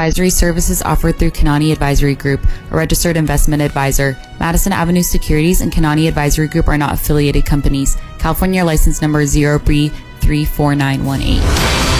advisory services offered through Kanani Advisory Group, a registered investment advisor. Madison Avenue Securities and Kanani Advisory Group are not affiliated companies. California license number 0B34918.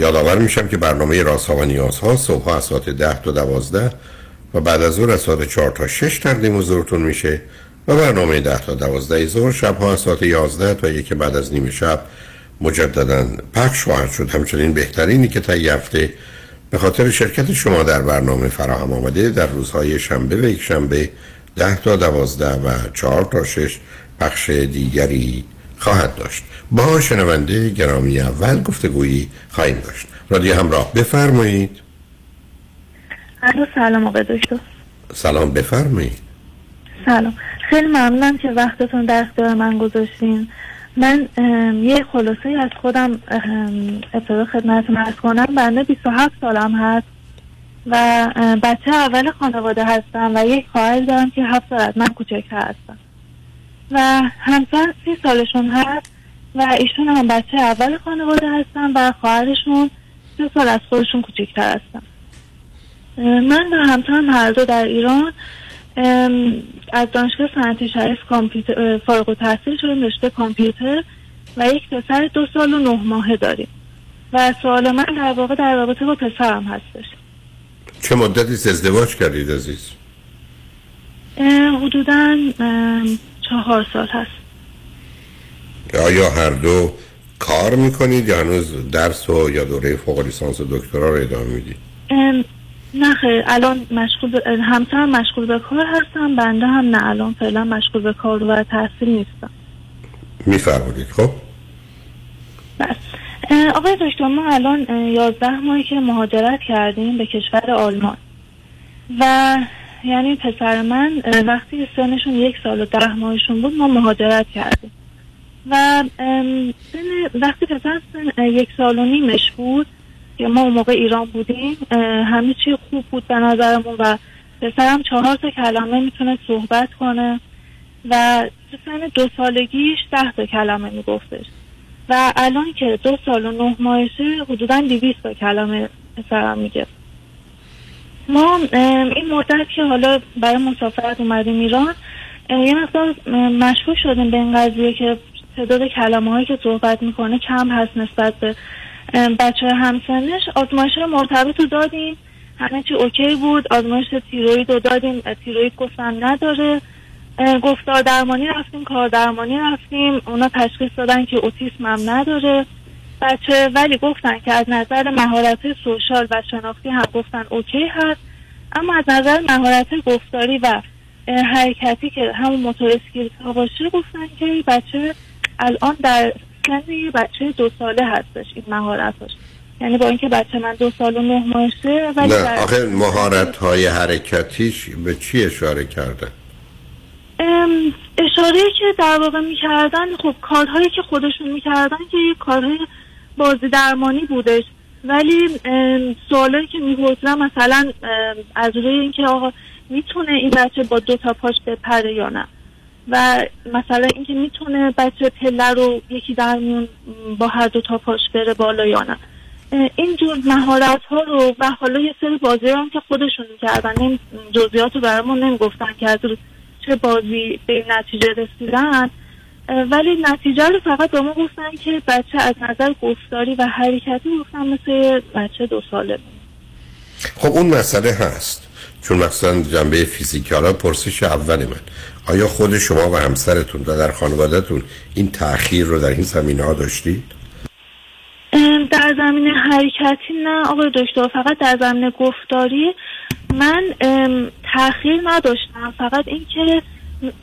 یادآور میشم که برنامه رازها و نیازها صبح از ساعت ده تا دوازده و بعد از ظهر از ساعت چهار تا شش تقدیم حضورتون میشه و برنامه ده تا دوازده ظهر شبها از ساعت یازده تا یک بعد از نیمه شب مجددا پخش خواهد شد. همچنین بهترینی که تا هفته به خاطر شرکت شما در برنامه فراهم آمده در روزهای شنبه و یک شنبه ده تا دوازده و چهار تا شش پخش دیگری خواهد داشت. با شنونده گرامی اول گفتگویی خواهیم داشت. رادیو همراه بفرمایید. سلام آقای دکتر. سلام بفرمایید. سلام. خیلی ممنونم که وقتتون در اختیار من گذاشتین. من یه خلاصه از خودم ابتدا خدمت مرز کنم. بنده 27 سالم هست و بچه اول خانواده هستم و یک خواهر دارم که هفت سال از من کوچکتر هستم و همسر سی سالشون هست و ایشون هم بچه اول خانواده هستن و خواهرشون سه سال از خودشون کوچکتر هستن. من و همسرم هر دو در ایران از دانشگاه صنعتی شریف کامپیوتر فارغ التحصیل شدیم رشته کامپیوتر و یک پسر دو سال و نه ماهه داریم. و سوال من در واقع در رابطه با پسرم هستش. چه مدتی ازدواج کردید عزیز؟ حدودا چهار سال هست. آیا هر دو کار می‌کنید یا هنوز درس و یا دوره فوق لیسانس و دکترا رو ادامه می‌دید؟ نه خیر الان مشغول ب... همسرم مشغول به کار هستم بنده هم نه. الان فعلا مشغول به کار و تحصیل نیستم. میفرمودید خب. بس. آقای دکتر ما الان یازده ماهی که مهاجرت کردیم به کشور آلمان. و یعنی پسر من وقتی سنشون یک سال و ده ماهشون بود ما مهاجرت کردیم. و وقتی پسر سن یک سال و نیمش بود که ما اون موقع ایران بودیم همه چی خوب بود به نظرمون و پسرم چهار تا کلمه می‌تونه صحبت کنه و سن دو سالگیش ده تا کلمه میگفتش. و الان که دو سال و نه ماهشه حدودا دیویست تا کلمه پسرم میگه. ما این مدت که حالا برای مسافرت اومدیم ایران یه مقدار مشکوک شدیم به این قضیه که تعداد کلمه هایی که صحبت می‌کنه کم هست نسبت به بچه همسنش. آزمایش مرتبط رو دادیم. همه چی اوکی بود. آزمایش تیروید رو دادیم. تیروید گفتن نداره. گفتار درمانی رفتیم کار درمانی رفتیم. اونا تشخیص دادن که اوتیسم هم نداره. بچه ولی گفتن که از نظر مهارت social و شناختی هم گفتن OK هست. اما از نظر مهارت گفتاری و حرکتی که همون motor skills ها باشه گفتن که بچه الان در سن یه بچه دو ساله هستش این مهارتش یعنی با اینکه بچه من دو سال و نه ماهشه ولی نه آخه مهارت های حرکتیش به چی اشاره کرده؟ ام، اشاره که در واقع می‌کردن خب کارهایی که خودشون می‌کردن که کارهای بازی درمانی بودش. ولی سوالایی که میپرسیدن مثلا از روی اینکه آقا می‌تونه این بچه با دو تا پاش بپره یا نه؟ و مثلا اینکه می‌تونه بچه پله رو یکی در با هر دو تا پاش بره بالا یا نه؟ اینجور مهارت ها رو و حالا یه سری بازی هم که خودشون می‌کردن این جزئیات رو برامون نمی‌گفتن که از چه بازی به نتیجه رسیدن. ولی نتیجه رو فقط به ما گفتن که بچه از نظر گفتاری و حرکتی گفتن مثل بچه دو ساله. خب اون مسئله هست. چون مثلا جنبه فیزیکی. حالا پرسش اول من. آیا خود شما و همسرتون و در خانوادهتون این تأخیر رو در این زمینه ها داشتید؟ در زمینه حرکتی نه آقای دکتر. فقط در زمینه گفتاری من تاخیر نداشتم. فقط اینکه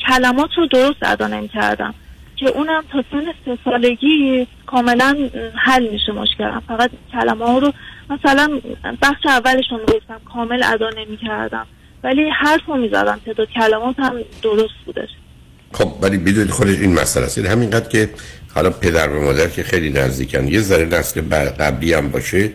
کلمات رو درست ادا نمی‌کردم. که اونم تا سن سه سالگی کاملا حل میشه مشکلم فقط کلمه ها رو مثلا بخش اولش رو می‌گفتم کامل ادا نمی‌کردم. ولی حرف رو می‌زدم تعداد کلمات هم درست بودش خب ولی بدونید خودش این مسئله است. یعنی همینقدر که حالا پدر و مادر که خیلی نزدیکن یه ذره نسل قبلی هم باشه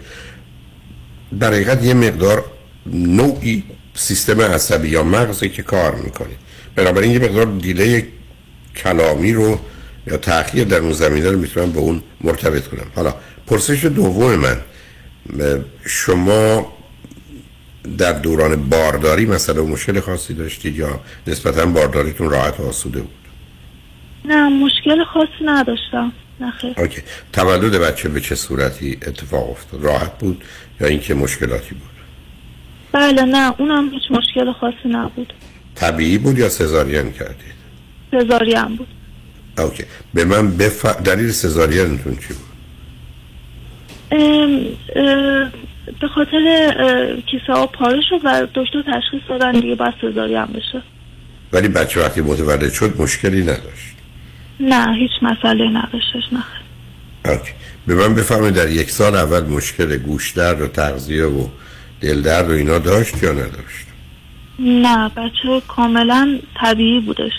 در حقیقت یه مقدار نوعی سیستم عصبی یا مغزی که کار می‌کنه. بنابراین یه مقدار دیله کلامی رو یا تأخیر در اون زمینه رو می‌تونم به اون مرتبط کنم. حالا پرسش دوم من شما در دوران بارداری مثلا مشکل خاصی داشتید یا نسبتا بارداریتون راحت و آسوده بود؟ نه مشکل خاصی نداشتم. نه خیر. اوکی. تولد بچه به چه صورتی اتفاق افتاد؟ راحت بود یا اینکه مشکلاتی بود؟ بله نه اونم هیچ مشکل خاصی نبود. طبیعی بود یا سزارین کردید؟ سزاری هم بود. اوکی. به من بف... دلیل سزارینتون چی بود؟ به خاطر کیسه ها پاره شد و دکتر تشخیص دادن دیگه باید سزاری هم بشه. ولی بچه وقتی متولد شد مشکلی نداشت. نه هیچ مسئله نداشتش نه. OK. به من بفرمایید در یک سال اول مشکل گوش درد و تغذیه و دل درد و اینا داشت یا نداشت؟ نه بچه کاملا طبیعی بودش.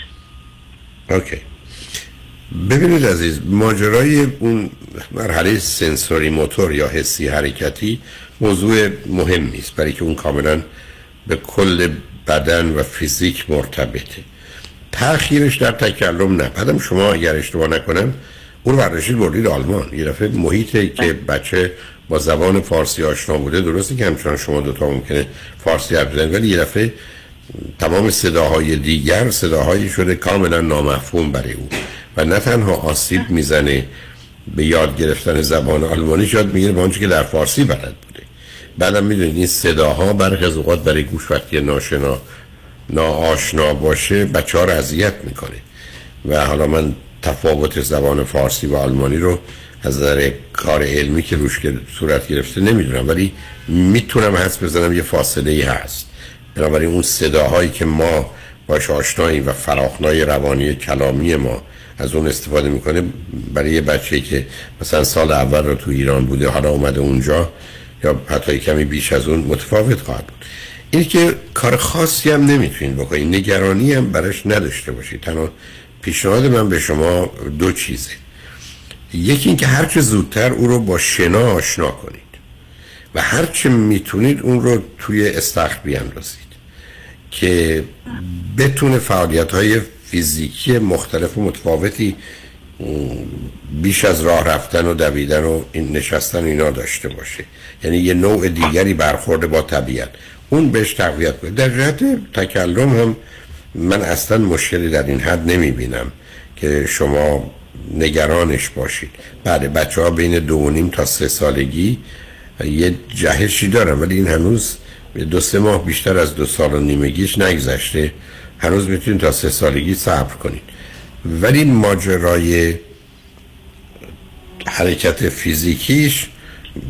OK. ببینید عزیز ماجرای اون مرحله sensory motor یا حسی حرکتی موضوع مهمی است برای که اون کاملا به کل بدن و فیزیک مرتبطه. تأخیرش در تکلم نه. بعدم شما اگر اشتباه نکنم اون برداشتید بردید آلمان. یه دفعه محیطی که بچه با زبان فارسی آشنا بوده درسته که همچنان شما دوتا ممکنه فارسی حرف ولی یه دفعه تمام صداهای دیگر صداهایی شده کاملا نامفهوم برای او. و نه تنها آسیب می‌زنه به یاد گرفتن زبان آلمانی یاد می‌گیره به آنچه که در فارسی بلد بوده. بعدم می‌دونید این صداها برخی از اوقات برای گوش وقتی ناشنا ناآشنا باشه بچه ها رو اذیت می‌کنه. و حالا من تفاوت زبان فارسی و آلمانی رو از نظر کار علمی که روش صورت گرفته نمی‌دونم ولی می‌تونم حس بزنم یه فاصله ای هست. بنابراین اون صداهایی که ما باش آشناییم و فراخنای روانی کلامی ما از اون استفاده می‌کنه برای یه بچه که مثلا سال اول رو تو ایران بوده حالا اومده اونجا یا حتی کمی بیش از اون متفاوت خواهد بود. این که کار خاصی هم نمی‌تونید بکنید نگرانی هم براش نداشته باشید. تنها پیشنهاد من به شما دو چیزه. یکی اینکه هرچه زودتر او رو با شنا آشنا کنید و هرچه می‌تونید اون رو توی استخر بیاندازید که بتونه فعالیت های فیزیکی مختلف و متفاوتی بیش از راه رفتن و دویدن و این نشستن اینا داشته باشه. یعنی یه نوع دیگری برخورده با طبیعت. اون بهش تقویت کنه. در جهت تکلم هم من اصلا مشکلی در این حد نمی بینم که شما نگرانش باشید. بله بچه ها بین دو و نیم تا سه سالگی یه جهشی دارن ولی این هنوز دو سه ماه بیشتر از دو سال و نیمگیش نگذشته. هنوز می‌تونید تا سه سالگی صبر کنید. ولی ماجرای حرکت فیزیکیش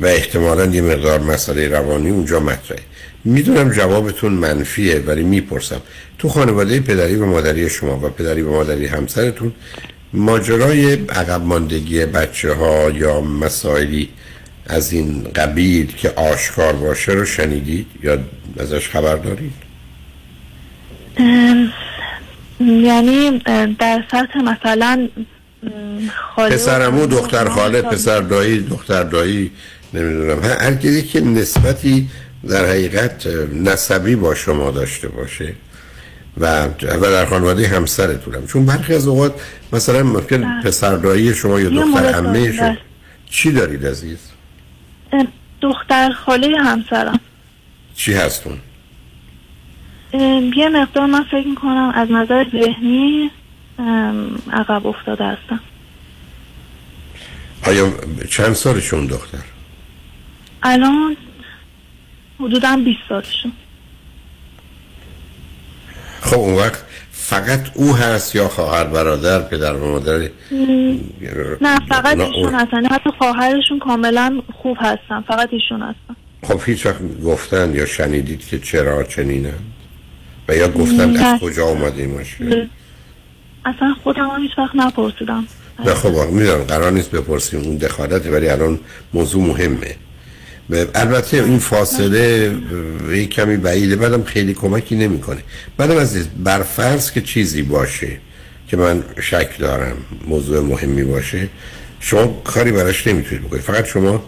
و احتمالا یه مقدار مسئله روانی اونجا مطرحه. می‌دونم جوابتون منفیه ولی می‌پرسم. تو خانواده پدری و مادری شما و پدری و مادری همسرتون ماجرای عقب ماندگی بچه ها یا مسائلی از این قبیل که آشکار باشه رو شنیدید یا ازش خبر دارید؟ یعنی در سطح مثلا خاله پسرمو دختر خاله پسر دایی دختر دایی نمی‌دونم. هر که نسبتی در حقیقت نسبی با شما داشته باشه و و در خانواده همسرتونم. چون برخی از اوقات مثلا ممکن بله. پسر دایی شما یا دختر عمه. شما. چی دارید عزیز؟ دختر خاله همسرم؟ چی هستون یه مقدار من فکر می‌کنم از نظر ذهنی عقب افتاده هستم. آیا چند سالشون دختر؟ الان حدودا 20 سالشون. خب اون وقت فقط او هست یا خواهر برادر پدر و مادر؟ نه فقط نه، ایشون هستن. حتی خواهرشون کاملا خوب هستن. فقط ایشون هستن. خب هیچ وقت گفتن یا شنیدید که چرا چنینن؟ و یا گفتن. از کجا اومده این مشکل؟ اصلا خودم هم هیچ وقت نپرسیدم. نه خب می‌دونم قرار نیست بپرسیم اون دخالته ولی الان موضوع مهمه. به- البته این فاصله یک کمی بعیده بعدم خیلی کمکی نمی‌کنه. بعدم عزیز برفرض که چیزی باشه که من شک دارم موضوع مهمی باشه شما کاری براش نمی‌تونید بکنید. فقط شما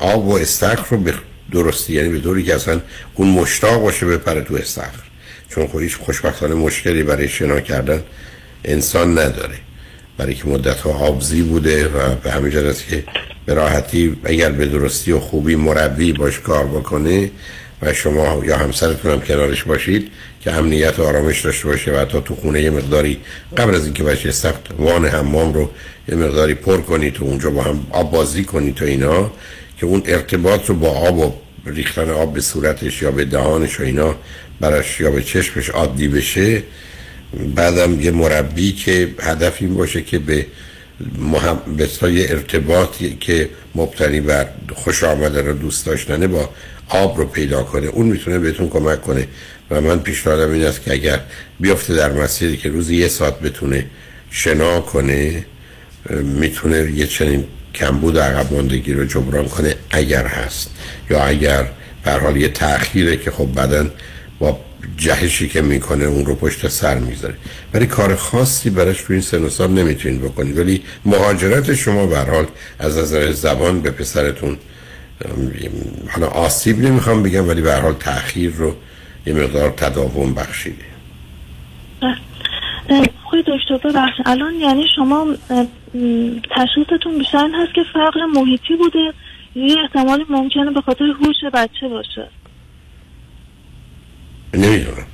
آب و استخر رو به درستی یعنی به طوری که اصلا اون مشتاق باشه بپره تو استخر. چون خب هیچ خوشبختانه مشکلی برای شنا کردن انسان نداره. برای که مدت ها آبزی بوده و به همین است که به راحتی اگر به درستی و خوبی مربی باش کار بکنه و شما یا همسرتون هم کنارش باشید که امنیت و آرامش داشته باشه و حتی تو خونه یه مقداری قبل از اینکه بچه سخت وان حمام رو یه مقداری پر کنید تو اونجا با هم آب بازی کنید تو اینا که اون ارتباط رو با آب و ریختن آب به صورتش یا به دهانش و اینا براش یا به چشمش عادی بشه بعدم یه مربی که هدف این باشه که به مهم... ارتباطی که مبتنی بر خوش آمدن و دوست داشتنه با آب رو پیدا کنه. اون می‌تونه بهتون کمک کنه. و من پیشنهادم این است که اگر بیفته در مسیری که روزی یه ساعت بتونه شنا کنه می‌تونه یه چنین کمبود عقب ماندگی رو جبران کنه اگر هست. یا اگر به حال یه تأخیره که خب بعدا با جهشی که می‌کنه اون رو پشت سر می‌ذاره. ولی کار خاصی براش تو این سن سال نمی‌تونید بکنید. ولی مهاجرت شما به حال از نظر زبان به پسرتون حالا آسیب نمی‌خوام بگم ولی به حال تأخیر رو یه مقدار تداوم بخشیده خیلی دکتر ببخشید. الان یعنی شما تشخیصتون بیشتر هست که فقر محیطی بوده. یه احتمالی ممکنه به خاطر هوش بچه باشه. نمی‌دونم.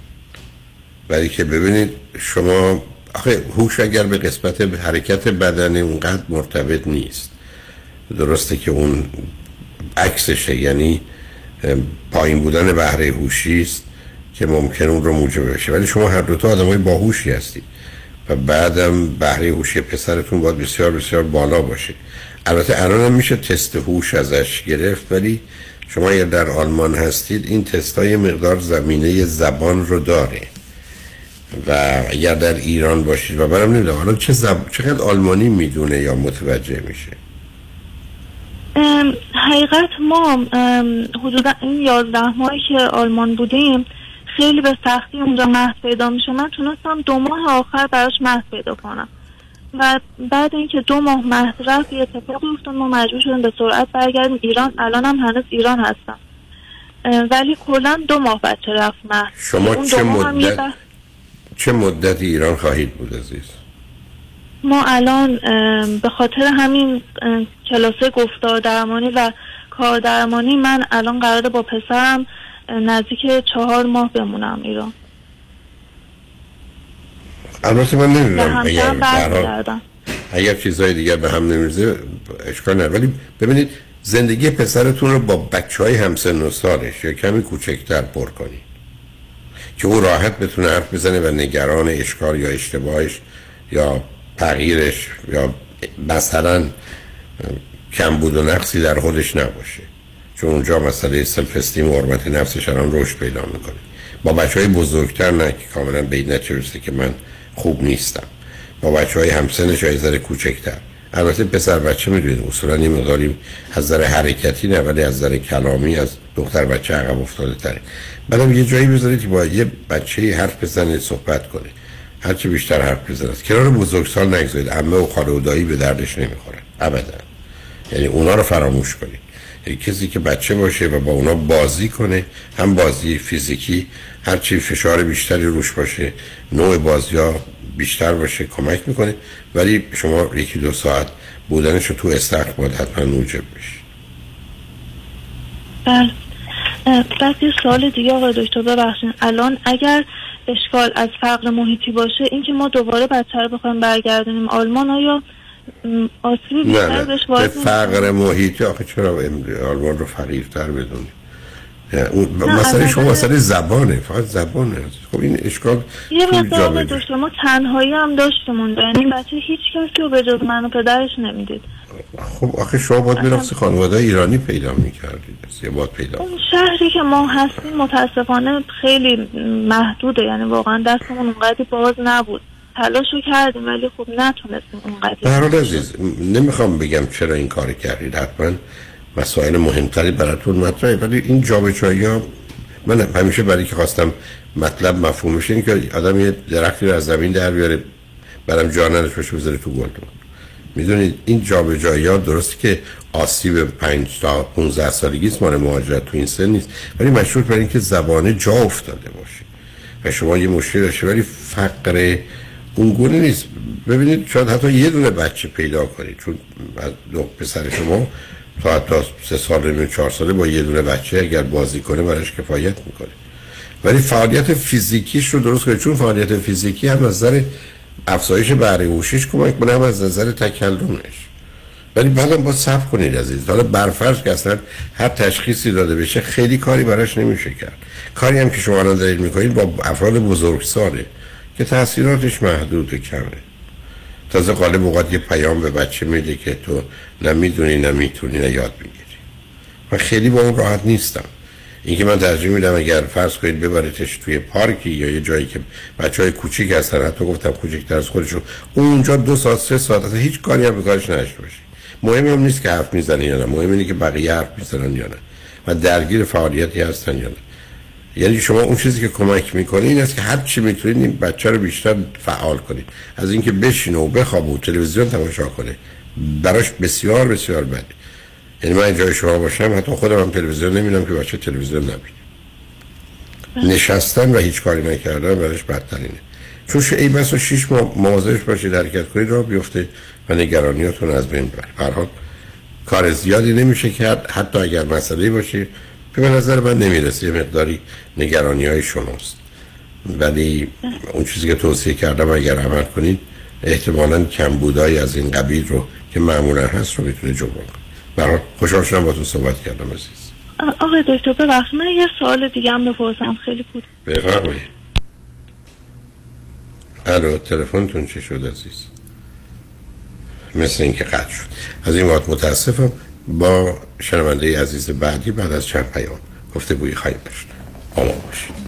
ولی که ببینید شما آخه هوش اگر به قسمت حرکت بدن اونقدر مرتبط نیست. درسته که اون عکسشه یعنی پایین بودن بهره هوشی است که ممکن اون رو موجب بشه. ولی شما هر دوتا آدم های باهوشی هستید و بعدم بهره هوشی پسرتون باید بسیار بسیار بالا باشه. البته الان هم میشه تست هوش ازش گرفت ولی شما اگر در آلمان هستید این تست های مقدار زمینه زبان رو داره. و اگر در ایران باشید و منم نمی‌دونم حالا چه زب... چقدر آلمانی می‌دونه یا متوجه میشه؟ حقیقت ما ام، حدودا این یازده ماهی که آلمان بودیم خیلی به سختی اونجا مهد پیدا میشه من تونستم دو ماه آخر براش مهد پیدا کنم. و بعد اینکه دو ماه رفت یه اتفاقی افتاد ما مجبور شدیم به سرعت برگردیم. ایران الان هم هنوز ایران هستم ولی کلا دو ماه بچه رفت مهد شما چه مدت چه مدتی ایران خواهید بود عزیز؟ ما الان به خاطر همین کلاسه گفتار درمانی و کار درمانی من الان قراره با پسرم نزدیک چهار ماه بمونم ایران. البته من نمی‌دونم اگر برمیگردم اگر چیزهای دیگر به هم نمیرزه اشکال نداره. ولی ببینید زندگی پسرتون رو با بچه های همسن و سالش یا کمی کوچکتر پر کنید. که او راحت بتونه حرف بزنه و نگران اشکال یا اشتباهش یا تغییرش یا مثلا کم بود و نقصی در خودش نباشه. چون اونجا مسئله سلف استیم و حرمت نفسش الان رشد پیدا می‌کنه. با بچه های بزرگتر نه که کاملا به این نتیجه که من خوب نیستم. با بچه های همسنش های ذره کوچکتر. البته پسر بچه می‌دونید اصولا این مقداری از ذره حرکتی نه ولی از ذره کلامی از دختر بچه عقب افتاده تره. بعدم یه جایی بذارید که با یه بچه حرف بزنه صحبت کنه. هرچی بیشتر حرف بزنه. کنار بزرگسال نگذارید. عمه و خاله و دایی به دردش نمی‌خوره. ابدا. یعنی اونا رو فراموش کنید. کسی که بچه باشه و با اونا بازی کنه هم بازی فیزیکی هرچی فشار بیشتری روش باشه نوع بازی ها بیشتر باشه کمک می‌کنه. ولی شما یکی دو ساعت بودنش رو تو استخر باید حتما موجب بشه بله. بعد یه سال دیگه آقای دکتر ببخشید. الان اگر اشکال از فقر محیطی باشه اینکه ما دوباره بچه رو بخوایم برگردونیم آلمان آیا آسیبی بیشتر بهش به فقر محیطی آخه چرا آلمان رو فقیرتر بدونیم مسئله شما مسئله زبانه فقط زبانه. خب این اشکال یه مقدار داشته ما تنهایی هم داشتمون یعنی بچه هیچ کسی رو به جز من و پدرش نمی‌دید. خب آخه شما باید می‌رفتی خانواده ایرانی پیدا می‌کردید یه باید پیدا اون شهری که ما هستیم متاسفانه خیلی محدوده. یعنی واقعا دستمون اونقدر باز نبود. تلاشو کردیم ولی خب نتونستیم اونقدر. به عزیز نمی‌خوام بگم چرا این کار کردید حتما مسائل مهمتری براتون مطرحه ولی این جابجایی ها من همیشه برای که خواستم مطلب مفهومش این که آدم یه درختی رو از زمین در بیاره برم جاننش بشه بذاره تو گلدون می‌دونید این جابجایی ها درسته که آسیب 5 تا 15 سالگی است مهاجرت تو این سن نیست ولی مشروط بر اینکه زبانه جا افتاده باشه. و شما یه مشکل داشته ولی فقر اون گونه نیست. ببینید شاید حتی یه دونه بچه پیدا کنید. چون دو پسر شما تا حتی سه سال و چهار ساله با یه دونه بچه اگر بازی کنه براش کفایت می‌کنه. ولی فعالیت فیزیکیش رو درست کنه چون فعالیت فیزیکی هم از نظر افزایش بهره هوشیش کمک کنه هم از نظر تکلمش. ولی بعدم با صبر کنید عزیز. حالا برفرض که اصلا هر تشخیصی داده بشه خیلی کاری براش نمیشه کرد. کاری هم که شما الان دارید می‌کنید با افراد بزرگساله. که تاثیراتش محدود و کمه. تازه غالب اوقات یه پیام به بچه میده که تو نمی‌دونی نمی‌تونی نه یاد می‌گیری. من خیلی با اون راحت نیستم. اینکه من ترجیح میدم اگر فرض کنید ببریدش توی پارکی یا یه جایی که بچه های کوچیک هستن حتی گفتم کوچیکتر از خودشون اونجا دو ساعت سه ساعت اصلا هیچ کاری هم به کارش باشی. مهم هم نیست که حرف می‌زنه یا نه مهم اینه که بقیه حرف می‌زنن یا نه و درگیر فعالیتی هستن یا نه. یعنی شما اون چیزی که کمک می‌کنه این است که هر چی می‌تونید این بچه رو بیشتر فعال کنید. از اینکه بشینه و بخوابه و تلویزیون تماشا کنه براش بسیار بسیار بده یعنی من جای شما باشم حتی خودم هم تلویزیون نمیدم که بچه تلویزیون نبینه. نشستن و هیچ کاری نکردن براش بدترینه. چون ای بس و شیش ماه مواظبش باشید حرکت کنید را بیفته و نگرانیاتون از بین بره هر کار زیادی نمیشه کرد حتی اگر مسئله باشه که به نظر من نمی‌رسه یه مقداری نگرانی های شماست. ولی اون چیزی که توصیه کردم اگر عمل کنید احتمالا کمبودایی از این قبیل رو که معمولا هست رو می‌تونه جبران کنید برای خوشحال شدم با تو صحبت کردم عزیز. آقای دکتر ببخش من یه سوال دیگه هم بپرسم. خیلی بود بفرمایید. الو تلفنتون چی شد عزیز؟ مثل اینکه قطع شد. از این وقت متاسفم. با شنونده عزیز بعدی بعد از چند پیام گفته بوی خواهیم داشت. آمان باشید.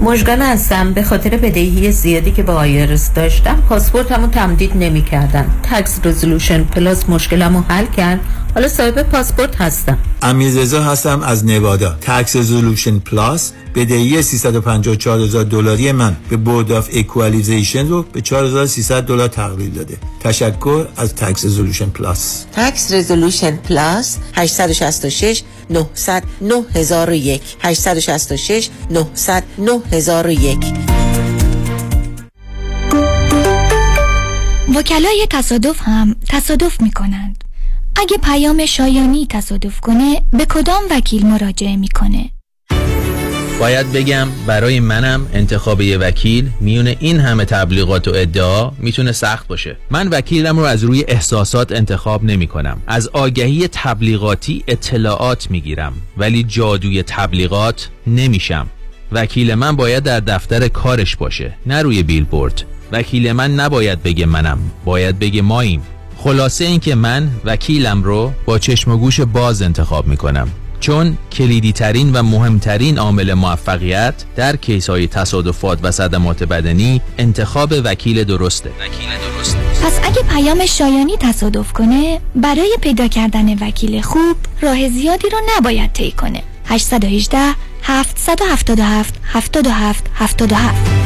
مژگان هستم. به خاطر بدهی زیادی که با IRS داشتم پاسپورتمو تمدید نمی کردن Tax Resolution Plus مشکلمو حل کرد. حالا صاحب پاسپورت هستم. امیرزا هستم از نوادا. Tax Resolution Plus بدهی 354 هزار دلاری من به Board of Equalization رو به 4300 دلار تقلیل داده. تشکر از Tax Resolution Plus Tax Resolution Plus 866 900 9001 866 900 9001 وکلای تصادف هم تصادف می کنند. اگه پیام شایانی تصادف کنه به کدام وکیل مراجعه می‌کنه؟ باید بگم برای منم انتخاب یه وکیل میونه این همه تبلیغات و ادعا می‌تونه سخت باشه. من وکیلم رو از روی احساسات انتخاب نمی کنم از آگهی تبلیغاتی اطلاعات می‌گیرم ولی جادوی تبلیغات نمیشم. وکیل من باید در دفتر کارش باشه نه روی بیلبورد. وکیل من نباید بگه منم باید بگه ماییم. خلاصه اینکه من وکیلم رو با چشم و گوش باز انتخاب می‌کنم. چون کلیدی ترین و مهمترین عامل موفقیت در کیس های تصادفات و صدمات بدنی انتخاب وکیل درسته. وکیل درسته. پس اگه پیام شایانی تصادف کنه برای پیدا کردن وکیل خوب راه زیادی رو نباید طی کنه. 818 777 77 77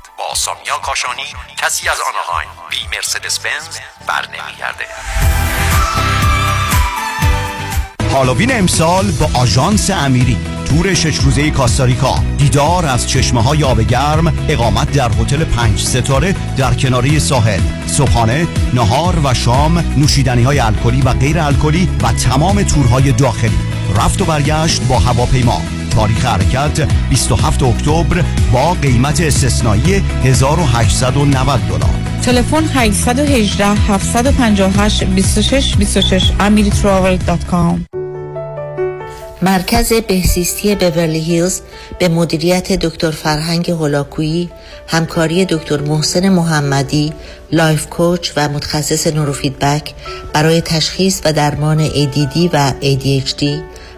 سامیا کاشانی کسی از آنهایم بی مرسدس بنز بر نمیگرده هالووین امسال با آژانس امیری تور شش روزه کاستاریکا. دیدار از چشمه های آب گرم اقامت در هتل پنج ستاره در کناری ساحل. صبحانه نهار و شام نوشیدنی های الکلی و غیر الکلی و تمام تورهای داخلی. رفت و برگشت با هواپیما. تاریخ حرکت 27 اکتبر با قیمت استثنایی 1890 دلار. تلفن 818 758 26 26 amiritravel.com مرکز بهزیستی بورلی هیلز به مدیریت دکتر فرهنگ هولاکویی همکاری دکتر محسن محمدی life coach و متخصص نوروفیدبک برای تشخیص و درمان ADD و ADHD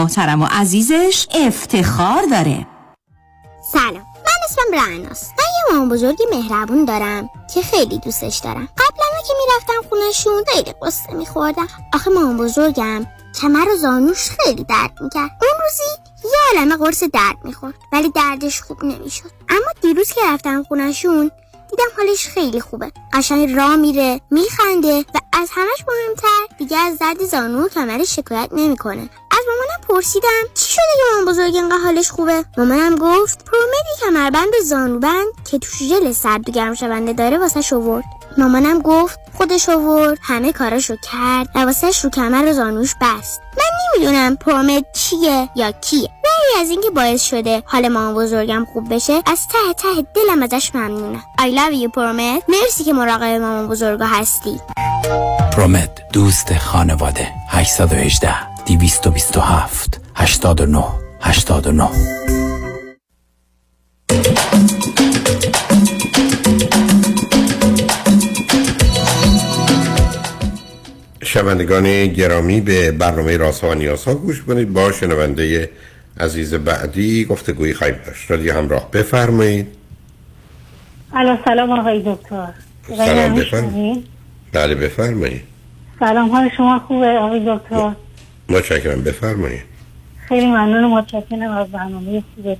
محترم و عزیزش افتخار داره. سلام من اسمم رعناست من یه مامان بزرگی مهربون دارم که خیلی دوستش دارم. قبلا که می‌رفتم خونشون خیلی قصه میخوردم. آخه مامان بزرگم کمر و زانوش خیلی درد می‌کرد. اون روزی یه علمه قرص درد می‌خورد ولی دردش خوب نمی‌شد. اما دیروز که رفتم خونشون دیدم حالش خیلی خوبه. قشنگ را میره میخنده و از همش مهمتر دیگه از درد زانو و کمرش شکایت نمی‌کنه. از مامانم پرسیدم چی شده که مامان بزرگ اینقدر حالش خوبه؟ مامانم گفت پرومدی کمربند و زانوبند که توش ژل سرد و گرم شونده داره واسه شورد مامانم گفت خودش آورد همه کاراشو کرد و واسهش رو کمر و زانوش بست. من نمی‌دونم پرومد چیه یا کیه. ولی از اینکه باعث شده حال مامان بزرگم خوب بشه از ته ته دلم ازش ممنونم I love you پرومد مرسی که مراقب مامان بزرگا هستی. پرومد دوست خانواده. 818 227 89 89 شنوندگان گرامی به برنامه راست و نیاز ها گوش کنید. با شنونده عزیز بعدی گفتگویی خواهیم داشت. رادیو همراه بفرمایید. الو سلام آقای دکتر. سلام بفرمایید. بله بفرمایید. سلام حال شما خوبه آقای دکتر؟ متشکرم بفرمایید. خیلی ممنون متشکرم از برنامه خوبتون.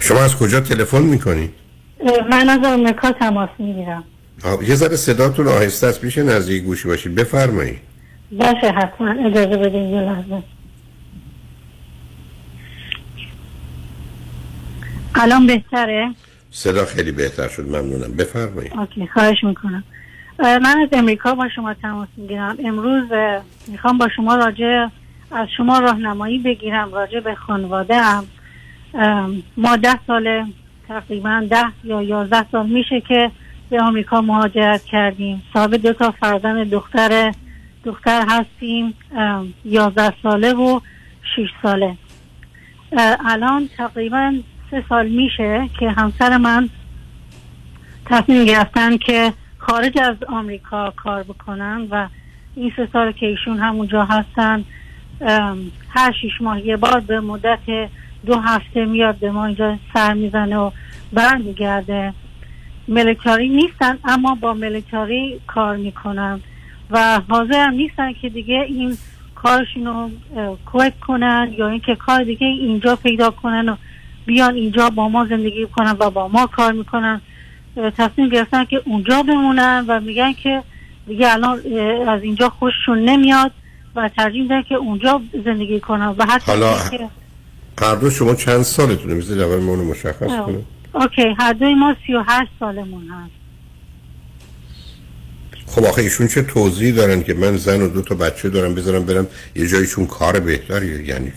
شما از کجا تلفن می‌کنید؟ من از آمریکا تماس می‌گیرم. یه ذره صداتون آهسته است میشه نزدیک گوشی باشید بفرمایید. باشه حتما. اجازه بدید یه لحظه. الان بهتره؟ صدا خیلی بهتر شد ممنونم. بفرمایید. اوکی خواهش می‌کنم. من از امریکا با شما تماس می‌گیرم. امروز می‌خوام با شما راجع از شما راهنمایی بگیرم راجع به خانواده هم ما ده سال تقریبا ده یا یازده سال میشه که به آمریکا مهاجرت کردیم. صاحب دو تا فرزند دختر دختر هستیم یازده ساله و شش ساله. اه، الان تقریبا سه سال میشه که همسر من تصمیم گرفتن که خارج از آمریکا کار بکنن و این سه سال که ایشون همونجا هستن هر شیش ماه یه بار به مدت دو هفته میاد به ما اینجا سر می‌زنه و برمیگرده. ملیتاری نیستن اما با ملیتاری کار می‌کنن و حاضر هم نیستن که دیگه این کارشون رو کویت کنن یا اینکه کار دیگه اینجا پیدا کنن و بیان اینجا با ما زندگی کنن و با ما کار می‌کنن. تصمیم گرفتن که اونجا بمونن و میگن که دیگه الان از اینجا خوششون نمیاد و ترجیح میدن که اونجا زندگی کنن. و حتی حالا که هر دو شما چند سالتونه؟ میزید اول مشخص. کنید. اوکی هر دوی ما سی و هشت سالمون هست. خب آخه ایشون چه توضیحی دارن که من زن و دو تا بچه دارم بذارم برم یه جایشون کار بهتری یعنی؟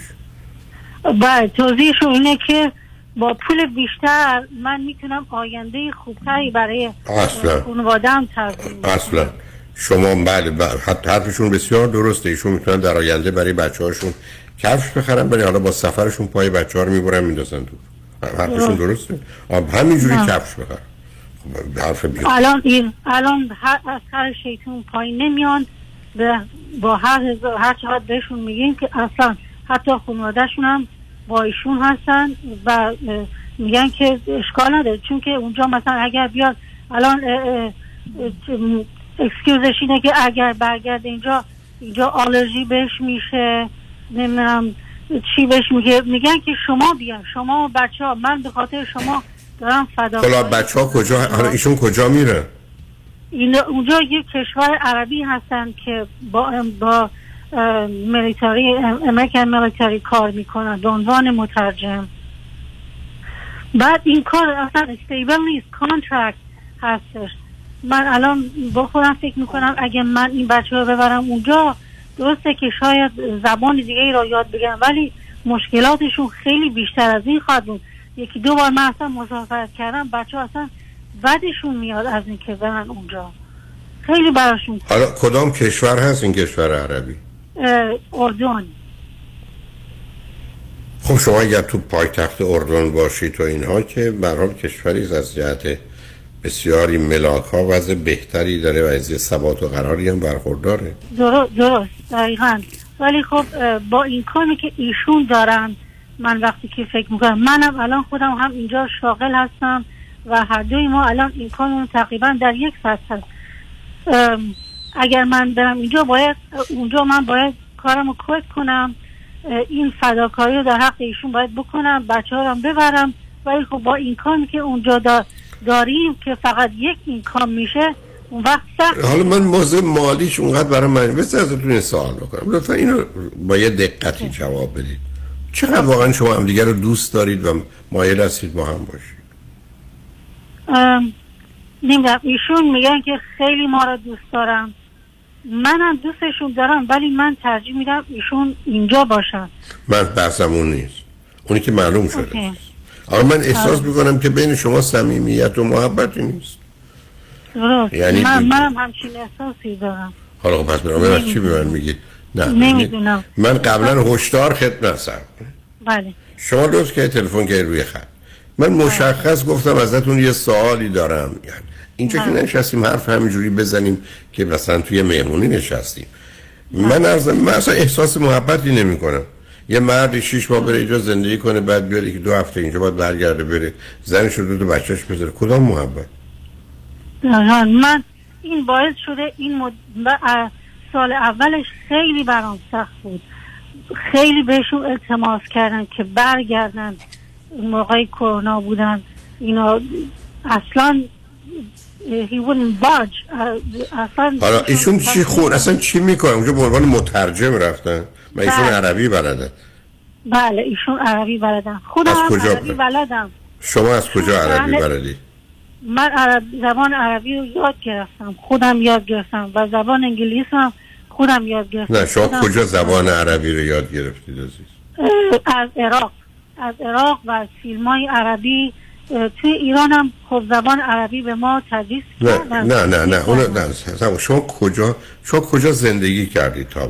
بله توضیحشون اینه که با پول بیشتر من می‌تونم آینده خوبتری برای خانوادم ترسیم اصلا. شما بله حتی حرفشون بسیار درسته. ایشون می‌تونن در آینده برای بچه هاشون کفش بخرن ولی حالا با سفرشون پای بچه ها رو می‌برن میندازن تو. حرفشون درست. درسته. همینجوری. کفش بخر. خب حرف الان این الان هر از هر شیطون پایین نمیان. به با هر هزار هر چقدر بهشون میگیم که اصلا حتی خانوادهشون هم با ایشون هستن و میگن که اشکال نداره. چون که اونجا مثلا اگر بیاد الان اکسکیوزش اینه که اگر برگرده اینجا اینجا آلرژی بهش میشه. نمی‌دونم. چی بهش میگه؟ میگن که شما بیان شما بچه ها من به خاطر شما دارم فدا حالا بچه ها کجا؟ حالا ایشون کجا میره؟ این اونجا یک کشور عربی هستن که با با ملیتاری American military کار می‌کنن به عنوان مترجم. بعد این کار اصلا stable نیست contract هستش. من الان با خودم فکر می‌کنم اگه من این بچه رو ببرم اونجا درسته که شاید زبان دیگه ای را یاد بگیرم ولی مشکلاتشون خیلی بیشتر از این خواهد بود. یکی دو بار من اصلا مسافرت کردم بچه اصلا بدشون میاد از اینکه برن اونجا. خیلی براشون حالا کدام کشور هست این کشور عربی؟ اردن. خب شما اگر تو پایتخت اردن باشید تو اینها که به هر حال کشوری از جهت بسیاری ملاک ها وضع بهتری داره و از ثبات و قراری هم برخورداره. درست دقیقا. ولی خب با این کاری که ایشون دارن من وقتی که فکر می‌کنم منم الان خودم هم اینجا شاغل هستم و هر دوی ما الان این کارمون تقریبا در یک فصل هست. اگر من برم اینجا باید اونجا من باید کارمو کویت کنم. اه، این فداکاری رو در حق ایشون باید بکنم بچه ها رو ببرم. ولی خب با این کامی که اونجا دا داریم که فقط یک اینکام میشه اون وقت سخت حالا من موضوع مالیش اونقدر برای من بس ازتون سوال بکنم. لطفا اینو با یه دقتی جواب بدید. چقدر واقعا شما هم دیگر رو دوست دارید و مایل هستید با هم باشید؟ نمی‌دونم. ایشون میگن که خیلی ما رو دوست دارم منم دوستشون دارم ولی من ترجیح میدم ایشون اینجا باشن. من بحثم اون نیست. اونی که معلوم شده اوکی. اما من احساس آره. می‌کنم که بین شما صمیمیت و محبتی نیست. درست یعنی من منم همچین احساسی دارم. حالا خب پس برام از چی به من میگید نه نمی‌دونم. من قبلا هشدار خدمت سر بله. شما لطف که تلفن که روی خط. من مشخص گفتم ازتون یه سوالی دارم. یعنی اینجا که بله. نشستیم حرف همینجوری بزنیم که مثلا توی مهمونی نشستیم. من ارزم من اصلا احساس محبتی نمی کنم یه مردی شیش ماه بره اینجا زندگی کنه بعد بیاره که دو هفته اینجا باید برگرده بره زنش رو دو بچهش بذاره. کدام محبت. من این باعث شده این مد... سال اولش خیلی برام سخت بود. خیلی بهشون التماس کردن که برگردن. اون موقع کرونا بودن اینا اصلا he wouldn't budge. اصلا حالا ایشون چی خون اصلا چی می‌کنه؟ اونجا به عنوان مترجم رفتن. من ایشون بله. عربی بلدن بله ایشون عربی بلدن. خودم از کجا؟ عربی بلد؟ بلدم. شما از کجا عربی بله. بلدی؟ من عرب زبان عربی رو یاد گرفتم. خودم یاد گرفتم. و زبان انگلیس هم خودم یاد گرفتم. نه شما کجا زبان عربی رو یاد گرفتید عزیز؟ از عراق. از عراق و از فیلم های عربی توی ایران هم خب زبان عربی به ما تدریس نه کردن. نه نه نه اون نه شما کجا شما کجا زندگی کردید تا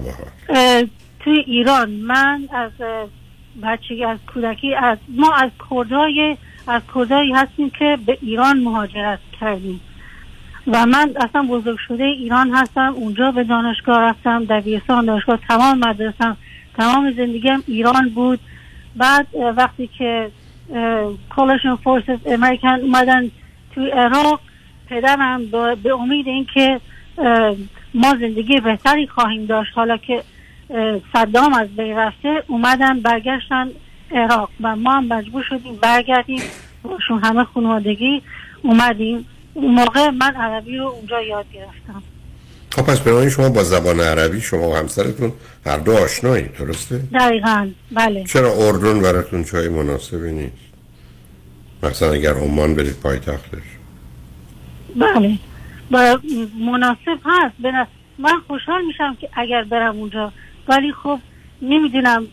توی ایران من از بچگی از کودکی از ما از کردای از کردایی هستیم که به ایران مهاجرت کردیم. و من اصلا بزرگ شده ایران هستم اونجا به دانشگاه رفتم دبیرستان دانشگاه تمام مدرسم تمام زندگیم ایران بود. بعد وقتی که کالشن فورسز امریکن اومدن توی عراق پدرم به امید اینکه ما زندگی بهتری خواهیم داشت. حالا که صدام از بین رفته اومدن برگشتن عراق و ما هم مجبور شدیم برگردیم. باشون همه خانوادگی اومدیم. اون موقع من عربی رو اونجا یاد گرفتم. خب پس بنابراین شما با زبان عربی شما و همسرتون هر دو آشنایی درسته؟ دقیقا بله. چرا اردن براتون جای مناسبی نیست؟ مثلا اگر عمان برید پایتختش. بله. با مناسب هست. من خوشحال میشم که اگر برم اونجا ولی خب نمی‌دونم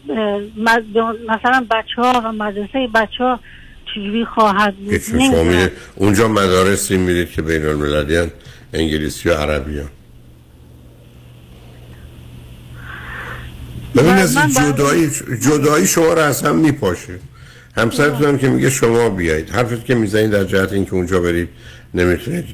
مثلا بچه ها و مدرسه بچه ها چجوری خواهد بود؟ شما اونجا مدارسی میرید که بین المللی انگلیسی و عربی. ببین من- از جدایی جدایی شما رو از هم میپاشه. همسرتون هم که میگه شما بیایید. حرفت که می‌زنید در جهت اینکه اونجا برید نمی‌تونید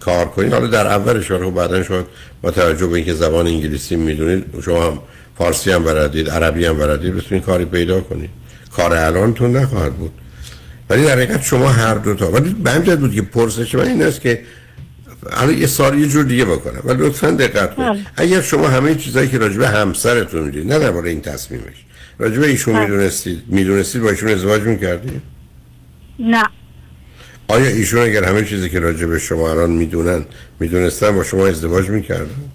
کار کنید. حالا در اولش رو بعدا شاید با توجه به اینکه زبان انگلیسی می‌دونید شما هم فارسی هم بلدید عربی هم بلدید بتونید کاری پیدا کنید. کار الانتون نخواهد بود. ولی در حقیقت شما هر دو تا ولی بنجد بود که پرسش من این است که حالا یه سال یه جور دیگه بکنم ولی لطفا دقت کنید. بله. اگر شما همه چیزایی که راجبه همسرتون می‌دید نه درباره این تصمیمش راجبه ایشون بله. می‌دونستید می‌دونستید با ایشون ازدواج می‌کردید نه. آیا ایشون اگر همه چیزی که راجبه شما الان می‌دونن می‌دونستن با شما ازدواج می‌کردن؟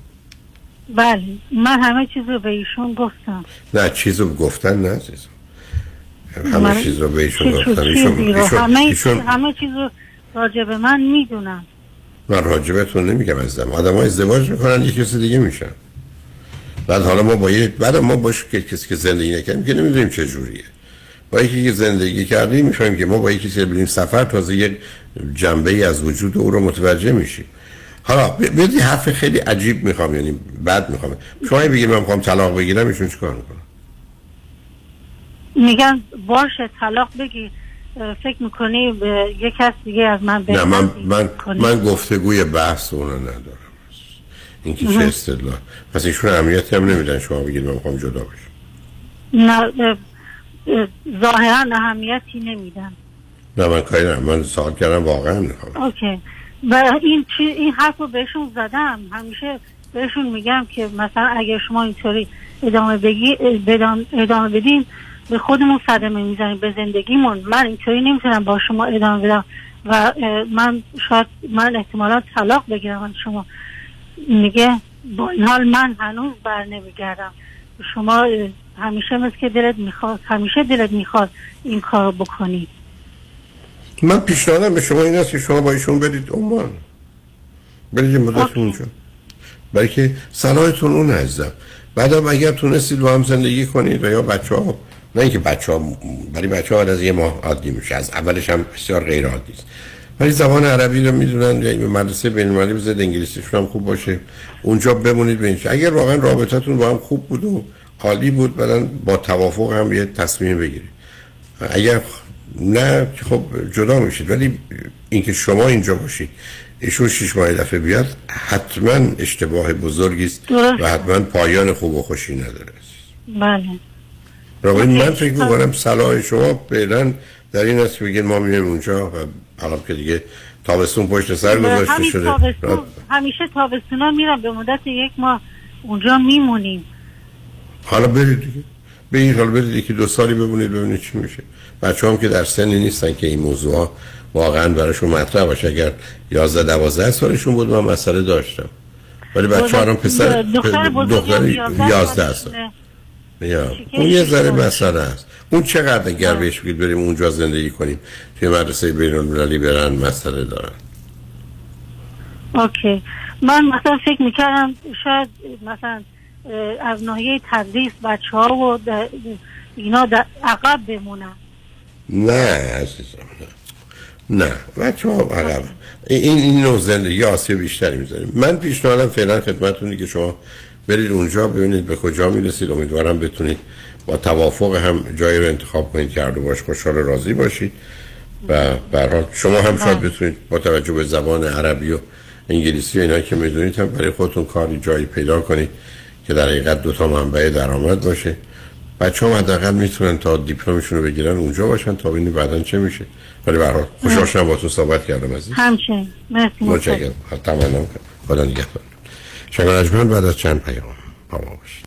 بله من همه چیز رو به ایشون گفتم. نه چیز رو گفتن نه عزیزم. همه چیز رو به ایشون چیزی ایشون, ایشون, همه ایشون همه چیز رو راجع به من می‌دونم. من راجبتون نمیگم عزیزم. آدم ها ازدواج می‌کنن یه کسی دیگه میشن. بعد حالا ما با یه بعد ما باش که کسی که زندگی نکردیم که نمی‌دونیم چه جوریه. با یکی که زندگی کردیم می‌فهمیم که ما با یکی که بریم سفر تازه یک جنبه ای از وجود او رو متوجه میشیم. حالا بدی حرف خیلی عجیب می‌خوام یعنی بد می‌خوام. شما بگید من می‌خوام طلاق بگیرم ایشون چیکار می‌کنه؟ میگن باشه طلاق بگی. فکر می‌کنی به یک کس دیگه از من نه من من کنی. من گفتگوی بحث اونو ندارم. این که چه. استدلال. پس ایشون اهمیتی هم نمیدن شما بگید من می‌خوام جدا بشم. نه اه، اه، ظاهرا اهمیتی نمیدن. نه من کاری ندارم. من سوال کردم واقعا می‌خوام. اوکی. و این چی این حرف رو بهشون زدم. همیشه بهشون میگم که مثلا اگر شما اینطوری ادامه بگی ادامه بدین به خودمون صدمه می‌زنیم به زندگیمون. من اینطوری نمی‌تونم با شما ادامه بدم و من شاید من احتمالا طلاق بگیرم. از شما میگه با این حال من هنوز بر نمیگردم. شما همیشه مثل که دلت می‌خواد همیشه دلت می‌خواد این کار رو بکنی. من پیشنهادم به شما این است که شما با ایشون برید عمان برید یه مدت اونجا برای که صلاحتون اون عزیزم. بعدم اگر تونستید با هم زندگی کنید و یا بچه ها نه اینکه بچه ها برای بچه ها از یه ماه عادی میشه. از اولش هم بسیار غیر عادی است. ولی زبان عربی رو می‌دونن یا به مدرسه بین المللی بزنید انگلیسیشون هم خوب باشه. اونجا بمونید ببینید. اگر واقعا رابطتون با هم خوب بود و عالی بود بعدن با توافق هم یه تصمیم بگیرید. اگر نه خب جدا میشید. ولی اینکه شما اینجا باشید ایشون شش ماه دفعه بیاد حتما اشتباه بزرگی است. و حتما پایان خوب و خوشی نداره. بله. راوین من فکر می‌کنم صلاح شما فعلا در این است که بگید ما میریم اونجا و حالا که دیگه تابستون پشت سر گذاشته شده. تابستون همیشه تابستونا میرم به مدت یک ماه اونجا میمونیم. حالا برید دیگه. برید حالا برید یکی دو سالی بمونید ببینید چی میشه. بچه هم که در سنی نیستن که این موضوع ها واقعا براشون مطرح باشه. اگر 11 12 سالشون بود من مسئله داشتم. ولی بچه ها پسر دختر بزرگم دختر 11 11 سال. یا. اون یه ذره مسئله است. اون چقدر اگر بهش بگید بریم اونجا زندگی کنیم. توی مدرسه بین المللی برن مسئله دارن. اوکی. من مثلا فکر می‌کردم شاید مثلا از ناحیه تدریس بچه ها و اینا عقب بمونن. نه عزیزم نه. نه بچه ها عقب؟ این این نوع زندگی آسیب بیشتری می‌زنیم من پیشنهادم فعلا خدمتتونه که شما برید اونجا ببینید به کجا می‌رسید. امیدوارم بتونید با توافق هم جایی رو انتخاب کنید که هر دو باش خوشحال راضی باشید. و حال شما هم شاید بتونید با توجه به زبان عربی و انگلیسی و اینا که می‌دونید هم برای خودتون کاری جایی پیدا کنید که در حقیقت دو تا منبع درآمد باشه. بچه هم حداقل می‌تونن تا دیپلمشون رو بگیرن اونجا باشن تا ببینید بعدا چه میشه. ولی به هر حال خوشحال شدم با تو صحبت کردم عزیز. همچنین. مرسی متشکرم. متشکرم تمام کنم. خدا نگهدار. بعد از چند پیام با ما باشید.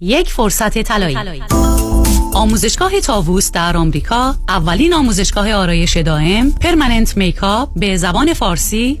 یک فرصت طلایی. آموزشگاه تاووس در آمریکا اولین آموزشگاه آرایش دائم permanent makeup به زبان فارسی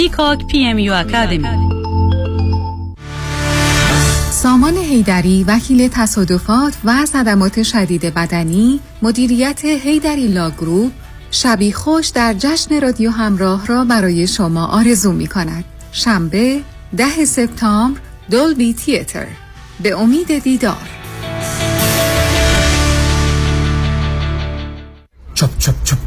Peacock PMU Academy. سامان حیدری وکیل تصادفات و صدمات شدید بدنی مدیریت حیدری Law Group شبی خوش در جشن رادیو همراه را برای شما آرزو می کند. شنبه ده سپتامبر دولبی تیتر. به امید دیدار. چپ چپ چپ.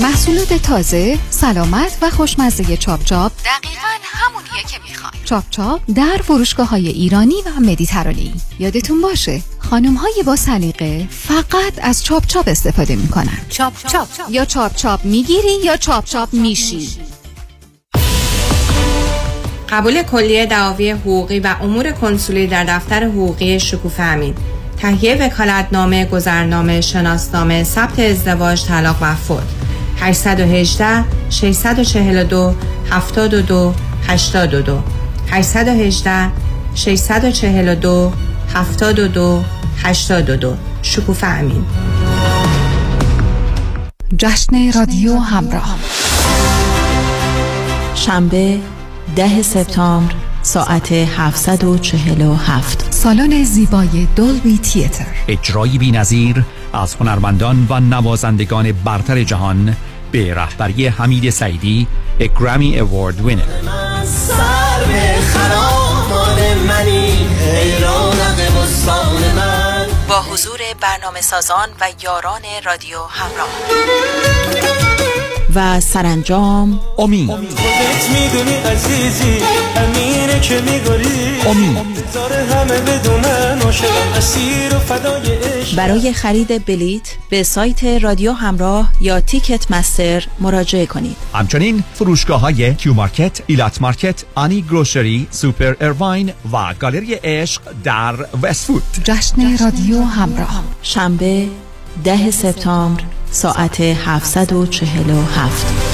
محصولات تازه، سلامت و خوشمزه چاپ چاپ. دقیقا همونیه که می‌خوای چاپ چاپ در فروشگاه های ایرانی و مدیترانه‌ای. یادتون باشه خانم های با سلیقه فقط از چاپ چاپ استفاده می‌کنن. چاپ چاپ. یا چاپ چاپ می‌گیری یا چاپ چاپ میشی. قبول کلیه دعاوی حقوقی و امور کنسولی در دفتر حقوقی شکوفه امین. تهیه وکالتنامه گذرنامه شناسنامه ثبت ازدواج طلاق و فوت. 818 642 72 82 818 642 72 82 شکوفه امین. جشن رادیو همراه. شنبه ده سپتامبر ساعت 747 سالن زیبای دولبی تیتر. اجرایی بی‌نظیر از هنرمندان و نوازندگان برتر جهان به رهبری حمید سعیدی گرامی اوارد وینر با حضور برنامه سازان و یاران رادیو همراه. و سرانجام. امید خودت می‌دونی عزیزی امینه که میگاری زاره همه بدونن اسیر و فدای عشق. برای خرید بلیت به سایت رادیو همراه یا Ticketmaster مراجعه کنید. همچنین فروشگاه های Q Market، Elat Market، Ani Grocery، Super Irvine و گالری عشق در وستفود جشن رادیو همراه. شنبه ده سپتامبر ساعت 747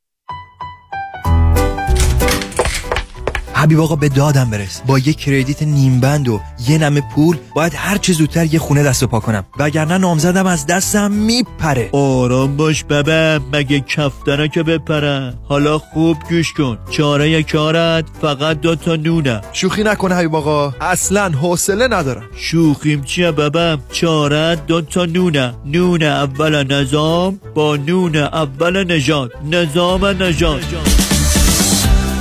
حبیب آقا به دادم برس. با یه کردیت نیم بند و یه نمه پول باید هر چه زودتر یه خونه دست و پا کنم. وگرنه نامزدم از دستم میپره. آرام باش ببه مگه کفتره که بپره؟ حالا خوب گوش کن. چاره کارت فقط دو تا نونه. شوخی نکنه حبیب آقا. اصلا حوصله ندارم. شوخیم چیه ببم چاره دو تا نونه. نون اول نظام با نون اول نجات نظام نجات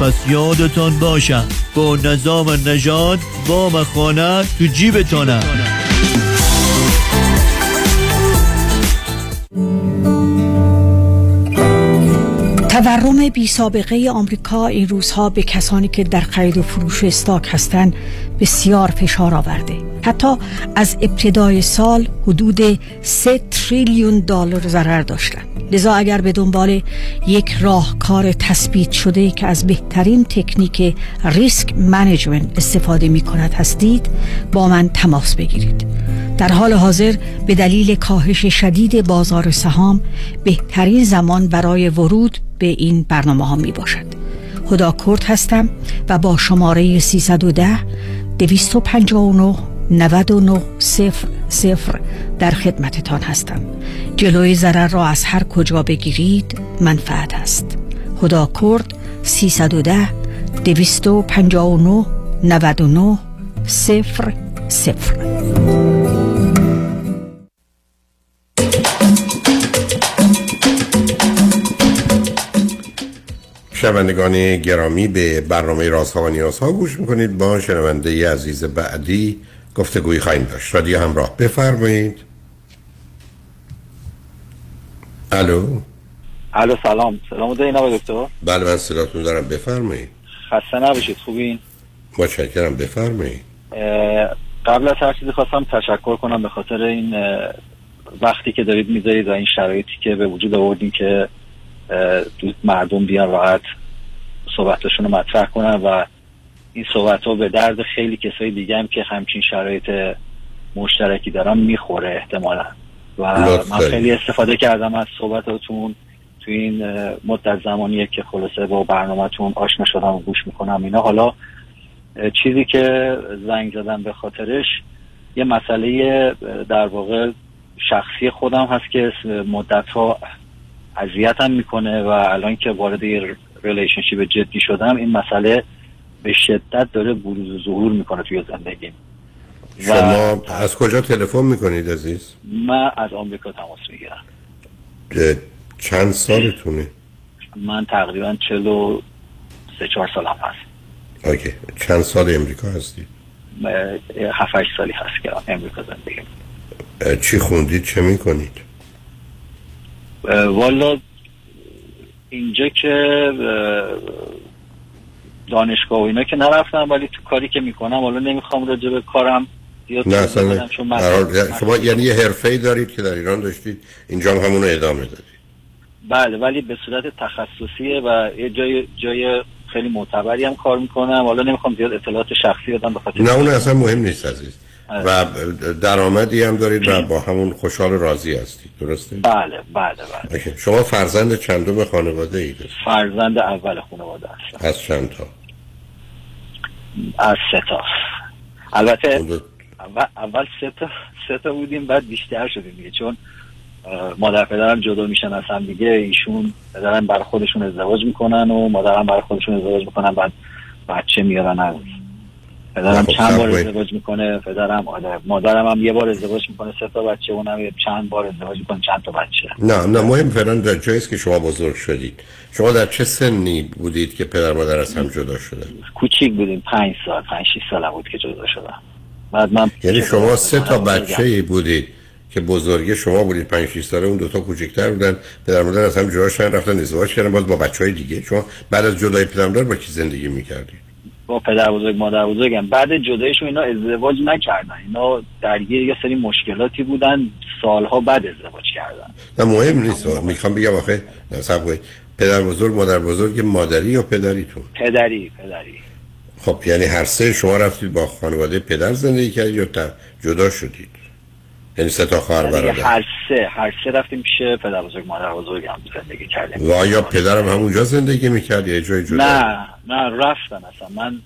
پس یادتان باشم با نظام نژاد وام خانه تو جیبتانه تورم بی سابقه آمریکا این روزها به کسانی که در خرید و فروش استاک هستند بسیار فشار آورده. حتی از ابتدای سال حدود 3 تریلیون دلار ضرر داشتند. لذا اگر به دنبال یک راهکار تثبیت شده که از بهترین تکنیک ریسک منیجمنت استفاده می کند هستید با من تماس بگیرید. در حال حاضر به دلیل کاهش شدید بازار سهام بهترین زمان برای ورود به این برنامه ها می باشد. خدا کرد هستم و با شماره 310 259 99 صفر صفر در خدمتتان هستم. جلوی ضرر را از هر کجا بگیرید منفعت است. خدا کرد 310 259 99 صفر صفر. شنوندگان گرامی به برنامه رازها و نیازها گوش می‌کنید. با شنونده عزیز بعدی گفتگوی خواهیم داشت. رادیو همراه. بفرمایید. الو؟ الو سلام. سلام دارین آقای دکتر؟ بله من صداتون دارم. بفرمایید. خسته نباشید. خوبین؟ متشکرم. بفرمایید. قبل از هر چیزی خواستم تشکر کنم به خاطر این وقتی که دارید می‌ذارید و این شرایطی که به وجود آوردین که مردم بیان راحت صحبتشون رو مطرح کنن و این صحبت ها به درد خیلی کسای دیگه هم که همچین شرایط مشترکی دارن می‌خوره احتمالا. و من خیلی استفاده کردم از صحبتاتون تو این مدت زمانیه که خلاصه با برنامهتون آشنا شدم و گوش می‌کنم اینا. حالا چیزی که زنگ زدم به خاطرش یه مسئله در واقع شخصی خودم هست که مدت ها اذیتم می‌کنه و الان که وارد یه relationship جدی شدم این مسئله به شدت داره بروز و ظهور می‌کنه توی زندگیم شما از کجا تلفن می‌کنید عزیز؟ من از آمریکا تماس می‌گیرم چند سالتونه؟ من تقریبا چهل و سه چهار سالم هست okay چند سال امریکا هستی؟ هفت سالی هست که امریکا زندگی چی خوندید چه می‌کنید؟ والا اینجا که دانشگاه و اینا که نرفتم ولی تو کاری که می‌کنم حالا نمی‌خوام راجع به کارم نه اصلا شما یعنی یه حرفه دارید که در ایران داشتید اینجا هم همونو ادامه دادید. بله ولی به صورت تخصصیه و یه جای جای خیلی معتبری هم کار می‌کنم. حالا نمی‌خوام زیاد اطلاعات شخصی بدم بخاطر نه اون اصلا مهم نیست عزیز. و درآمدی هم دارید و با همون خوشحال راضی هستید درسته؟ بله بله بله شما فرزند چندم خانواده اید؟ فرزند اول خانواده هستم از چند تا؟ از سه تا البته اول, اول سه تا سه تا بودیم بعد بیشتر شدیم دیگه چون مادر پدرم جدا میشن از هم دیگه ایشون پدرم برای خودشون ازدواج می‌کنن و مادرم برای خودشون ازدواج می‌کنن بعد بچه میارن از پدرم خب، چند بار. ازدواج می‌کنه؟ پدرم آره مادرم هم یه بار ازدواج می‌کنه سه تا بچه اونم چند بار ازدواج می‌کنه چند تا بچه. نه نه مهم فعلا در جایی که شما بزرگ شدید. شما در چه سنی بودید که پدر مادر از هم جدا شدن؟ کوچیک بودیم پنج سال پنج شیش سالم بود که جدا شدم. بعد من یعنی شما سه تا. بچه ای بودید که بزرگی شما بودید 5 6 ساله اون دو تا کوچیک‌تر بودن پدر مادر از هم جدا شدن رفتن ازدواج کردن باز با بچهای دیگه. شما بعد از جدای پدر مادر با کی زندگی می‌کردید؟ با پدر بزرگ مادر بزرگم. بعد جدایشون اینا ازدواج نکردن. اینا درگیر یه سری مشکلاتی بودن. سالها بعد ازدواج کردن. نه مهم نیست. می‌خوام بگم آخه کنید. پدر بزرگ مادر بزرگ مادری یا پدریتون؟ پدری پدری. خب یعنی هر سه شما رفتید با خانواده پدر زندگی کردید یا جدا شدید؟ یعنی سه تا خواهر دیگه برادر. هر سه هر سه رفتیم پیش پدر بزرگ مادر بزرگ هم زندگی کردیم. و آیا پدرم همونجا زندگی می‌کرد یا جای جدا؟ نه نه رفتن اصلا. من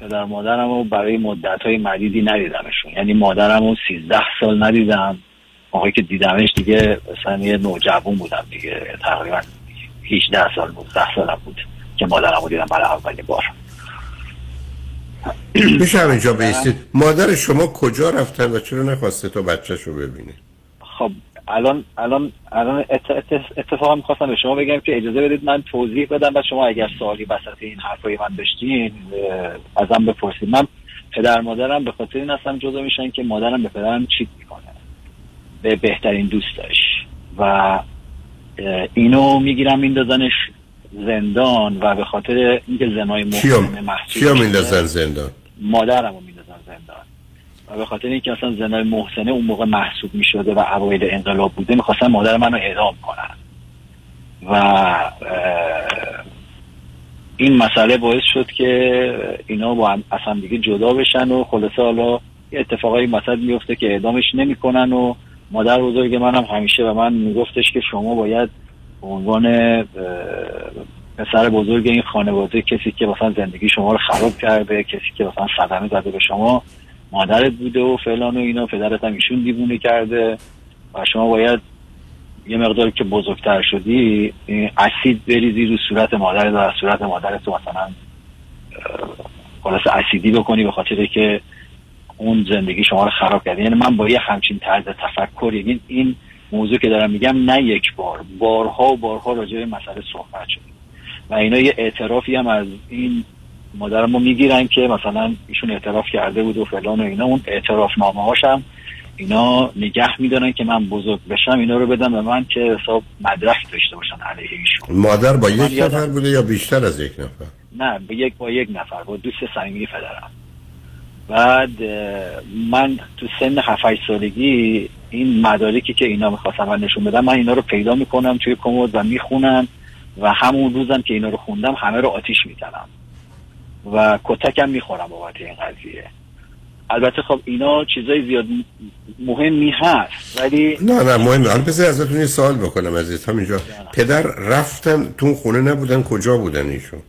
پدر مادرم رو برای مدت های مدیدی ندیدمشون. یعنی مادرم رو سیزده سال ندیدم. آقایی که دیدمش دیگه مثلا یه نوجوان بودم دیگه. تقریبا 18 سال بود 10 سالم بود که مادرم رو دیدم برای اولین بار. میشه همینجا بیستید. مادر شما کجا رفتن و چرا نخواسته تا بچهش رو ببینه؟ خب الان الان الان ات- ات- اتفاقا می‌خواستم به شما بگم که اجازه بدید من توضیح بدم و شما اگر سوالی وسط این حرفای من داشتین ازم بپرسید. من پدر مادرم به خاطر این هستم جدا میشن که مادرم به پدرم چیت می‌کنه. به بهترین دوستش و اینو می‌گیرم میندازنش زندان و به خاطر اینکه زنای محسن محسوب کیو میندازن زندان؟ مادرم رو میندازن زندان. و به خاطر اینکه اصلا زنای محسنه اون موقع محسوب می‌شده و اوایل انقلاب بوده می‌خواستن مادر منو اعدام کنن. و این مسئله باعث شد که اینا با هم از هم دیگه جدا بشن و خلاصه حالا یه اتفاقایی مثلا میفته که اعدامش نمی‌کنن و مادر بزرگ منم همیشه به من میگفتش که شما باید به عنوان پسر بزرگ این خانواده کسی که مثلا زندگی شما رو خراب کرده کسی که مثلا صدمه زده به شما مادرت بوده و فلان و اینا پدرت هم ایشون دیوونه کرده و شما باید یه مقدار که بزرگتر شدی اسید بریزی رو صورت مادرت و صورت مادرت رو مثلا خلاص اسیدی بکنی به خاطر که اون زندگی شما رو خراب کرده. یعنی من با یه همچین طرز تفکر یعنی این موضوع که دارم میگم نه یک بار. بارها و بارها راجع به مسئله صحبت شد و اینا یه اعترافی هم از این مادرم رو می‌گیرن که مثلا ایشون اعتراف کرده بود و فلان و اینا. اون اعتراف نامه هاشم اینا نگه میدارن که من بزرگ بشم اینا رو بدم به من که حساب مدرک داشته باشن علیه ایشون. مادر با یک نفر بوده یا بیشتر از یک نفر؟ نه به یک با یک نفر با دوست صمیمی پدرم. بعد من تو سن 7 سالگی این مدارکی که اینا می‌خواستم من نشون بدم من اینا رو پیدا می‌کنم توی کمد و می‌خونم و همون روزم که اینا رو خوندم همه رو آتیش می‌زنم و کتکم می‌خورم بابت این قضیه. البته خب اینا چیزای زیاد مهمی هست ولی نه نه مهم الان بذار ازتون یه سوال بکنم عزیز. همینجا پدر رفتن تو خونه نبودن؟ کجا بودن ایشون؟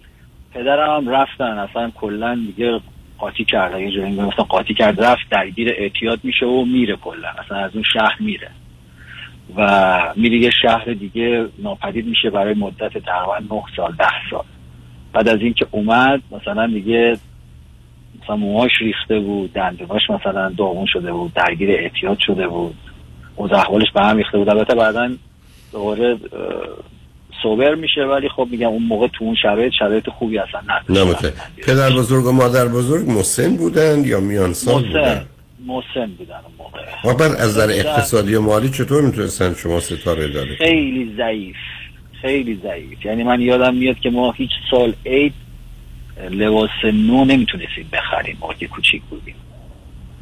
پدرم هم رفتن اصلا کلا دیگه قاطی کرده یه جوری مثلا قاطی کرد رفت درگیر اعتیاد میشه و میره کلا. اصلا از اون شهر میره. و میره یه شهر دیگه ناپدید میشه برای مدت تقریبا 9 سال 10 سال. بعد از اینکه اومد مثلا دیگه مثلا موهاش ریخته بود دندوناش مثلا داغون شده بود درگیر اعتیاد شده بود. اوضاع احوالش به هم ریخته بود. البته بعدا دوباره سوبر میشه ولی خب میگم اون موقع تو اون شرایط شرایط خوبی اصلا نداشت. پدر بزرگ و مادر بزرگ مسن بودن یا میان سال بودن؟ مسن بودن اون موقع. و بعد از نظر اقتصادی و مالی چطور می‌تونستن شما ستاره داره خیلی ضعیف. خیلی ضعیف. یعنی من یادم میاد که ما هیچ سال عید لباس نو نمی‌تونستیم بخریم موقع که کوچیک بودیم.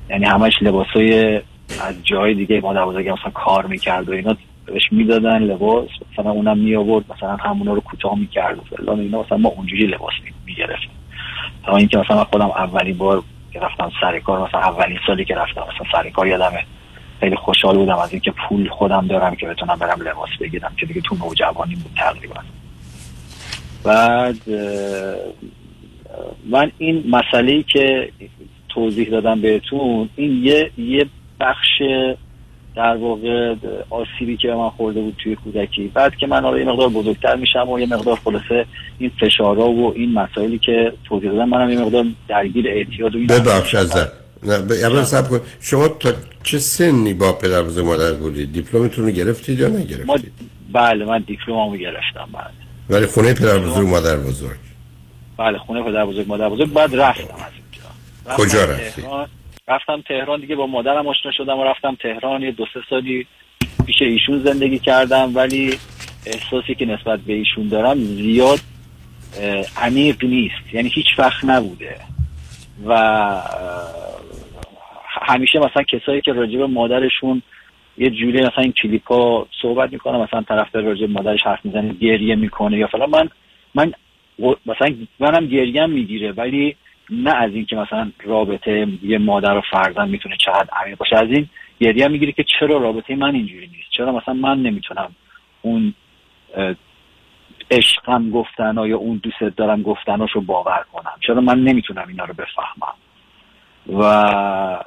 یعنی همش لباسای از جای دیگه مادر بزرگم مثلا کار می‌کرد و اینا. بهش می‌دادن لباس مثلا اونم می آورد مثلا همونا رو کوتاه می‌کرد. و فلان اینا مثلا ما اونجوری لباس می‌گرفتیم. تا اینکه مثلا من خودم اولین بار که رفتم سر کار مثلا اولین سالی که رفتم مثلا سر کار یادمه. خیلی خوشحال بودم از اینکه پول خودم دارم که بتونم برم لباس بگیرم که دیگه تو نوجوانی بود تقریبا. بعد من این مسئله که توضیح دادم بهتون این یه یه بخش در واقع آسیبی که به من خورده بود توی کودکی. بعد که من حالا یه مقدار بزرگتر میشم و یه مقدار خلاصه این فشارها و این مسائلی که توضیح دادم منم یه مقدار درگیر اعتیاد و این ببخش نه سب کن. شما تا چه سنی با پدر بزرگ مادر بودید دیپلمتون رو گرفتید یا نگرفتید؟ ما بله من دیپلممو گرفتم بعد ولی خونه پدر بزرگ مادر بزرگ. بله خونه پدر بزرگ مادر بزرگ بعد رفتم از اینجا. کجا رفتی؟ رفتم تهران دیگه با مادرم آشنا شدم و رفتم تهران. یه دو سه سالی پیش ایشون زندگی کردم ولی احساسی که نسبت به ایشون دارم زیاد عمیق نیست. یعنی هیچ وقت نبوده. و همیشه مثلا کسایی که راجع به مادرشون یه جوری مثلا این کلیپ ها صحبت می‌کنه مثلا طرف راجع به مادرش حرف می‌زنه گریه می‌کنه یا فلان. من من مثلا منم گریم می‌گیره ولی نه از این که مثلا رابطه یه مادر و فرزند می‌تونه چقدر عمیق باشه از این گریه می‌گیره که چرا رابطه من اینجوری نیست؟ چرا مثلا من نمی‌تونم اون عشقم گفتن یا اون دوست دارم گفتناشو باور کنم؟ چرا من نمی‌تونم اینا رو بفهمم؟ و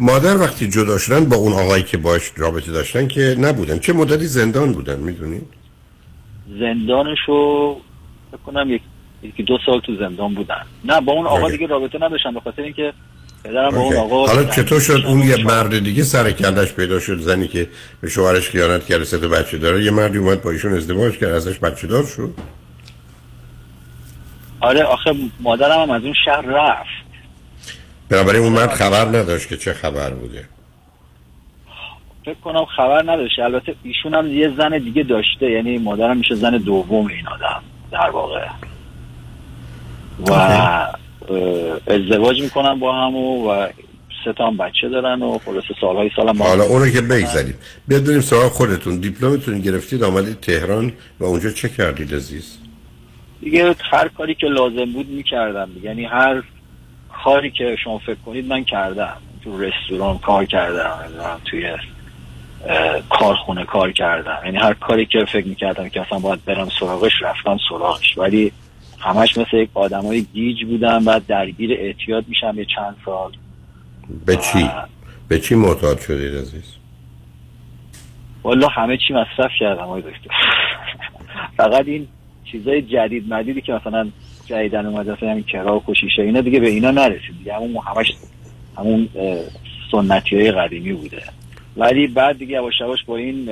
مادر وقتی جدا شدن با اون آقایی که باش رابطه داشتن که نبودن چه مدتی زندان بودن می‌دونید زندانشو فکر کنم یک یکی دو سال تو زندان بودن. نه با اون آقا اوکی. دیگه رابطه نداشتم به خاطر اینکه پدرم با اون. آقا حالا چطور شد اون یه مرد دیگه سر کلش پیدا شد؟ زنی که به شوهرش خیانت کرده سه تا بچه داره یه مردی اومد با ایشون ازدواج کرد ازش بچه دار شد؟ آره آخه مادرم هم از اون شهر رفت. بنابراین اون مرد خبر نداشت که چه خبر بوده. فکر کنم خبر نداشته البته ایشون هم یه زن دیگه داشته یعنی مادرم میشه زن دوم این آدم در واقع. و ازدواج می‌کنن با هم و, سه تا هم بچه دارن و خلاصه سالهای سالم با هم حالا اونو که بگذاریم. بیاد بریم سراغ خودتون. دیپلمتون گرفتید آمدید تهران و اونجا چه کردید عزیز؟ دیگه هر کاری که لازم بود می‌کردم. یعنی هر کاری که شما فکر کنید من کردم. تو رستوران کار کردم توی کارخونه کار کردم. یعنی هر کاری که فکر می‌کردم که اصلا باید برم سراغش رفتم سراغش. ولی همش مثل یک آدم های گیج بودم بعد درگیر اعتیاد میشم یه چند سال. به چی؟ به چی معتاد شدید عزیز؟ والا همه چی مصرف کردم آقای دکتر. فقط این چیزای جدید مدیدی که مثلا جدیدن اومده مثلا همین کراک و شیشه اینا دیگه به اینا نرسید. دیگه همون همش همون سنتی های قدیمی بوده. ولی بعد دیگه یواش یواش با این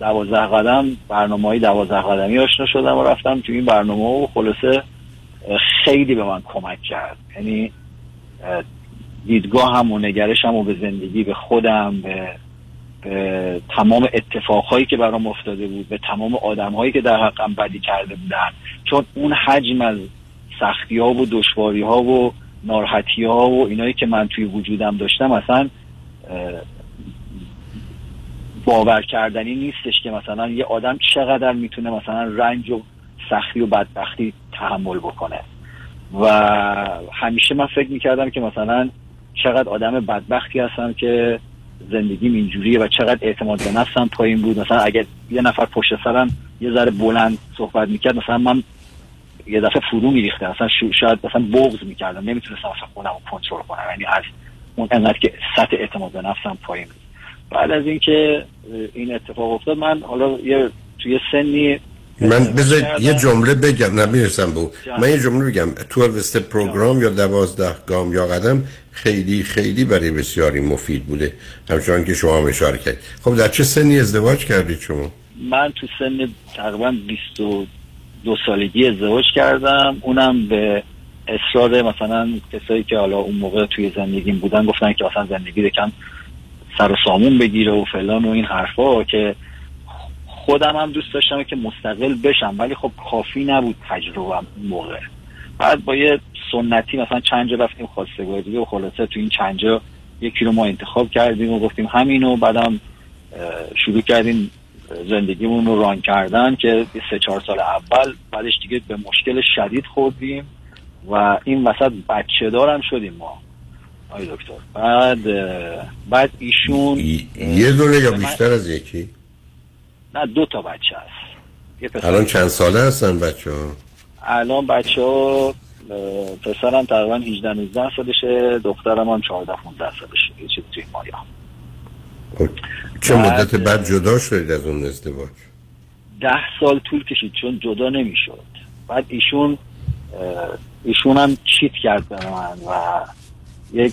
دوازده قدم برنامه های دوازده قدمی آشنا شدم و رفتم تو این برنامه و خلاصه خیلی به من کمک کرد. یعنی اه، دیدگاه هم و نگرشم و به زندگی به خودم به به تمام اتفاقهایی که برام افتاده بود به تمام آدمهایی که در حقم بدی کرده بودن. چون اون حجم از سختی ها و دشواری ها و ناراحتی ها و اینایی که من توی وجودم داشتم اصلا باور کردنی نیستش که مثلا یه آدم چقدر می‌تونه مثلا رنج و سختی و بدبختی تحمل بکنه. و همیشه من فکر می‌کردم که مثلا چقدر آدم بدبختی هستم که زندگیم اینجوریه و چقدر اعتماد به نفسم پایین بود. مثلا اگر یه نفر پشت سرم یه ذره بلند صحبت می‌کرد مثلا من یه دفعه فرو میریختم. مثلا شاید مثلا بغض می‌کردم. نمی‌تونستم مثلا خودم رو کنترل کنم. یعنی از اون انقدر که سطح اعتماد به نفسم پایین بود. بعد از اینکه این اتفاق افتاد من حالا یه توی سنی من کردم. یه جمله بگم نه می‌رسم به. من یه جمله بگم. 12 استپ پروگرام یا دوازده گام یا قدم خیلی خیلی برای بسیاری مفید بوده. همچنان که شما هم اشاره کردید. خب در چه سنی ازدواج کردید شما؟ من تو سن تقریبا 22 سالگی ازدواج کردم. اونم به اصرار مثلا کسایی که حالا اون موقع توی زندگیم بودن گفتن که مثلا زندگی یکم سر و سامون بگیره و فلان و این حرفا که خودم هم دوست داشتم که مستقل بشم ولی خب کافی نبود تجربه موقع. بعد با یه سنتی مثلا چند جا رفتیم خواستگاری و خلاصه تو این چند جا یکی رو ما انتخاب کردیم و گفتیم همینو بعدم اه، شروع کردیم زندگیمون رو ران کردن که سه چهار سال اول بعدش دیگه به مشکل شدید خوردیم و این وسط بچه دارم شدیم ما. آی دکتر. بعد بعد ایشون یه دونه یا بیشتر از یکی؟ نه دو تا بچه هست. الان چند ساله هستن بچه ها الان بچه ها پسرم تقریبا 18 19 سالشه دخترم هم 14 15 سالشه. یه چیز توی مایا. چه بعد- مدت بعد جدا شدید از اون ازدواج؟ ده سال طول کشید چون جدا نمی‌شد. بعد ایشون ایشون هم چیت کرد به من و یک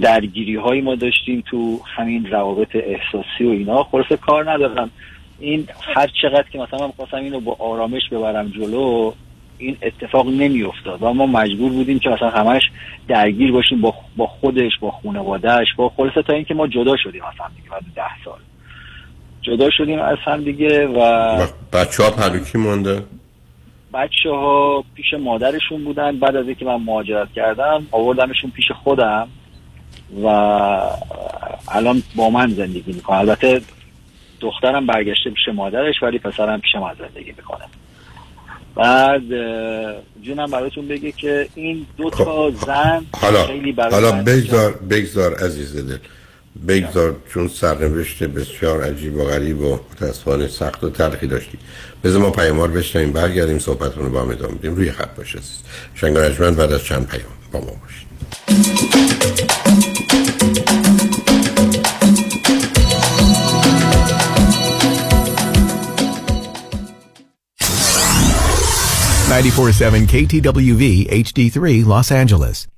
درگیری هایی ما داشتیم تو همین روابط احساسی و اینا. خلاصه کار ندارم. این هر چقدر که مثلا من خواستم اینو با آرامش ببرم جلو این اتفاق نمی افتاد و ما مجبور بودیم که مثلا همش درگیر باشیم با خودش با خانوادهش با خلاصه تا اینکه ما جدا شدیم از هم دیگه بعد ده سال. جدا شدیم از هم دیگه و بچه ها پلوکی مونده. بچه ها پیش مادرشون بودن. بعد از اینکه من مهاجرت کردم آوردمشون پیش خودم و الان با من زندگی می‌کنه البته دخترم برگشته پیش مادرش ولی پسرم پیش من زندگی می‌کنه. بعد جونم براتون بگه که این دو تا زن حالا خیلی برای حالا بگذار بگذار عزیز دل. بگذار چون سرنوشت بسیار عجیب و غریب و متاسفانه سخت و تلخی داشتی بذار ما پیامار بشنیم برگردیم صحبتون رو با هم ادامه بدیم. روی خط باشه عزیز. شنگارجمن بعد از چند پیام با ما باشید. 947 KTWV HD3 Los Angeles.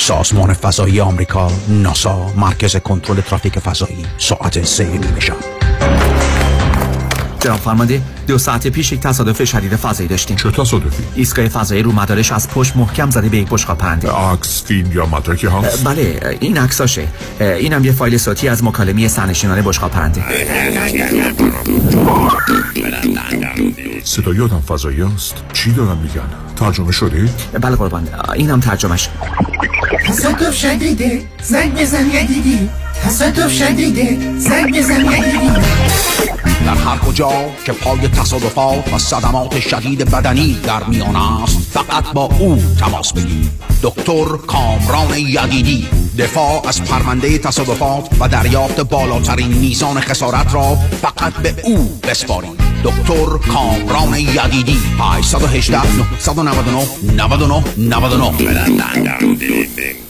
سازمان فضایی آمریکا ناسا مرکز کنترل ترافیک فضایی. ساعت سه نیمه شب جناب فرمانده دو ساعت پیش یک تصادف شدید فضایی داشتیم. چه تصادفی؟ ایستگاه فضایی رو مدارش از پشت محکم زده به یک بشقاب پرنده. عکس فیلم یا مدرکی هست؟ بله این عکساشه اینم یه فایل صوتی از مکالمه سرنشینان بشقاب پرنده. صدای آدم فضایی است چی دارن میگن؟ ترجمه شده بله قربان اینم ترجمش تصادف شدیده زنگ بزن یدیدی تصادف شدیده زنگ بزن یدیدی در هر کجا که پای تصادفات و صدمات شدید بدنی در میان است فقط با او تماس بگیر دکتر کامران یدیدی دفاع از پرونده تصادفات و دریافت بالاترین میزان خسارت را فقط به او بسپارید. دکتر کامران یدیدی 818 999 99 99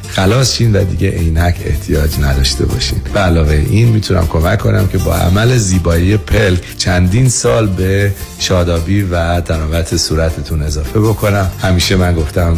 خلاص شین و دیگه عینک احتیاج نداشته باشین. به علاوه این می‌تونم کمک کنم که با عمل زیبایی پلک چندین سال به شادابی و طراوت صورتتون اضافه بکنم. همیشه من گفتم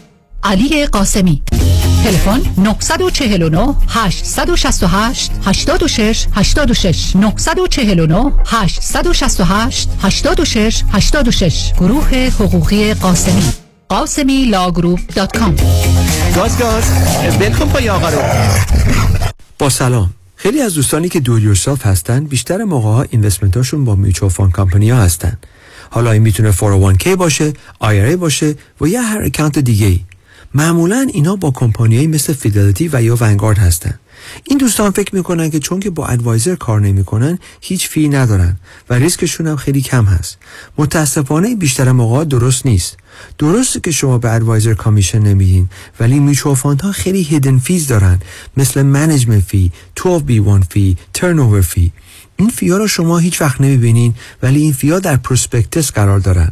علی قاسمی. تلفن 949 868 86 86 949 868 86 86 گروه حقوقی قاسمی قاسمی Law Group dot com گاز گاز بلکن پای آقا رو. با سلام. خیلی از دوستانی که do yourself هستن بیشتر موقع ها investment اشون با mutual fund company ها هستن. حالا این می‌تونه 401k باشه IRA باشه و یا هر account دیگه ای معمولا اینا با کمپانیایی مثل Fidelity و یا Vanguard هستن. این دوستان فکر می‌کنن که چون که با advisor کار نمی‌کنن هیچ fee ندارن و ریسکشون هم خیلی کم هست. متاسفانه بیشتر موقع درست نیست. درسته که شما به advisor commission نمیدین ولی میچو ها خیلی hidden fees دارن. مثل management fee 12B1 fee turn fee این fee ا رو شما هیچ وقت نمی‌بینین ولی این fee ا در prospectus قرار دارن.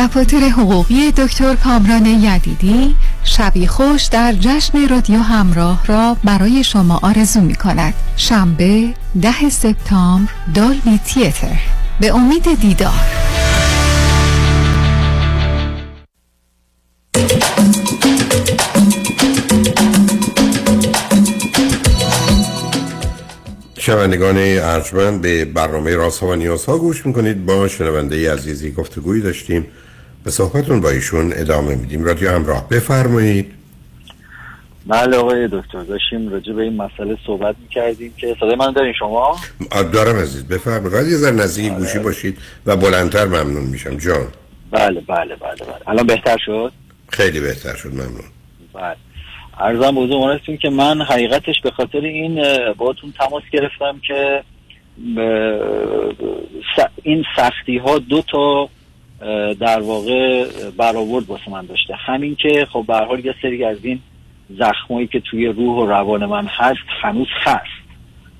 دفاتر حقوقی دکتر کامران یدیدی شبی خوش در جشن رادیو همراه را برای شما آرزو می کند شنبه ده سپتامبر دالبی تیتر. به امید دیدار. شنوندگان ارجمند به برنامه راست و نیاز ها گوش می‌کنید. با شنونده عزیزی گفتگویی داشتیم به صحبتون با ایشون ادامه میدیم. رادیو همراه بفرمایید. بله آقای دکتر داشتیم راجع به این مسئله صحبت می‌کردیم که صدای من دارین شما؟ دارم عزیز بفرمایید. ولی یه ذره نزدیک گوشی باشید و بلندتر ممنون میشم. جان. بله بله بله بله. الان بهتر شد؟ خیلی بهتر شد ممنون. بله. ارزم بزرگ هستیم که من حقیقتش به خاطر این باهاتون تماس گرفتم که این سختی ها دو تا در واقع برآورد واسه من داشته. همین که خب به حال یه سری از این زخمایی که توی روح و روان من هست هنوز هست.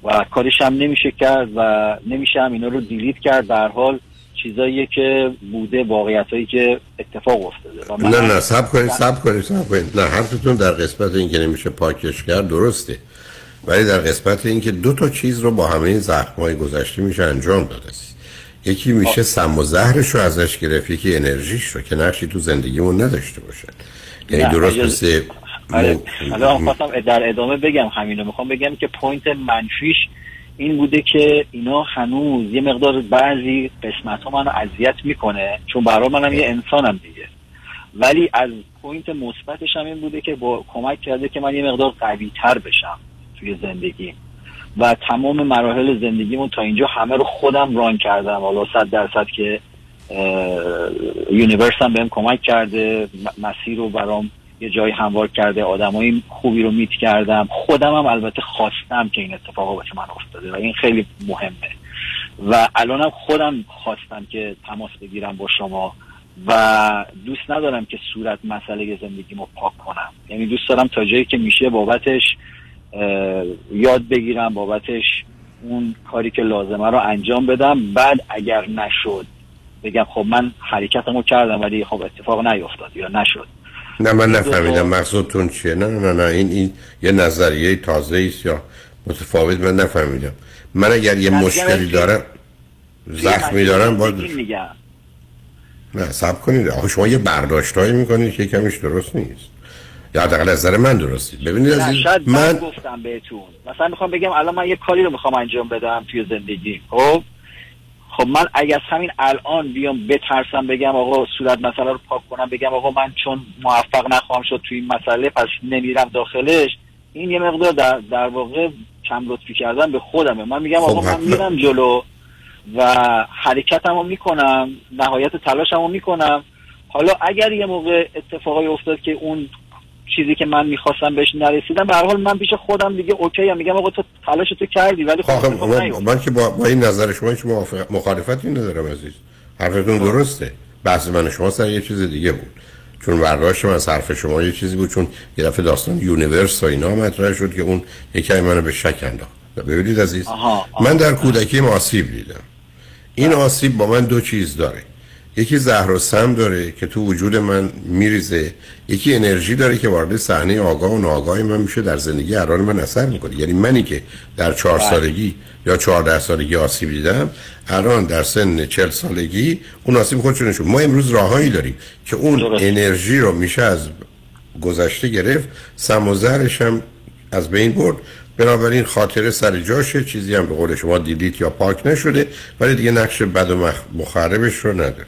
و کارش هم نمیشه کرد و نمیشه هم اینا رو دیلیت کرد. در حال چیزایی که بوده واقعیت هایی که اتفاق افتاده. نه نه سب کنید سب کنید سب کنید. نه حرفتون در قسمت این که نمیشه پاکش کرد درسته. ولی در قسمت این که دو تا چیز رو با همه زخمای گذشته میشه انجام داده. یکی میشه سم و زهرش رو ازش گرفت یکی انرژیش رو که نقشی تو زندگیمون نداشته باشه. یعنی درست مثل حالا خواستم در ادامه بگم همینو. می‌خوام بگم که point منفیش این بوده که اینا هنوز یه مقدار بعضی قسمت ها منو اذیت می‌کنه چون برای منم یه انسانم دیگه. ولی از point مثبتش هم این بوده که با کمک کرده که من یه مقدار قوی تر بشم توی زندگی و تمام مراحل زندگیمون تا اینجا همه رو خودم run کردم. حالا صد درصد که universe هم بهم کمک کرده. مسیر رو برام یه جایی هموار کرده. آدمای خوبی رو میت کردم. خودم هم البته خواستم که این اتفاق واسه من افتاده و این خیلی مهمه. و الانم خودم خواستم که تماس بگیرم با شما و دوست ندارم که صورت مسئله زندگیمو پاک کنم. یعنی دوست دارم تا جایی که میشه بابتش یاد بگیرم بابتش اون کاری که لازمه رو انجام بدم. بعد اگر نشد بگم خب من حرکتمو کردم ولی خب اتفاق نیفتاد یا نشد. نه من نفهمیدم مقصودتون چیه. نه نه نه این این یه نظریه تازه است یا متفاوت من نفهمیدم. من اگر یه مشکلی دارم زخمی دارم باید نه سب کنید. آخه شما یه برداشتایی می‌کنید که کمیش درست نیست. یا حداقل از نظر من درستید ببینید از من گفتم بهتون. مثلا می‌خوام بگم الان من یه کاری رو می‌خوام انجام بدم توی زندگی. خب؟ خب من اگه از همین الان بیام بترسم بگم آقا صورت مسئله رو پاک کنم بگم آقا من چون موفق نخواهم شد توی این مسئله پس نمیرم داخلش این یه مقدار در, در واقع کم لطفی کردن به خودمه. من میگم خب، آقا من. میرم جلو و حرکتم رو می‌کنم نهایت تلاشم رو می‌کنم. حالا اگر یه موقع اتفاقی افتاد که اون چیزی که من می‌خواستم بهش نرسیدم. به هر حال من پیش خودم دیگه اوکی هم میگم آقا تو تلاش تو کردی ولی خب اتفاق من. من که با, با این نظر شما هیچ مخالفتی ندارم عزیز. حرفتون درسته. بحث من شما سر یه چیز دیگه بود. چون برداشت من از حرف شما یه چیزی بود چون یه دفعه داستان یونیورس و اینا مطرح شد که اون یکی منو به شک انداخت. ببینید عزیز. آها، آها. من در کودکی آسیب دیدم. این آسیب با من دو چیز داره. یکی زهر و سم داره که تو وجود من میریزه. یکی انرژی داره که وارد صحنه آگاه و ناآگاه من میشه. در زندگی الان من اثر می‌کنه. یعنی منی که در چهار بله. سالگی یا چهارده سالگی آسیب دیدم الان در سن چل سالگی اون آسیب خودشون نشون. ما امروز راههایی داریم که اون انرژی رو میشه از گذشته گرفت سم و زهرش هم از بین برد. بنابراین خاطره سر جاشه چیزی هم به قول شما دیلیت یا پاک نشده ولی دیگه نقش بد و مخ- مخربش رو نداره.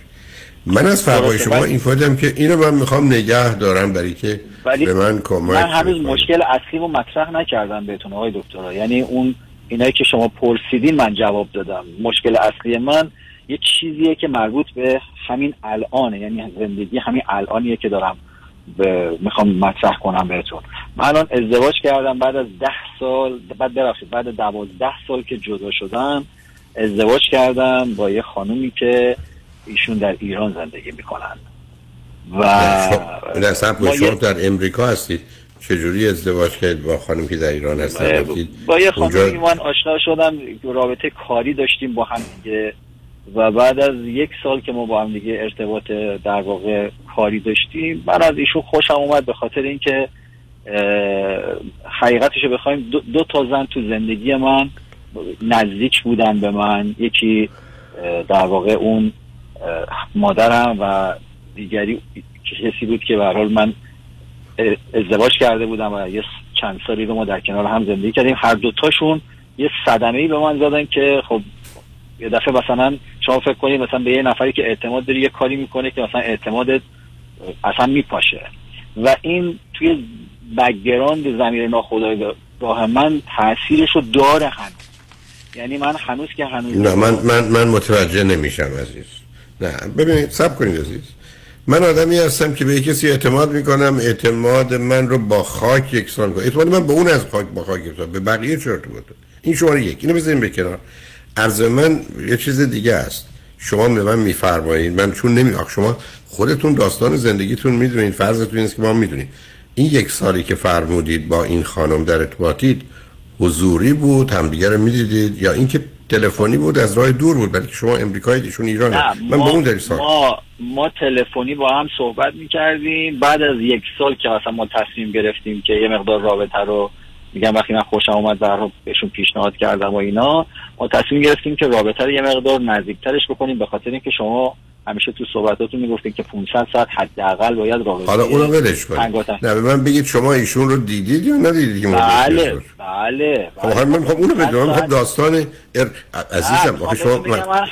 من از درسته، شما این فایدم که اینو من می‌خوام نگه دارم برای که ولی به من کمک من هنوز بکنه. مشکل اصلی رو مطرح نکردم بهتون آقای دکترا. یعنی اون اینایی که شما پرسیدین من جواب دادم. مشکل اصلی من یه چیزیه که مربوط به همین الانه. یعنی زندگی همین الانیه که دارم به می‌خوام مطرح کنم بهتون. من الان ازدواج کردم بعد از ده سال بعد ببخشید بعد دوازده سال که جدا شدم ازدواج کردم با یه خانومی که ایشون در ایران زندگی می‌کنن. و نه صبر ما کنید. شما در امریکا هستید چجوری ازدواج کردید با خانم که در ایران هستن؟ با یه اونجا- خانمی من آشنا شدم رابطه کاری داشتیم با هم دیگه. و بعد از یک سال که ما با هم دیگه ارتباط در واقع کاری داشتیم من از ایشون خوشم اومد به خاطر اینکه حقیقتش رو بخوایم دو, دو تا زن تو زندگی من نزدیک بودن به من. یکی در واقع اون مادرم و دیگری کسی بود که به حال من ازدواج کرده بودم و یه چند سالی رو ما در کنار هم زندگی کردیم. هر دوتاشون یه صدمه ای به من زدن که خب یه دفعه مثلا شما فکر کنید مثلا به یه نفری که اعتماد داری یه کاری می‌کنه که مثلا اعتمادت اصلا میپاشه. و این توی بگراند زمیر ناخودآگاه من تاثیرش رو داره هنوز. یعنی من هنوز که هنوز نه من من من متوجه نمیشم عزیز. نه. ببینید سب کنید عزیز. من آدمی هستم که به کسی اعتماد می‌کنم اعتماد من رو با خاک یکسان کنم. اعتماد من به اون از خاک با خاک یکسان. به بقیه تو بود این شماره یک. اینو بذاریم به کنار. عرض من یه چیز دیگه است. شما به من میفرمایید. من چون نمی شما خودتون داستان زندگیتون می‌دونید. فرضتون است که ما می‌دونید این یک سالی که فرمودید با این خانم در ارتباطید حضوری بود همدیگه رو می‌دیدید؟ یا اینکه تلفنی بود از راه دور بود بلکه شما امریکایی ایشون ایران من به اون دلیل ما ما تلفنی با هم صحبت می‌کردیم. بعد از یک سال که اصلا ما تصمیم گرفتیم که یه مقدار رابطه رو میگم وقتی من خوشم اومد در رو بهشون پیشنهاد کردم و اینا ما تصمیم گرفتیم که رابطه رو یه مقدار نزدیکترش بکنیم به خاطر اینکه شما همیشه تو صحبتاتون می‌گفتین که 500 ساعت حداقل باید رابطه حالا اونو ولش کنید. نه به من بگید شما ایشون رو دیدید یا ندیدید که بله بله خب من می‌خوام اونو بدونم. می‌خوام داستان ار... عزیزم آخه شما میگم من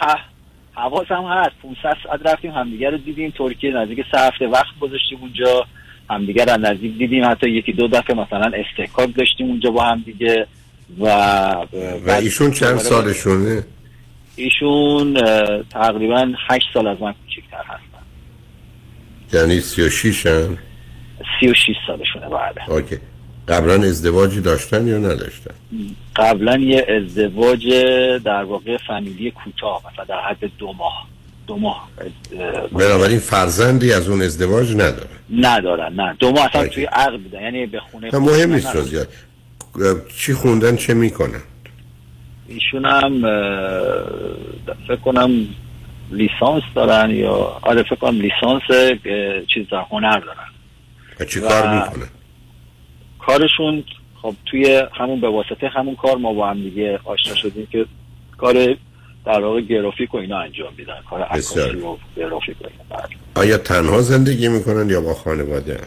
حواسم هست. 500 ساعت رفتیم همدیگه رو دیدیم ترکیه نزدیک سه هفته وقت گذاشتیم اونجا. همدیگه رو از نزدیک دیدیم. حتی یکی دو دفعه مثلا استحکاک داشتیم اونجا با هم دیگه و و ایشون چند سالشونه؟ ایشون تقریبا 8 سال از من کوچیک‌تر هستن. یعنی 36 هم؟ 36 سالشونه بله. اوکی. قبلا ازدواجی داشتن یا نداشتن؟ قبلا یه ازدواج در واقع فامیلی کوتاه مثلا در حد دو ماه. دو ماه. اه، بنابراین فرزندی از اون ازدواج نداره. ندارن نه. دو ماه اصلا توی عقد بودن یعنی به خونه مهم نیست. جزیات چی خوندن چه می‌کنن؟ ایشون هم فکر کنم لیسانس دارن یا آره فکر کنم لیسانس چیز در هنر دارن. و چی کار می‌کنن؟ کارشون خب توی همون به واسطه همون کار ما با هم دیگه آشنا شدیم که کار در واقع گرافیک و اینا انجام میدن. کار. عکاسی و گرافیک و اینا. بله. آیا تنها زندگی می‌کنن یا با خانواده؟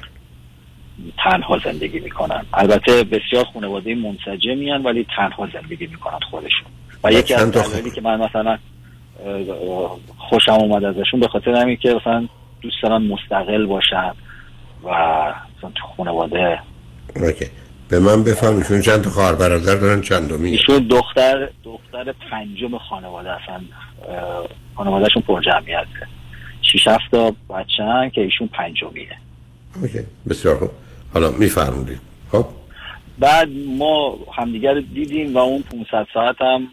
تنها زندگی می‌کنن. البته بسیار خانواده منسجمی هن ولی تنها زندگی می‌کنن خودشون. و و یکی از دلایلی که من مثلا خوشم اومد ازشون به خاطر همین که مثلا دوست دارن مستقل باشن و مثلا تو خانواده. اوکی. به من بفهم ایشون چند تا خواهر برادر دارن چندمی ایشون دختر دختر پنجم خانواده هستن. خانوادهشون پر جمعیته. شیش هفت تا بچه که ایشون پنجمیه. اوکی بسیار خوب. حالا میفرمودید خب؟ بعد ما همدیگر دیدیم و اون 500 ساعت هم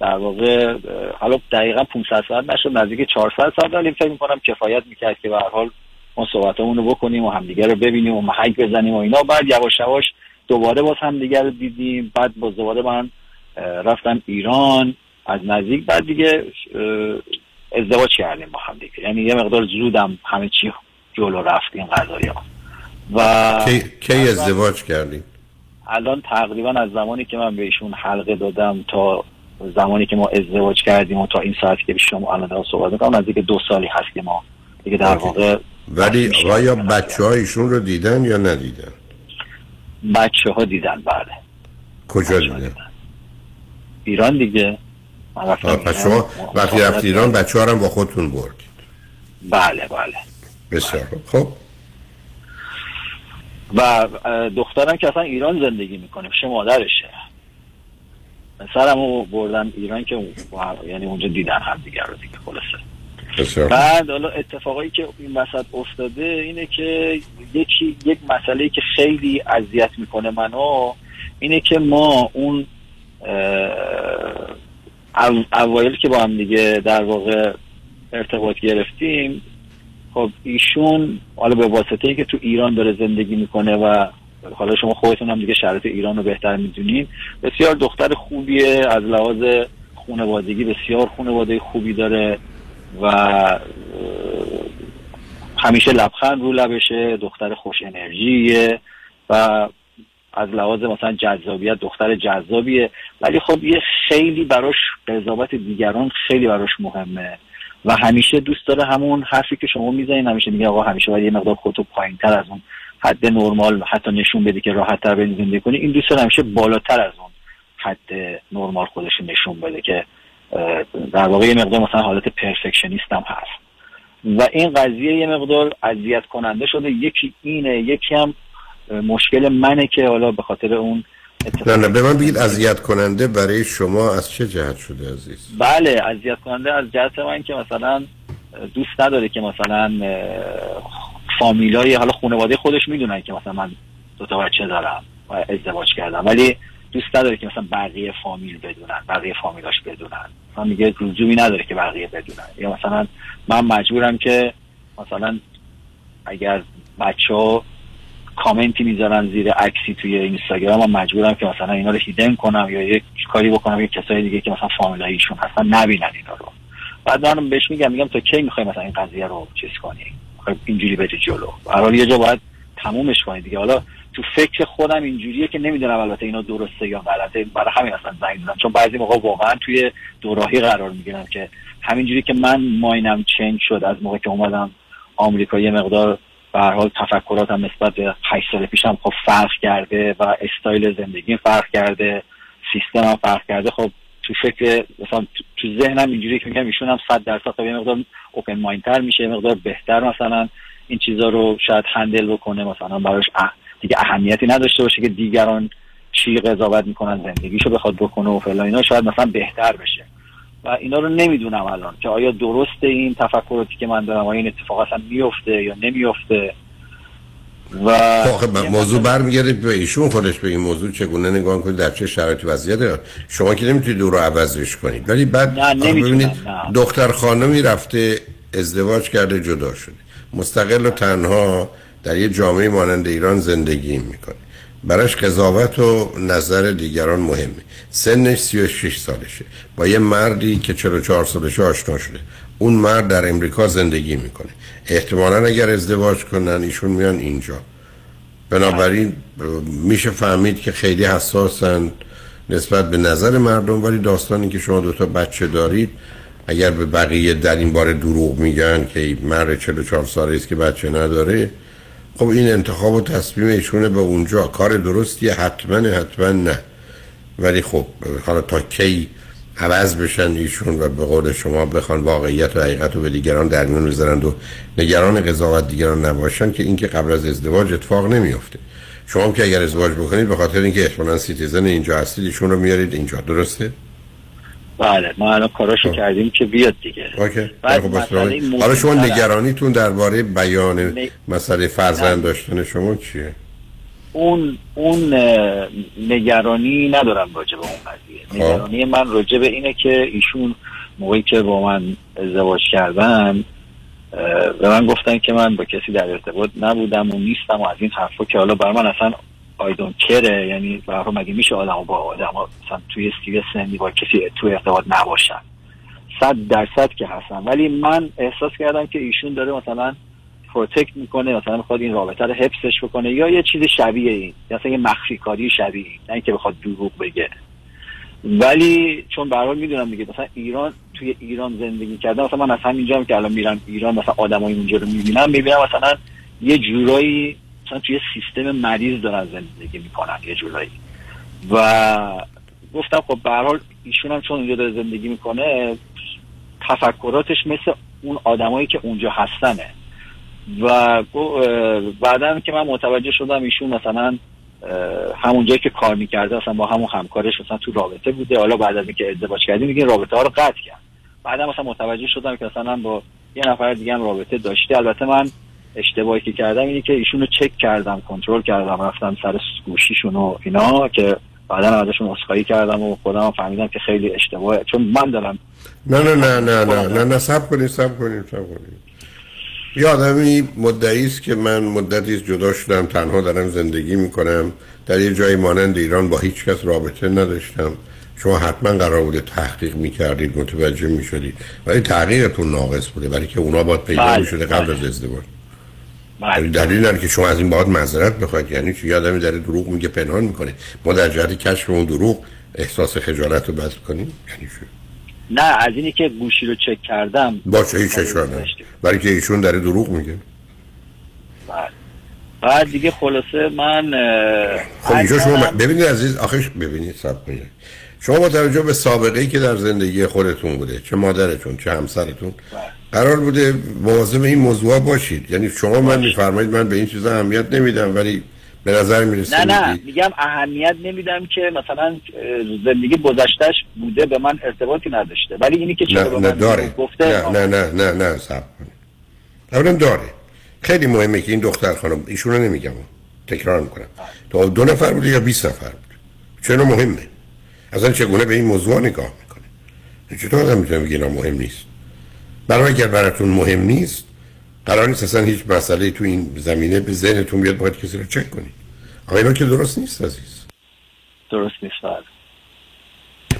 در واقع حالا دقیقا 500 ساعت نشد نزدیک 400 ساعت ولی فکر می‌کنم کفایت می‌کرد که به هر حال ما صحبتمون رو بکنیم و همدیگر رو ببینیم و محک بزنیم و اینا. بعد یواش یواش دوباره باز همدیگر رو دیدیم. بعد باز دوباره من رفتم ایران از نزدیک. بعد دیگه ازدواج کردیم با هم دیگه. یعنی یه مقدار زودم همه چی جلو رفتیم قضایی ها. و کی, کی ازدواج کردید الان تقریبا از زمانی که من به ایشون حلقه دادم تا زمانی که ما ازدواج کردیم و تا این ساعتی که شما الان دارم صحبت می‌کنم نزدیک دو سالی هست که ما دیگه در واقع ولی آیا بچه ها ایشون رو دیدن یا ندیدن؟ بچه ها دیدن بله. کجا دیدن؟ ایران دیگه. پس. شما وقتی رفت ایران بچه ها هم با خودتون بردید. بله بله. بسیار خوب. خب. و دخترم که اصلا ایران زندگی می‌کنه. پیش مادرشه. سرم رو بردم ایران که یعنی اونجا دیدن هم دیگر رو دیگه خلاصه. بعد حالا اتفاقایی که این وسط افتاده اینه که یکی یک مسئله که خیلی اذیت می‌کنه منو اینه که ما اون او- اوایل که با هم دیگه در واقع ارتباط گرفتیم خب ایشون حالا به واسطه ای که تو ایران داره زندگی می‌کنه و حالا شما خودتون هم دیگه شرایط ایران رو بهتر می‌دونین بسیار دختر خوبیه از لحاظ خانوادگی بسیار خانواده خوبی داره. و همیشه لبخند رو لبشه دختر خوش انرژیه و از لحاظ مثلا جذابیت دختر جذابیه. ولی خب یه خیلی براش قضاوت دیگران خیلی براش مهمه و همیشه دوست داره همون حرفی که شما می‌زنین همیشه میگه آقا همیشه باید یه مقدار خودتو پایین تر از اون حد نرمال حتی نشون بدی که راحت تر زندگی کنی. این دوست داره همیشه بالاتر از اون حد نرمال خودش نشون بده که در واقع یه مقدار مثلا حالت پرفکشنیست هم هست. و این قضیه یه مقدار اذیت کننده شده. یکی اینه یکی هم مشکل منه که حالا به خاطر اون نه نه به من بگید اذیت کننده برای شما از چه جهت شده عزیز؟ بله اذیت کننده از جهت من که مثلا دوست نداره که مثلا فامیلای حالا خانواده خودش می‌دونن که مثلا من دو تا بچه دارم و ازدواج کردم. ولی دوست نداره که مثلا بقیه فامیل بدونن بقیه فامیلاش بدونن. مثلا میگه لزومی نداره که بقیه بدونن. یا مثلا من مجبورم که مثلا اگر بچه ها کامنتی می‌ذارن زیر عکسی توی اینستاگرام من مجبورم که مثلا اینا رو هیدن کنم یا یک کاری بکنم یه کسای دیگه که مثلا فامیلای ایشون هستن نبینن اینا رو. بعد من بهش میگم میگم تا کی می‌خوای مثلا این قضیه رو چیز کنی؟ اینجوری بری جلو. هر حال یه جا باید تمومش کنی دیگه. حالا تو فکر خودم اینجوریه که نمی‌دونم البته اینا درسته یا غلطه. برای همین اصلا زنگ زدم. چون بعضی موقع واقعا توی دوراهی قرار می‌گیرم که همینجوری که من ماینم چنج شد از موقع که اومدم آمریکا یه مقدار به حال تفکراتم نسبت به 8 سال پیشم خب فرق کرده و استایل زندگی فرق کرده سیستم هم فرق کرده. خب تو فکر مثلا تو- ذهنم اینجوری که میگم ایشون هم 100 درصد خب یه مقدار اوپن مایندتر میشه یه مقدار بهتر مثلا این چیزا رو شاید هندل بکنه مثلا براش دیگه اهمیتی نداشته باشه که دیگران چی قضاوت می‌کنن زندگیشو بخواد بکنه و فلان اینا شاید مثلا بهتر بشه. و اینا رو نمی‌دونم الان که آیا درسته این تفکراتی که من دارم آیا این اتفاق اصلا میفته یا نمیفته و خب موضوع برمیگرده به ایشون خودش به این موضوع چگونه نگاه کنید در چه شرایطی وضعیت شما که نمی‌تونید دور رو عوضش کنید. ولی بعد ببینید. دختر خانمی رفته ازدواج کرده جدا شده. مستقل و تنها در یه جامعه مانند ایران زندگی می‌کنه. براش قضاوت و نظر دیگران مهمه. سنش 36 سالشه. با یه مردی که 44 سالشه آشنا شده. اون مرد در امریکا زندگی می‌کنه. احتمالا اگر ازدواج کنن ایشون میان اینجا. بنابراین میشه فهمید که خیلی حساسن نسبت به نظر مردم. ولی داستانی که شما دوتا بچه دارید اگر به بقیه در این باره دروغ میگن که مرد 44 ساله است که بچه نداره خب این انتخاب و تصمیم ایشونه به اونجا. کار درستیه حتما حتما نه. ولی خب حالا تا کی عوض بشن ایشون و به قول شما بخوان واقعیت و حقیقت رو به دیگران در میون بذارند و نگران قضاوت دیگران نباشن که اینکه قبل از ازدواج اتفاق نمیافته. شما که اگر ازدواج بکنید به خاطر اینکه احتمالاً citizen اینجا هستید ایشون رو میارید. اینجا. درسته؟ بله ما الان کاراشو کردیم که بیاد دیگه اوکی خب،. حالا شما نگرانیتون درباره بیان نه. مسئله فرزند داشتن شما چیه اون اون نگرانی ندارم راجع به اون قضیه خب. نگرانی من راجع به اینه که ایشون موقعی که با من ازدواج کردن به من گفتن که من با کسی در ارتباط نبودم و نیستم و از این حرفا که حالا بر من اصلا آیدون کره یعنی برای مگه میشه آدم با آدم مثلا توی سیر سنی با کسی تو ارتباط نباشن؟ صد درصد که هستن. ولی من احساس کردم که ایشون داره مثلا protect می‌کنه مثلا می‌خواد این رابطه رو حفظش بکنه یا یه چیز شبیه این مثلا یه مخفی کاری شبیه این نه اینکه بخواد دروغ بگه. ولی چون به حال می‌دونم دیگه مثلا ایران توی ایران زندگی کردم مثلا من از همینجا که الان میرم ایران مثلا آدمای اونجا رو می‌بینم می‌بینم مثلا یه جورایی مثلا توی سیستم مریض دارن زندگی می‌کنن یه جورایی. و گفتم خب به حال ایشون هم چون اونجا داره زندگی می‌کنه تفکراتش مثل اون آدمایی که اونجا هستنه. و بعدا که من متوجه شدم ایشون مثلا اه، همون جایی که کار می‌کرده مثلا با همون همکارش مثلا تو رابطه بوده. حالا بعد از اینکه ازدواج کردیم دیگه رابطه ها رو قطع کرد. بعدا مثلا متوجه شدم که مثلا با یه نفر دیگه هم رابطه داشته. البته من اشتباهی که کردم اینه که ایشون رو چک کردم کنترل کردم رفتم سر گوشیشون و اینا که بعدا ازشون عذرخواهی کردم و خودم هم فهمیدم که خیلی اشتباهه. چون من دارم نه نه نه نه نه نه نه سب کنید سب کنید سب کنید یه آدمی مدعی است که من مدتی است جدا شدم تنها دارم زندگی می‌کنم. در یه جایی مانند ایران با هیچ کس رابطه نداشتم. شما حتما قرار بوده تحقیق می‌کردید متوجه می‌شدید. ولی تحقیقتون ناقص بوده برای که اونا باید پیدا بله، می‌شده قبل بله. از ازدواج. ولی دلیل نداره که شما از این باید معذرت بخواید یعنی چه یه آدمی داره دروغ میگه پنهان می‌کنه. ما در جهت کشف اون دروغ احساس خجالت رو بس کنیم؟ یعنی چی؟ نه از اینی که گوشی رو چک کردم. باشه هیچ اشکال نداره برای که ایشون داره دروغ میگه. بعد بعد دیگه خلاصه من خب اینجا شما ببینید عزیز آخه ببینید سب کنید. شما با توجه به سابقه ای که در زندگی خودتون بوده چه مادرتون چه همسرتون قرار بوده مواظب این موضوع باشید. یعنی شما من میفرمایید من به این چیزا اهمیت نمیدم ولی به نظر می‌رسه نه نه میگم اهمیت نمیدم که مثلا زندگی گذشتهش بوده به من ارتباطی نداشته. ولی اینی که چرا نه داره. گفته نه نه نه نه نه کنید. اولا داره. خیلی مهمه که این دختر خانم ایشونو نمیگم تکرار می‌کنم. تو دو نفر بوده یا 20 نفر بوده. چرا مهمه؟ اصلا چگونه به این موضوع نگاه می‌کنه؟ چطور آدم می‌تونه بگه اینا مهم نیست؟ برای اگر براتون مهم نیست قرار نیست اصلا هیچ مسئله تو این زمینه به ذهنتون بیاد باید کسی رو چک کنید. آقا اینا که درست نیست عزیز. درست نیست بله.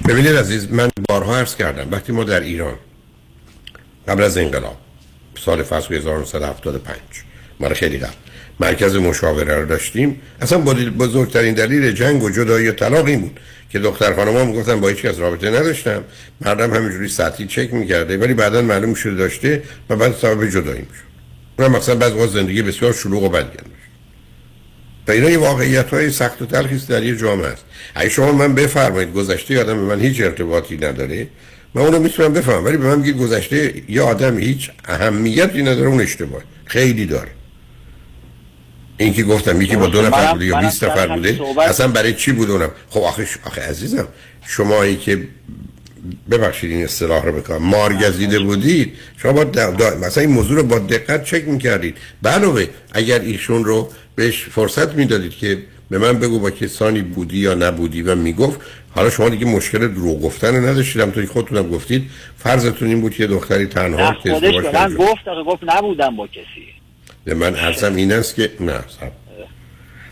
ببینید عزیز من بارها عرض کردم وقتی ما در ایران قبل از انقلاب سال فصل 1975 مال خیلی قبل مرکز مشاوره رو داشتیم اصلا بزرگترین دلیل جنگ و جدایی و طلاق این بود. که دختر خانم ها می‌گفتن با هیچ کس رابطه نداشتم. مردم همینجوری سطحی چک می‌کرده ولی بعدا معلوم شده داشته و بعد سبب جدایی می‌شد اونم مثلا بعض وقت زندگی بسیار شلوغ و داشت و اینا یه واقعیت های سخت و تلخی در یه جامعه است. اگه شما من بفرمایید گذشته آدم به من هیچ ارتباطی نداره من اونو می‌تونم بفهمم ولی به من بگید گذشته یه آدم هیچ اهمیتی نداره اون اشتباه. خیلی داره. این که گفتم یکی با دو نفر بوده یا منم 20 نفر بوده اصلا برای چی بود اونم؟ خب آخه آخه عزیزم شمایی که ببخشید این اصطلاح رو بکنم مارگزیده بودید شما با دا دا مثلا این موضوع رو با دقت چک می‌کردید. علاوه اگر ایشون رو بهش فرصت می‌دادید که به من بگو با کسانی بودی یا نبودی و می‌گفت حالا شما دیگه مشکل دروغ گفتن رو نداشتید همونطوری که خودتونم گفتید. فرضتون این بود که دختری تنها نه خودش به. من گفت گفت نبودم با کسی. من عرضم این است که نه صبر.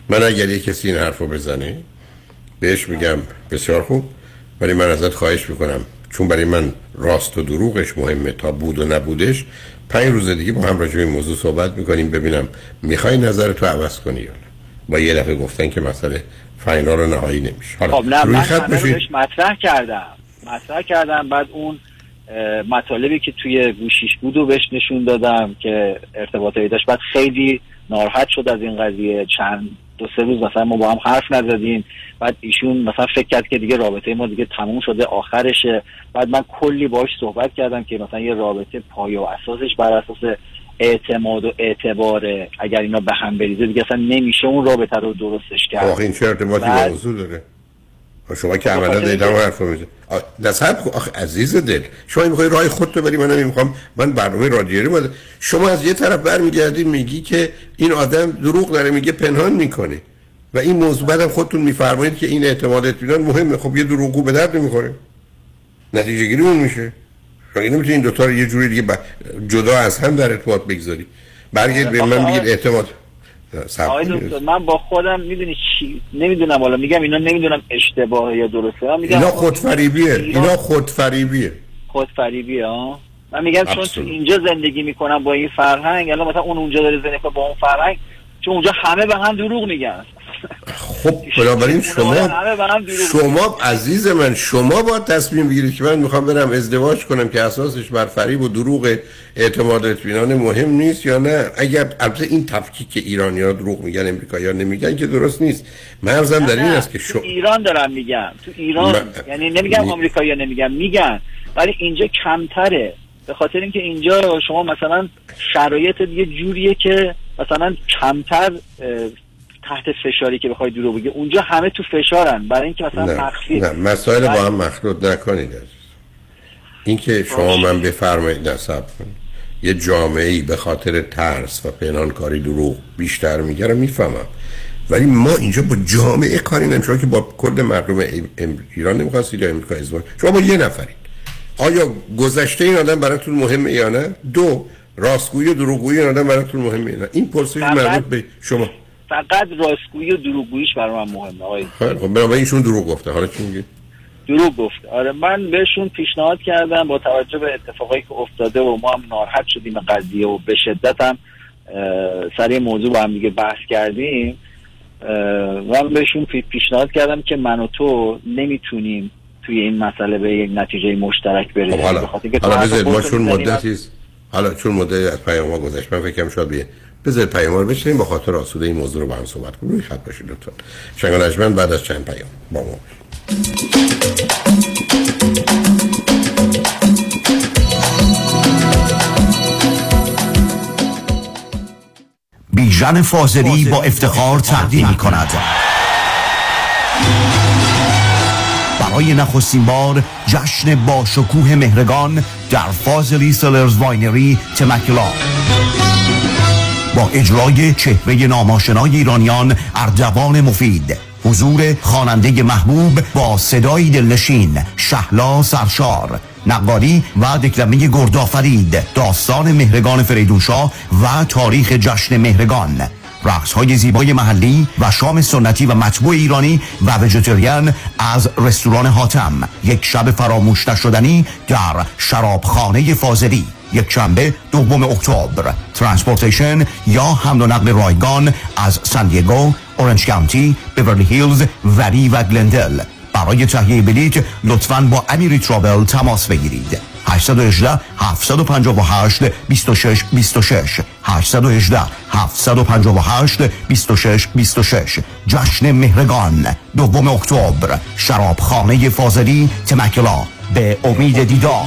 من اگر یه کسی این حرف رو بزنه بهش میگم بسیار خوب ولی من ازت خواهش می‌کنم چون برای من راست و دروغش مهمه تا بود و نبودش پنج روز دیگه با هم راجع به این موضوع صحبت می‌کنیم ببینم می‌خوای نظر تو عوض کنی یا نه. با یه دفعه گفتن که مسئله فاینال و نهایی نمیشه. حالا خب نه من همه رو مطرح کردم. مطرح کردم بعد اون مطالبی که توی گوشیش بود و بهش نشون دادم که ارتباطی داشت. بعد خیلی ناراحت شد از این قضیه. چند دو سه روز مثلا ما با هم حرف نزدیم. بعد ایشون مثلا فکر کرد که دیگه رابطه ما دیگه تموم شده آخرشه. بعد من کلی باهاش صحبت کردم که مثلا یه رابطه پایه و اساسش بر اساس اعتماد و اعتباره. اگر اینا به هم بریزه دیگه اصلا نمیشه اون رابطه رو درستش کرد. آخه این چه ارتباطی موضوع داره؟ شما که عملا دیدم و حرف میزه نصب آخه عزیز دل. شما می‌خوای راه خودت بری؟ من نمی‌خوام من برنامه رادیویی ماده شما از یه طرف برمیگردی میگی که این آدم دروغ داره میگه پنهان می‌کنه. و این موضوع بعدم خودتون میفرمایید که این اعتماد اطمینان مهمه. خب یه دروغگو به درد نمی‌خوره. نتیجه گیری اون میشه. شما نمی‌تونی این دوتا رو یه جوری دیگه جدا از هم در ارتباط بگذاری. برگرد به من بگید اعتماد آقای. دکتر من با خودم می‌دونی چی؟ نمی‌دونم حالا میگم اینا نمی‌دونم اشتباه یا درسته من میگم اینا خودفریبیه. اینا خودفریبیه. خودفریبیه ها من میگم چون تو. اینجا زندگی می‌کنم با این فرهنگ الان مثلا اون اونجا داره زندگی با اون فرهنگ چون اونجا همه به هم دروغ میگن. خب بنابراین شما شما عزیز من شما باید تصمیم بگیرید که من می‌خوام برم ازدواج کنم که اساسش بر فریب و دروغ اعتماد اطمینان مهم نیست یا نه. اگر البته این تفکیک که ایرانی ها دروغ میگن امریکایی نمیگن که درست نیست. مرزم در این است که شما ایران دارم میگم. تو ایران من- یعنی نمیگم می- آمریکایی نمیگم میگن. ولی اینجا کمتره. به خاطر اینکه اینجا شما مثلا شرایط یه جوریه که مثلا کمتر تحت فشاری که بخوای دروغ بگی. اونجا همه تو فشارن. برای اینکه مثلا نه مخفی نه مسائل با هم مخلوط نکنید عزیز. این که شما من بفرمایید نصب کنید. یه جامعه ای به خاطر ترس و پنهانکاری دروغ بیشتر میگه رو می‌فهمم. ولی ما اینجا با جامعه کاری نمیم شما که با کل مردم ایران نمی‌خواستید یا امریکا ازدواج شما با یه نفرید. آیا گذشته این آدم براتون مهمه یا نه؟ دو راستگویی و دروغگویی این آدم براتون مهمه یا نه؟ این پرسش مربوط به شما. فقط راستگویی و دروغگوییش برای من مهمه آقای خب بنابراین ایشون دروغ گفته. حالا چی میگید دروغ گفت آره من بهشون پیشنهاد کردم با توجه به اتفاقایی که افتاده و ما هم ناراحت شدیم قضیه و به شدت هم سر این موضوع با هم دیگه بحث کردیم. من بهشون پی- پیشنهاد کردم که من و تو نمی‌تونیم توی این مسئله به یک نتیجه مشترک خب برسیم. حالا تو حالا حرف بذارید ما چون مدتی حالا چون مدتی از پیام ها گذشت من فکرم شاید بیه بذارید پیام رو بشنیم با خاطر آسوده این موضوع رو با هم صحبت کنیم. روی خط باشید لطفا. شنگ نجمن بعد از چند پیام. با ما باشید. بیژن فاضلی با افتخار تقدیم می کند برای نخستین بار جشن با شکوه مهرگان در فاضلی Cellars Winery Temecula. با اجرای چهره نام‌آشنای ایرانیان اردوان مفید. حضور خواننده محبوب با صدای دلنشین شهلا سرشار. نقالی و دکلمه گردآفرید داستان مهرگان فریدونشاه و تاریخ جشن مهرگان. رقص های زیبای محلی و شام سنتی و مطبوع ایرانی و vegetarian از رستوران حاتم. یک شب فراموش نشدنی در شرابخانه فاضلی. یک شنبه دوم اکتبر. transportation یا حمل و نقل رایگان از سان دیگو، اورنج کانتی، بیورلی هیلز، ولی و گلندل. برای تهیه بلیت لطفاً با امیری Travel تماس بگیرید. 818 758 26 26 818 758 26 26 جشن مهرگان. دوم اکتبر. شرابخانه فاضلی تمکلا. به امید دیدار.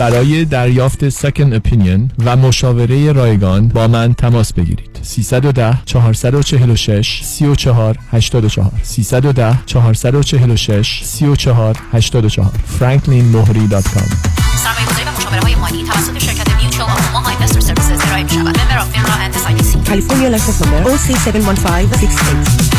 برای دریافت سکن اپینین و مشاوره رایگان با من تماس بگیرید 310 446 34 84 310 446 34 84 franklinmohri.com سرمایه‌گذاری و مشاوره های مالی توسط شرکت Mutual of Omaha Investor Services ارائه می شود. Member of FINRA and SIPC. California license number OC71568.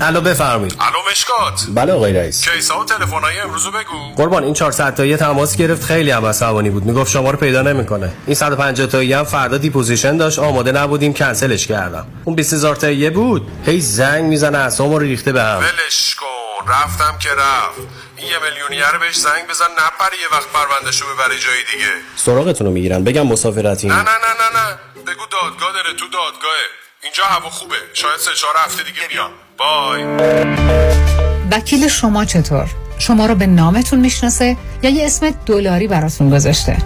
الو بفرمایید. الو مشکات. بله آقای رئیس. case ا و تلفن‌های امروزو بگو. قربان این 400 تایی تماس گرفت خیلی هم عصبانی بود. می‌گفت شما رو پیدا نمی‌کنه. این 150 تایی هم فردا deposition داشت. آماده نبودیم کنسلش کردم. اون 20000 تایی بود. هی زنگ می‌زنه اعصابمو رو ریخته به هم. ولش کن. رفتم که رفت. این یه میلیونیر بهش زنگ بزن نپره یه وقت پروندهشو ببره جای دیگه. سراغتون رو می‌گیرن. بگم مسافرتین نه نه نه نه نه. بگو دادگاه داره تو دادگاهه. اینجا هوا خوبه شاید سه چهار هفته دیگه بیام بای وکیل شما چطور؟ شما رو به نامتون می‌شناسه یا یه اسم دلاری براتون گذاشته؟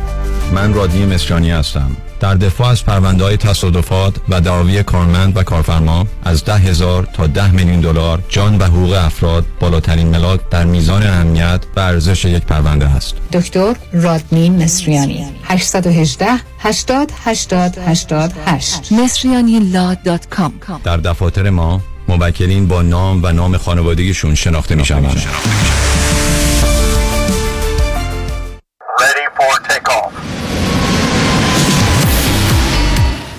من رادی مصریانی هستم در دفاع از پرونده های تصادفات و دعاوی کارمند و کارفرما از ده هزار تا ده میلیون دلار جان و حقوق افراد بالاترین ملاک در میزان اهمیت و ارزش یک پرونده است. دکتر رادمین مصریانی 818 80 80 88 مصریانی در دفاتر ما موکلین با نام و نام خانوادگیشون شناخته می شوند.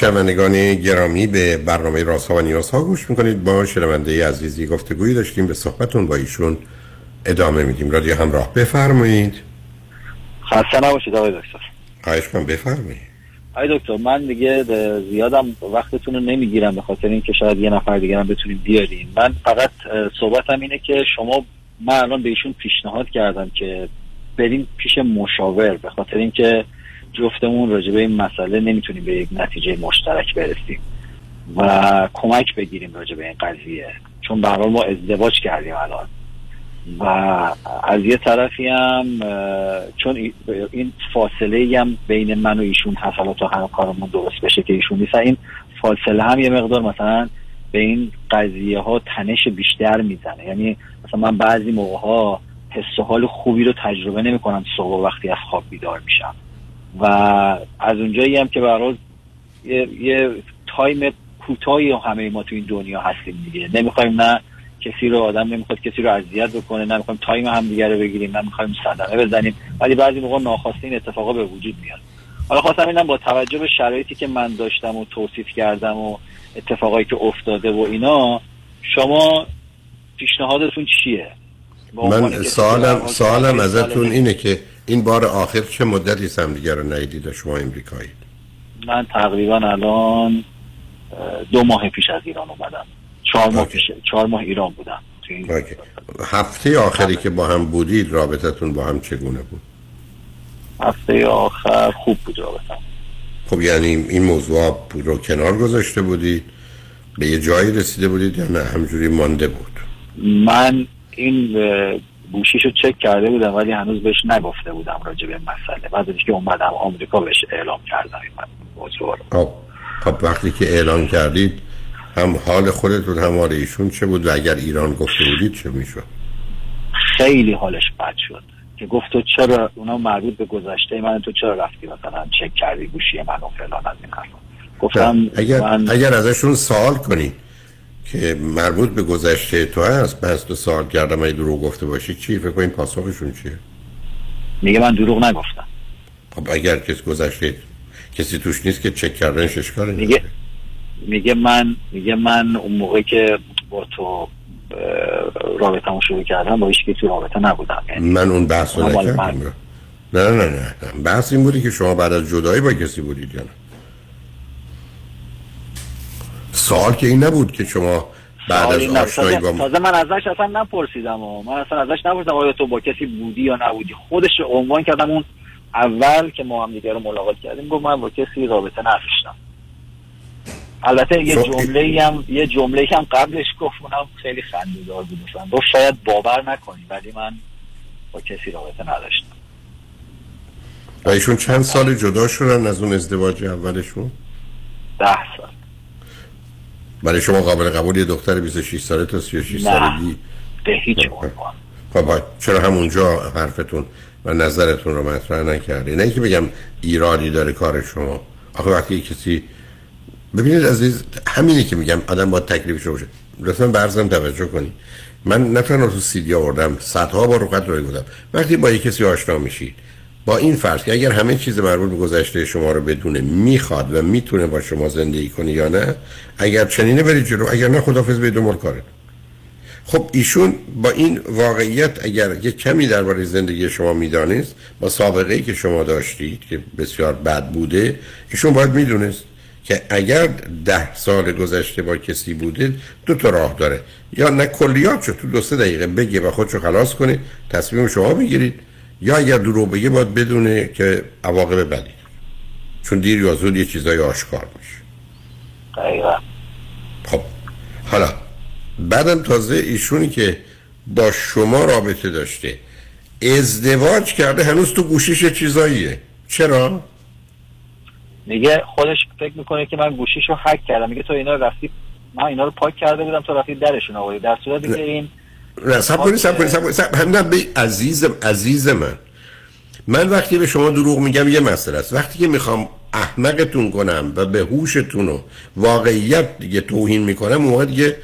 شنوندگان گرامی به برنامه رازها و نیازها گوش می‌کنید. با شنونده عزیزی گفتگویی داشتیم به صحبتون با ایشون ادامه میدیم. رادیو همراه بفرمایید. خسته نباشید آقای دکتر. خواهش کنم بفرمایید. آقای دکتر من دیگه زیادم وقتتون رو نمی‌گیرم به خاطر اینکه شاید یه نفر دیگه هم بتونیم بیاریم. من فقط صحبتم اینه که شما من الان به ایشون پیشنهاد کردم که بریم پیش مشاور به خاطر اینکه جفتمون راجع به این مسئله نمی‌تونیم به یک نتیجه مشترک برسیم و کمک بگیریم راجع به این قضیه. چون به ما ازدواج کردیم الان. و از یه طرفی هم چون این فاصله هم بین من و ایشون هست تا همه کارمون درست بشه که ایشون نیست این فاصله هم یه مقدار مثلا به این قضیه ها تنش بیشتر می‌زنه. یعنی مثلا من بعضی موقع ها حس و حال خوبی رو تجربه نمی کنم صبح وقتی از خواب بیدار میشم. و از اونجایی هم که برای یه, یه تایم کوتاهی همه ما تو این دنیا هستیم دیگه. نمی‌خوایم نه کسی رو آدم نمی‌خواد کسی رو اذیت بکنه نمی‌خوایم تایم هم دیگه رو بگیریم نمی‌خوایم صدمه بزنیم. ولی بعضی موقع ناخواسته این اتفاقا به وجود میاد. حالا خواستم اینم با توجه به شرایطی که من داشتم و توصیف کردم و اتفاقایی که افتاده و اینا شما پیشنهادتون چیه؟ من سوالم سوالم ازتون اینه که این بار آخر چه مدتی هم دیگر رو ندیدید شما امریکایید؟ من تقریبا الان دو ماه پیش از ایران اومدم. چهار ماه پیش چهار ماه ایران بودم. هفته آخری که با هم بودید رابطتون با هم چگونه بود؟ هفته آخر خوب بود رابطه خب یعنی این موضوع رو کنار گذاشته بودید؟ به یه جایی رسیده بودید یا نه؟ همجوری مانده بود؟ من این اه، گوشیشو چک کرده بودم ولی هنوز بهش نگفته بودم راجع به مسئله. بعد که اومدم آمریکا بهش اعلام کردم این موضوع رو. خب خب وقتی که اعلان کردید هم حال خودتون هم حال ایشون چه بود؟ و اگر ایران گفته بودید چه می‌شد؟ خیلی حالش بد شد. که گفت تو چرا اونا مربوط به گذشته من تو چرا رفتی مثلا چک کردی گوشی من و فلان از این حرفا؟ گفتم اگر, من اگر ازشون سوال کنید که مربوط به گذشته تو هست بس تو سوال کردم اگه دروغ گفته باشی چی؟ فکر کنید پاسخشون چیه؟ میگه من دروغ نگفتم. خب اگر کس گذشته کسی توش نیست که چک کردنش نداره. میگه میگه من میگه من اون موقع که با تو رابطه شروع کردم با هیچ تو رابطه نبودم. یعنی من اون بحث رو نکردم. نه نه نه. بحث این بودی که شما بعد از جدایی با کسی بودید یا نه؟ سوال که این نبود که شما بعد از. آشنایی با تازه من ازش اصلا نپرسیدم و من اصلا ازش نپرسیدم آیا تو با کسی بودی یا نبودی. خودش عنوان کردم اون اول که ما هم دیگه رو ملاقات کردیم گفت من با کسی رابطه نداشتم. البته یه خب، جمله هم یه جمله هم قبلش گفت اونم خیلی خنده‌دار بود. مثلا گفت شاید باور نکنی ولی من با کسی رابطه نداشتم. و ایشون چند سال جدا شدن از اون ازدواج اولشون؟ ده سال. برای شما قابل قبول یه دختر 26 ساله تا 36 نه. سالگی. به هیچ عنوان. خب. چرا همونجا حرفتون و نظرتون رو مطرح نکردی؟ نه اینکه بگم ایرادی داره کار شما. آخه وقتی کسی ببینید عزیز همینی که میگم آدم با تکلیفش رو باشه. لطفا برزم توجه کنی من نه تنها تو سیدی آوردم صدها بار رو رو بودم وقتی با یه کسی آشنا میشید با این فرض که اگر همه چیز مربوط به گذشته شما رو بدونه می‌خواد و می‌تونه با شما زندگی کنه یا نه اگر چنینه برید جلو اگر نه خدافظ به دنبال کارت خب ایشون با این واقعیت اگر یه کمی درباره زندگی شما می‌دانست با سابقه ای که شما داشتید که بسیار بد بوده ایشون باید می‌دونست که اگر ده سال گذشته با کسی بوده دو تا راه داره. یا نه کلیات شو تو دو سه دقیقه بگه و خودشو خلاص کنه تصمیم شما بگیرید. یا اگر دروغ بگه باید بدونه که عواقب بدی. چون دیر یا زود یه چیزای آشکار میشه دقیقا. خب حالا بعدم تازه ایشونی که با شما رابطه داشته ازدواج کرده هنوز تو گوشیش یه چیزاییه. چرا؟ میگه خودش فکر می‌کنه که من گوشیشو هک کردم. میگه تو اینا رفتی من اینا رو پاک کرده بودم تو رفتی درشون آوردی. در صورتی که این نه سب کنید سب کنید سب کنید. سب- به عزیزم عزیز من. من وقتی به شما دروغ میگم یه مسئله است. وقتی که می‌خوام احمقتون کنم و به هوشتون و واقعیت دیگه توهین می‌کنم اون دیگه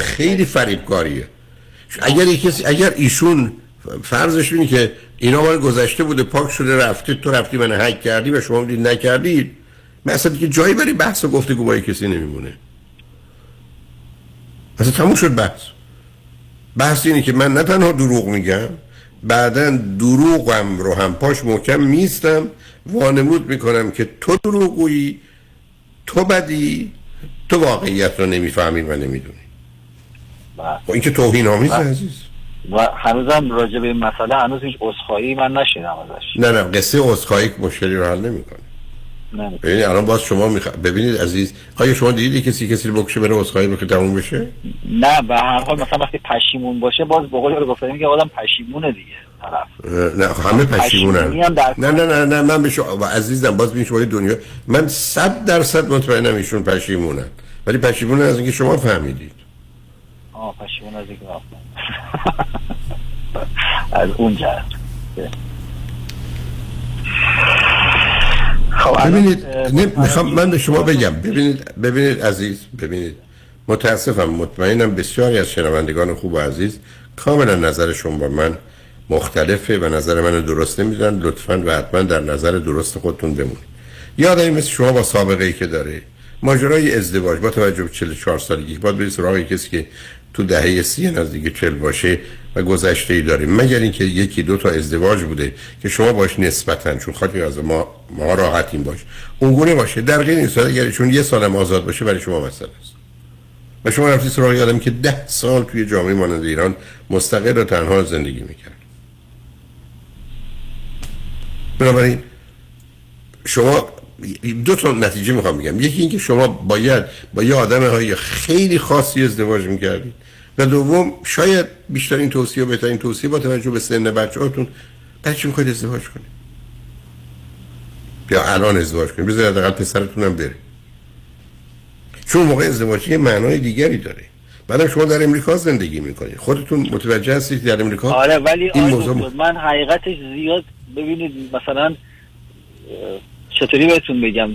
خیلی فریبکاریه. اگر کسی اگر ایشون فرضش اینه که اینا مال گذشته بوده پاک شده رفته تو رفتی من هک کردی و شما دید نکردید مثلا دیگه جایی برای بحث و گفتگو با کسی نمیمونه. اصلا تموم شد بحث. بحث اینه که من نه تنها دروغ میگم بعدا دروغم رو هم پاش محکم میستم وانمود می‌کنم که تو دروغگویی تو بدی تو واقعیت رو نمی‌فهمی و نمی‌دونی. و این که توهین آمیز بله. عزیز. و هنوزم راجع به این مسئله هنوز هیچ عذرخواهی من نشیدم ازش. نه نه قصه عذرخواهی مشکلی رو حل نمی‌کنه. نه ببینید الان باز شما میخوا... ببینید عزیز آیا شما دیدی کسی کسی رو بکشه بره عذرخواهی بکنه تموم بشه؟ نه به هر حال مثلا وقتی پشیمون باشه باز به قول گفتن که آدم پشیمونه دیگه طرف. نه همه پشیمونن. هم نه نه نه نه من به شما عزیزم باز ببین شما دنیا من صد درصد مطمئنم ایشون پشیمونن. ولی پشیمونن از اینکه شما فهمیدید. آه پشیمون از اینکه. از اون جهت. خب ببینید می‌خوام من به شما بگم ببینید ببینید عزیز ببینید. متاسفم مطمئنم بسیاری از شنوندگان خوب و عزیز کاملا نظرشون با من مختلفه و نظر من درست نمی‌دونن. لطفا و حتما در نظر درست خودتون بمونید. یه آدمی مثل شما با سابقه ای که داره ماجرای ازدواج با توجه به 44 سالگی باید برید سراغ کسی که تو دهه سی نزدیک 40 باشه و گذشته ای داره مگر اینکه یکی دو تا ازدواج بوده که شما باش نسبتا چون خاطر از ما ما راحتیم باش اونگونه باشه. در غیر این صورت اگر چون یه سالم آزاد باشه برای شما مسئله است. و شما رفتی سراغ یه آدمی که ده سال توی جامعه مانند ایران مستقل و تنها زندگی می‌کرد. بنابراین شما دو تا نتیجه می‌خوام بگم. یکی اینکه شما باید با یه آدم های خیلی خاصی ازدواج می‌کردید. و دوم شاید بیشترین توصیه و بهترین توصیه با توجه به سن بچه هاتون چی می‌خواید ازدواج کنید؟ یا الان ازدواج کنید. بذارید حداقل پسرتونم بره. چون موقع ازدواج یه معنای دیگری داره. بعدم شما در امریکا زندگی می‌کنید. خودتون متوجه هستید در امریکا آره ولی این موضوع من حقیقتش زیاد ببینید مثلا چطوری بهتون بگم؟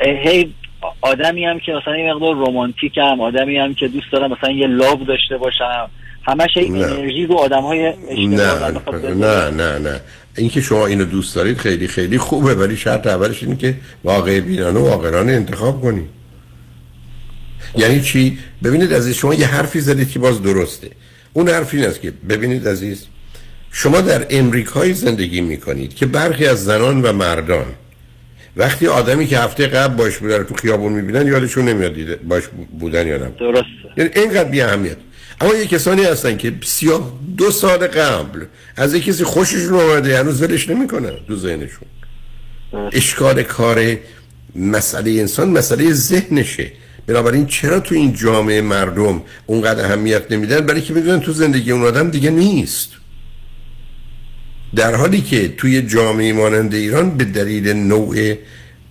هی آدمی هم که مثلا یه مقدار رومانتیک هم آدمی هم که دوست دارم مثلا یه لاب داشته باشم. همش این. انرژی رو آدم های نه نه نه نه. اینکه شما اینو دوست دارید خیلی خیلی خوبه ولی شرط اولش اینه که واقع بینانه و واقعانه انتخاب کنید یعنی چی؟ ببینید عزیز شما یه حرفی زدید که باز درسته. اون حرف این است که ببینید عزیز شما در امریکایی زندگی می‌کنید که برخی از زنان و مردان وقتی آدمی که هفته قبل باش بوده رو تو خیابون می‌بینن یادشون نمیاد دیده باش بودن یا نه درست یعنی اینقدر بی اهمیت اما یه کسانی هستن که سیاه دو سال قبل از یه کسی خوششون اومده هنوز ولش نمی‌کنن تو ذهنشون. اشکال کار مسئله انسان مسئله ذهنشه. بنابراین چرا تو این جامعه مردم اونقدر اهمیت نمیدن؟ برای که می‌دونن تو زندگی اون آدم دیگه نیست. در حالی که توی جامعه مانند ایران به دلیل نوع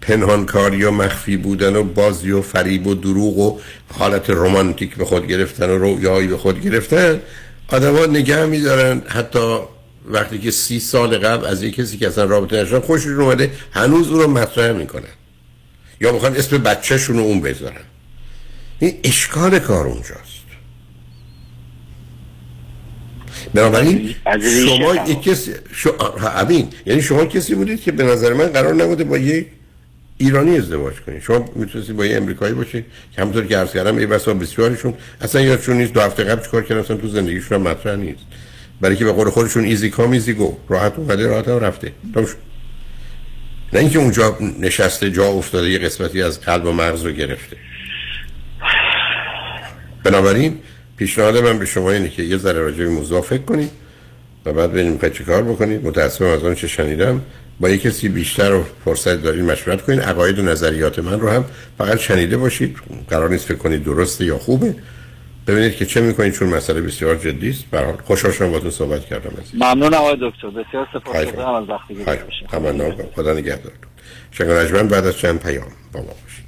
پنهانکاری و مخفی بودن و بازی و فریب و دروغ و حالت رومانتیک به خود گرفتن و رویایی به خود گرفتن آدما نگه میدارن. حتی وقتی که سی سال قبل از یک کسی که اصلا رابطه نشدن خوششون اومده هنوز اون رو مطرح می‌کنن. یا می‌خوان اسم بچهشون رو اون بذارن. این اشکال کار اونجاست. بنابراین شما. یک کسی شو... امین یعنی شما کسی بودید که به نظر من قرار نبوده با یک ایرانی ازدواج کنید. شما می‌تونستید با یه امریکایی باشید که همونطور که عرض کردم یه بسا بسیارشون اصلا یادشون نیست دو هفته قبل چیکار کردن اصلا تو زندگیشون هم مطرح نیست. برای که به قول خودشون ایزی کام ایزی گو. راحت اومده راحت هم رفته. نه اینکه اونجا نشسته جا افتاده یه قسمتی از قلب و مغز رو گرفته. بنابراین پیشنهاد من به شما اینه که یه ذره راجع به موضوع فکر کنید و بعد ببینیم می‌خواید چه کار بکنید. متاسفم از اون چه شنیدم. با یه کسی بیشتر و فرصت دارید مشورت کنید. عقاید و نظریات من رو هم فقط شنیده باشید. قرار نیست فکر کنید درسته یا خوبه. ببینید که چه می‌کنید چون مسئله بسیار جدی است. به هر حال خوشحال شدم باهاتون صحبت کردم عزیز. ممنون آقای دکتر. بسیار سپاسگزارم از وقتی که می‌کنم. خدا نگهدارتون. شنگ رجمن بعد از چند پیام با ما باشید.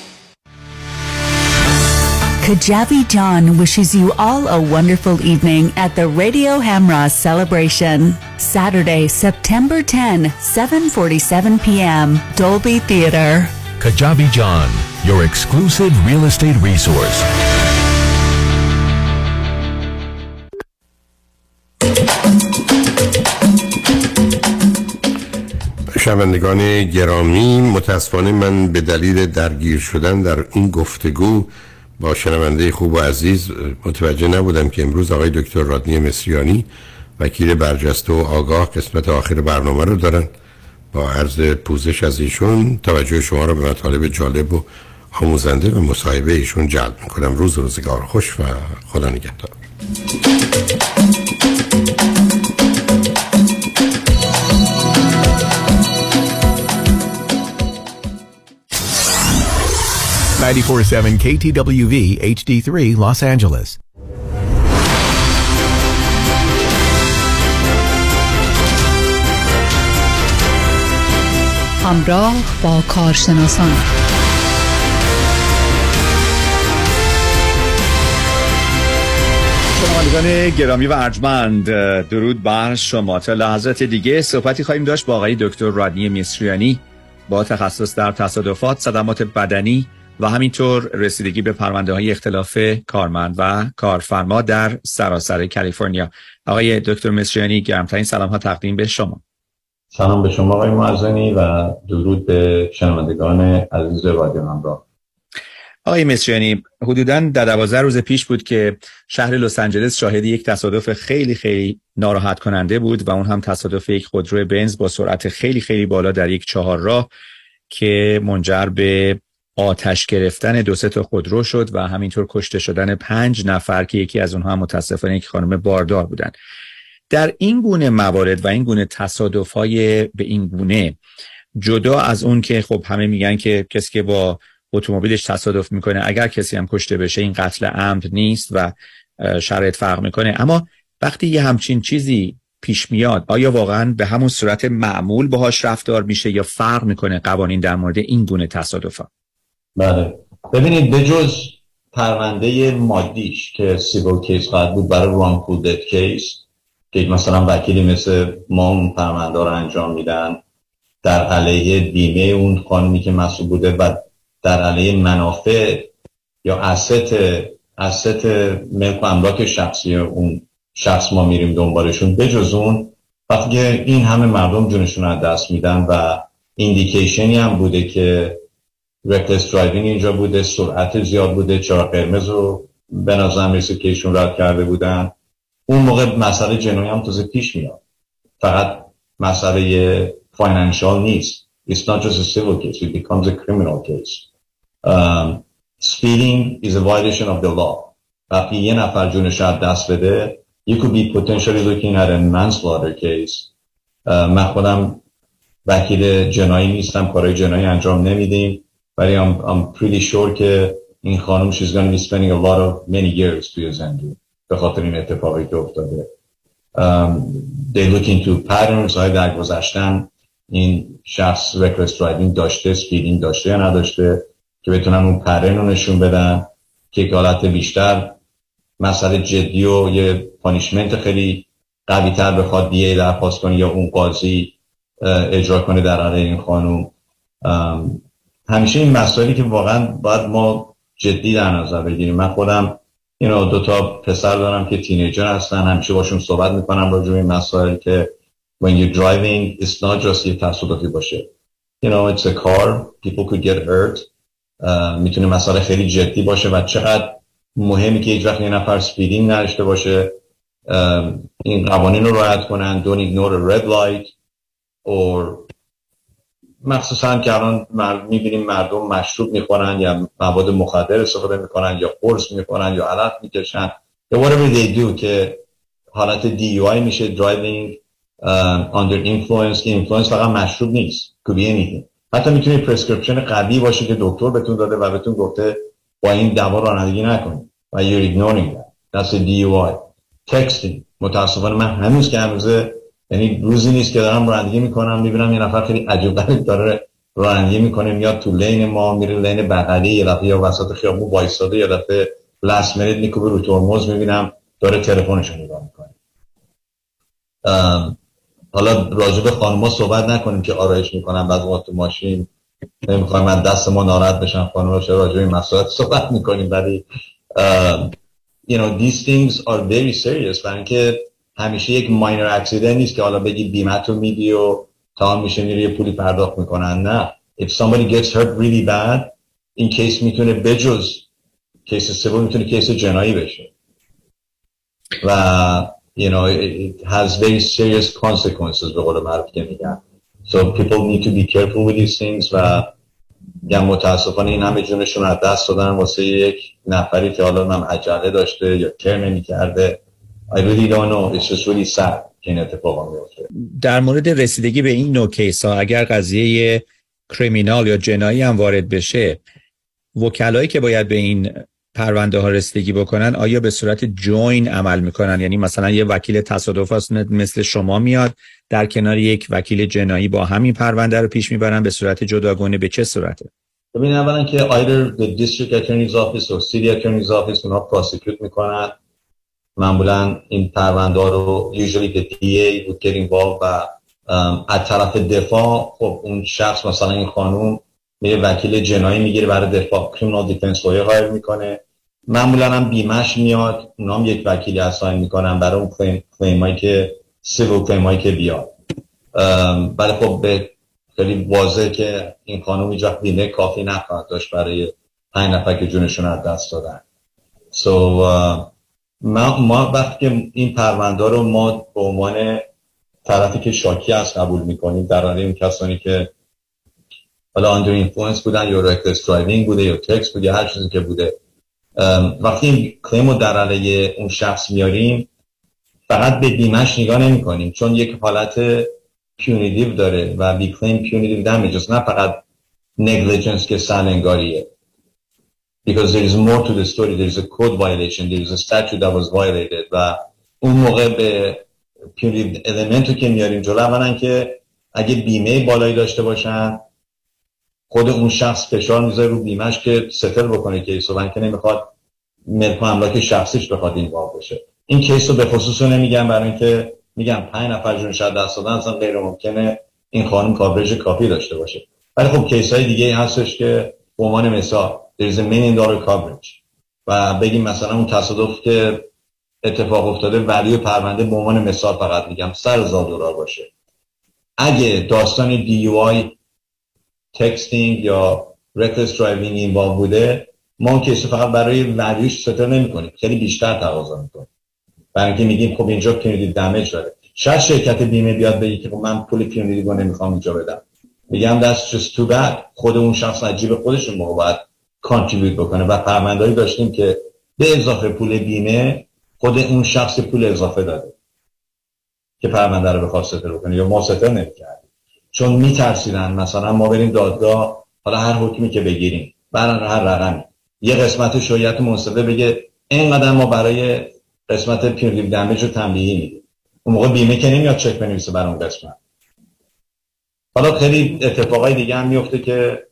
Kajabi John wishes you all a wonderful evening at the Radio Hamra celebration. Saturday, September 10, 7:47 p.m. Dolby Theater. Kajabi John, your exclusive real estate resource. شنوندگان گرامی متاسفانه من به دلیل درگیر شدن در این گفتگو با شنونده خوب و عزیز متوجه نبودم که امروز آقای دکتر رادنی مصریانی وکیل برجسته و آگاه قسمت آخر برنامه رو دارن. با عرض پوزش از ایشون توجه شما رو به مطالب جالب و آموزنده و مصاحبه ایشون جلب می‌کنم. روز روزگار خوش و خدا نگهدار. Ninety-four seven KTWV HD3 Los Angeles. همراه با کارشناسان شنوندگان گرامی و ارجمند درود بر شما تا لحظات دیگه صحبتی خواهیم داشت با آقای دکتر رادنی مصریانی با تخصص در تصادفات صدمات بدنی و همینطور رسیدگی به پرونده های اختلاف کارمند و کارفرما در سراسر کالیفرنیا. آقای دکتر مصریانی گرمترین سلام ها تقدیم به شما. سلام به شما آقای معزنی و درود به شنوندگان عزیز رادیو همراه. آقای مصریانی حدودا در دوازده روز پیش بود که شهر لس آنجلس شاهد یک تصادف خیلی خیلی ناراحت کننده بود و اون هم تصادف یک خودرو بنز با سرعت خیلی خیلی بالا در یک چهار راه که منجر به آتش گرفتن دو سه تا خودرو شد و همینطور کشته شدن پنج نفر که یکی از اونها متاسفانه یک خانم باردار بودن. در این گونه موارد و این گونه تصادف های به این گونه جدا از اون که خب همه میگن که کسی که با اتومبیلش تصادف می‌کنه اگر کسی هم کشته بشه این قتل عمد نیست و شرایط فرق می‌کنه. اما وقتی یه همچین چیزی پیش میاد آیا واقعا به همون صورت معمول باهاش رفتار میشه یا فرق می‌کنه قوانین در مورد این گونه تصادفات بله. ببینید به جز پرونده مادیش که civil case خواهد بود برای wrongful death case که مثلا وکیلی مثل ما اون پرونده رو انجام میدن در علیه بیمه اون قانونی که مسئول بوده و در علیه منافع یا asset asset ملک و املاک شخصی اون شخص ما میریم دنبالشون. بجز اون وقتی این همه مردم جونشون از دست میدن و indication ی هم بوده که reckless driving اینجا بوده سرعت زیاد بوده چراغ قرمز رو به نظر می‌رسه که ایشون رد کرده بودن اون موقع مسئله جنایی هم تازه پیش میاد فقط مسئله financial نیست It's not just a civil case, it becomes a criminal case. Um, speeding is a violation of the law. وقتی یه نفر جونش از دست بده you could be potentially looking at a manslaughter case. Uh, من خودم وکیل جنایی نیستم کارهای جنایی انجام نمیدیم ولی I'm, I'm pretty sure که این خانم she's to be spending a lot of many years توی زندگی به خاطر این اتفاقی که افتاده. Um, they look into patterns های در گذشتن این شخص reckless driving داشته سپیدینگ داشته یا نداشته که بتونن اون پرن رو نشون بدن. که حالت بیشتر. مسئله جدی و یه پانیشمنت خیلی قوی تر بخواد دیه درخواست کنه یا اون قاضی اجرا کنه در علیه این خانوم همیشه این مسائلی که واقعا باید ما جدی در نظر بگیریم. من خودم اینو دو تا پسر دارم که تینیجر هستن. همیشه باشون صحبت می‌کنم راجع این مسائل که when you're driving it's not just یه تصادفی باشه. You know it's a car. People could get hurt. Uh, می‌تونه مسئله خیلی جدی باشه و چقدر مهمی که هیچ وقت یه نفر سپیدینگ نداشته باشه. این قوانین رو رعایت کنن. Don't ignore a red light or مخصوصا که الان می‌بینیم مردم مشروب می‌خورن یا مواد مخدر استفاده می‌کنن یا قرص می‌کنن یا علف می‌کشن. یا whatever they do که حالت DUI میشه driving uh, under influence که influence فقط مشروب نیست could be anything حتی می‌تونه prescription قوی باشه که دکتر بهتون داده و بهتون گفته با این دوا رانندگی نکنید و you're ignoring that. That's a DUI texting. متاسفانه من هنوز که هنوزه یعنی روزی نیست که دارم رانندگی می‌کنم می‌بینم یه نفر خیلی عجیب غریب داره رانندگی می‌کنه میاد تو lane ما میره lane بغلی یه دفعه یا وسط خیابون وایساده یه دفعه last minute میکوبه رو ترمز می‌بینم داره تلفنش رو نگاه می‌کنه. حالا راجع به خانم‌ها صحبت نکنیم که آرایش می‌کنن بعد ما تو ماشین نمی‌خوایم من دست ما ناراحت بشن خانم‌ها چرا راجع به این مسائل صحبت می‌کنیم؟ ولی you know these things are very serious. برای اینکه همیشه یک ماینر اکسیدنت نیست که حالا بگی بیمت رو میدی و تا میشه میری پولی پرداخت می‌کنن. نه. If somebody gets hurt really bad این کیس می‌تونه بجز case civil می‌تونه case جنایی بشه. و you know it, has very serious consequences به قول معروف که میگن. So people need to be careful with these things و یا متاسفانه این همه جونشون از دست دادن واسه یک نفری که حالا هم عجله داشته یا care نمی‌کرده. I really don't know. It's just really sad که این اتفاق میفته. در مورد رسیدگی به این نوع case ها اگر قضیه کریمینال یا جنایی هم وارد بشه وکلایی که باید به این پرونده ها رسیدگی بکنن آیا به صورت جوین عمل می‌کنن یعنی مثلا یه وکیل تصادف مثل شما میاد در کنار یک وکیل جنایی با همین پرونده رو پیش می‌برن به صورت جداگانه به چه صورته ببین اولا که either the district attorney's office or city attorney's office اونا پراسیکیوت می‌کنن معمولا این پرونده رو usually DA would get involved و از طرف دفاع خب اون شخص مثلا این خانوم یه وکیل جنایی می‌گیره برای دفاع criminal defense lawyer hire می‌کنه. معمولا هم بیمش میاد اونا یک وکیلی assign می‌کنن برای اون claim, claim ایی که civil claim ایی که بیاد. ولی خب به خیلی واضح که این خانم هیچ بیمه کافی نخواهد داشت برای پنج نفر که جونشون از دست دادن. So, ما, ما وقتی این پرونده رو ما به عنوان طرفی که شاکی از قبول می‌کنیم در اون کسانی که حالا under influence بودن یا reckless driving بوده یا تکس بوده هر چیزی که بوده وقتی این claim رو در علیه اون شخص میاریم فقط به بیمش نگاه نمی کنیم چون یک حالت punitive داره و we claim punitive damages نه فقط negligence که سهل‌انگاریه because there is more to the story. There is a code violation. There is a statute that was violated. و اون موقع به element رو که میاریم جلو. اولا که اگه بیمه بالایی داشته باشن خود اون شخص فشار می‌ذاره رو بیمش که settle بکنه case و که نمی‌خواد ملک و املاک شخصیش بخواد این بشه این case رو به خصوص رو نمیگم برای اینکه میگم پنج نفر جونشون از دست دادن اصلا غیر ممکنه این خانم coverage کافی داشته باشه. ولی خب case های دیگه هستش که به عنوان مثال there is a million dollar coverage. و بگیم مثلا اون تصادف که اتفاق افتاده ولی پرونده به عنوان مثال فقط میگم سر هزار دلار باشه. اگه داستان DUI texting یا reckless driving این بوده ما اون case و فقط برای value ش settle نمی کنیم خیلی بیشتر تقاضا می‌کنیم. برای اینکه میگیم خب اینجا punitive damage داره. شاید شرکت بیمه بیاد بگه که خب من پول punitive رو نمی‌خوام اینجا بدم. میگم that's just too bad. خود اون شخص از جیب خودش اون موقع باید contribute بکنه. و پرونده‌هایی داشتیم که به اضافه پول بیمه خود اون شخص پول اضافه داده. که پرونده رو بخواد settle بکنه. یا ما settle نمی‌کردیم چون میترسیدن مثلا ما بریم دادگاه حالا هر حکمی که بگیریم. برای هر رقمی. یه قسمت هیئت منصفه بگه اینقدر ما برای قسمت punitive damage رو تنبیهی میدیم. اون موقع بیمه که نمیاد چک بنویسه برای اون قسمت. حالا خیلی اتفاقای دیگه هم میفته که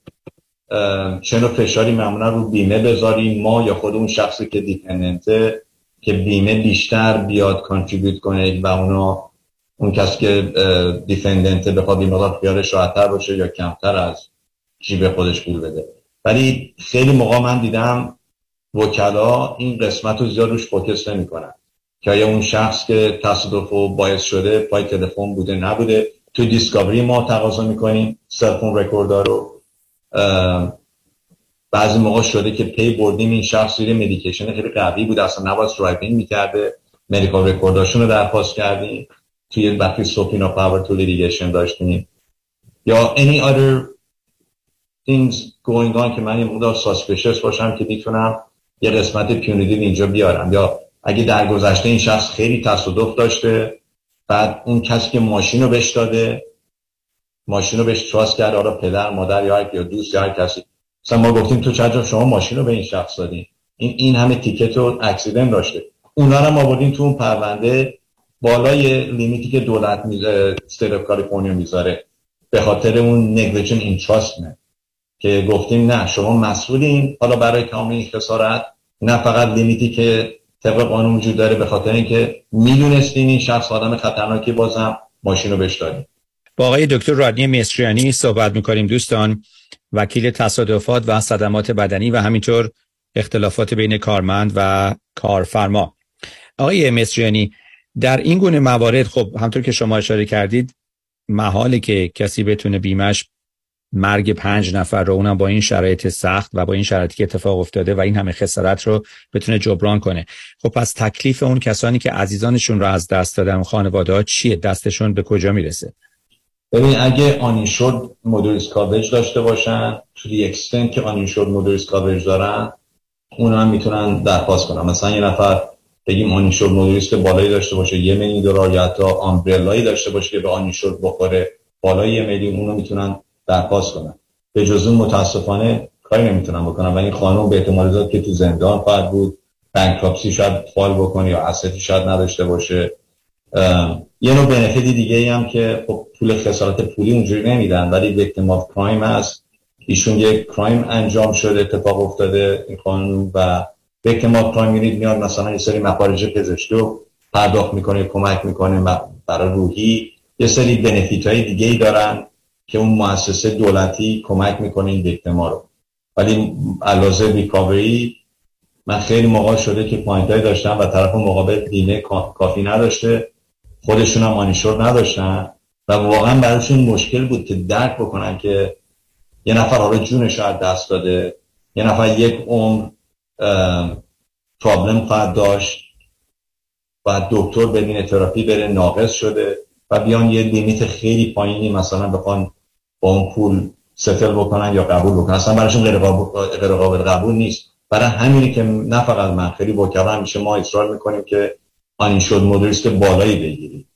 چه فشاری معمولا رو بیمه بذاریم. ما یا خود اون شخصی که دیپندنته که بیمه بیشتر بیاد کانتریبیوت کنه و اونا اون کسی که دیفندنته بخواد این مقدار خیالش باشه یا کمتر از جیب خودش پول بده. ولی خیلی موقع من دیدم وکلا این قسمت رو زیاد روش فوکس نمی‌کنن. که آیا اون شخص که تصادف و باعث شده پای تلفن بوده نبوده. تو discovery ما تقاضا می‌کنیم cell phone record ها رو. بعضی موقع شده که پی بردیم این شخص زیر medication خیلی قوی بود اصلا نباید driving می‌کرده. medical record اشون رو درخواست کردیم. توی وقتی subpoena power تو litigation داشتیم. یا any other things going on که من یه مقدار suspicious باشم که می‌تونم یه قسمت punitive اینجا بیارم. یا اگه در گذشته این شخص خیلی تصادف داشته بعد اون کسی که ماشین رو بهش داده ماشین رو بهش trust کرده آره پدر مادر یا یا دوست یا هر کسی. مثلا ما گفتیم تو چند شما ماشین رو به این شخص دادین. این این همه ticket و accident داشته. اونا رو ما بردیم تو اون پرونده بالای limit ی که دولت می‌ذاره state کالیفرنیا می‌ذاره. به خاطر اون negligent entrustment که گفتیم نه شما مسئولین. حالا برای کامل این خسارت نه فقط limit ی که طبق قانون وجود داره به خاطر اینکه می‌دونستین این شخص آدم خطرناکی بازم ماشین رو بهش دادیم با آقای دکتر رادنی مصریانی صحبت می‌کنیم دوستان. وکیل تصادفات و صدمات بدنی و همینطور اختلافات بین کارمند و کارفرما. آقای مصریانی در این گونه موارد خب همطور که شما اشاره کردید محاله که کسی بتونه بیمش مرگ پنج نفر رو اونم با این شرایط سخت و با این شرایطی که اتفاق افتاده و این همه خسارت رو بتونه جبران کنه. خب پس تکلیف اون کسانی که عزیزانشون رو از دست دادن خانواده ها چیه؟ دستشون به کجا می‌رسه؟ ببین اگه uninsured motorist coverage داشته باشن to the extent که uninsured motorist coverage دارن اون هم می‌تونن درخواست کنن. مثلا یه نفر بگیم uninsured motorist که بالایی داشته باشه یه میلیون دلار یا حتی umbrella یی داشته باشه که به uninsured بخوره بالای یه میلیون اونو می‌تونن درخواست کنن. به جز اون متاسفانه کاری نمی‌تونن بکنن. و این خانم به احتمال زیاد که تو زندان خواهد بود bankruptcy شاید فال بکنه یا asset ی شاید نداشته باشه. یه نوع benefit ی دیگه هم که خب پول خسارت پولی اونجوری نمیدن ولی victim of crime هست. ایشون یک crime انجام شده اتفاق افتاده این قانون و victim of crime میاد مثلا یه سری مخارج پزشکی رو پرداخت می‌کنه کمک می‌کنه برای روحی. یه سری benefit های دیگه ای دارن که اون مؤسسه دولتی کمک می‌کنه این victim ا رو. ولی علاوه recovery من خیلی موقع شده که point داشتم و طرف مقابل بیمه کافی نداشته. خودشون هم uninsured نداشتن و واقعا براشون مشکل بود که درک بکنن که یه نفر حالا جونش رو دست داده یه نفر یک عمر problem خواهد داشت و دکتر ببینه تراپی بره ناقص شده و بیان یه لیمیت خیلی پایینی مثلا بخوان با اون پول ستل بکنن یا قبول بکنن. اصلا براشون غیر قابل قبول نیست. برای همینی که نه فقط من خیلی وکلا همیشه ما اصرار می‌کنیم که آنین شد مدرست بالایی بگیریم.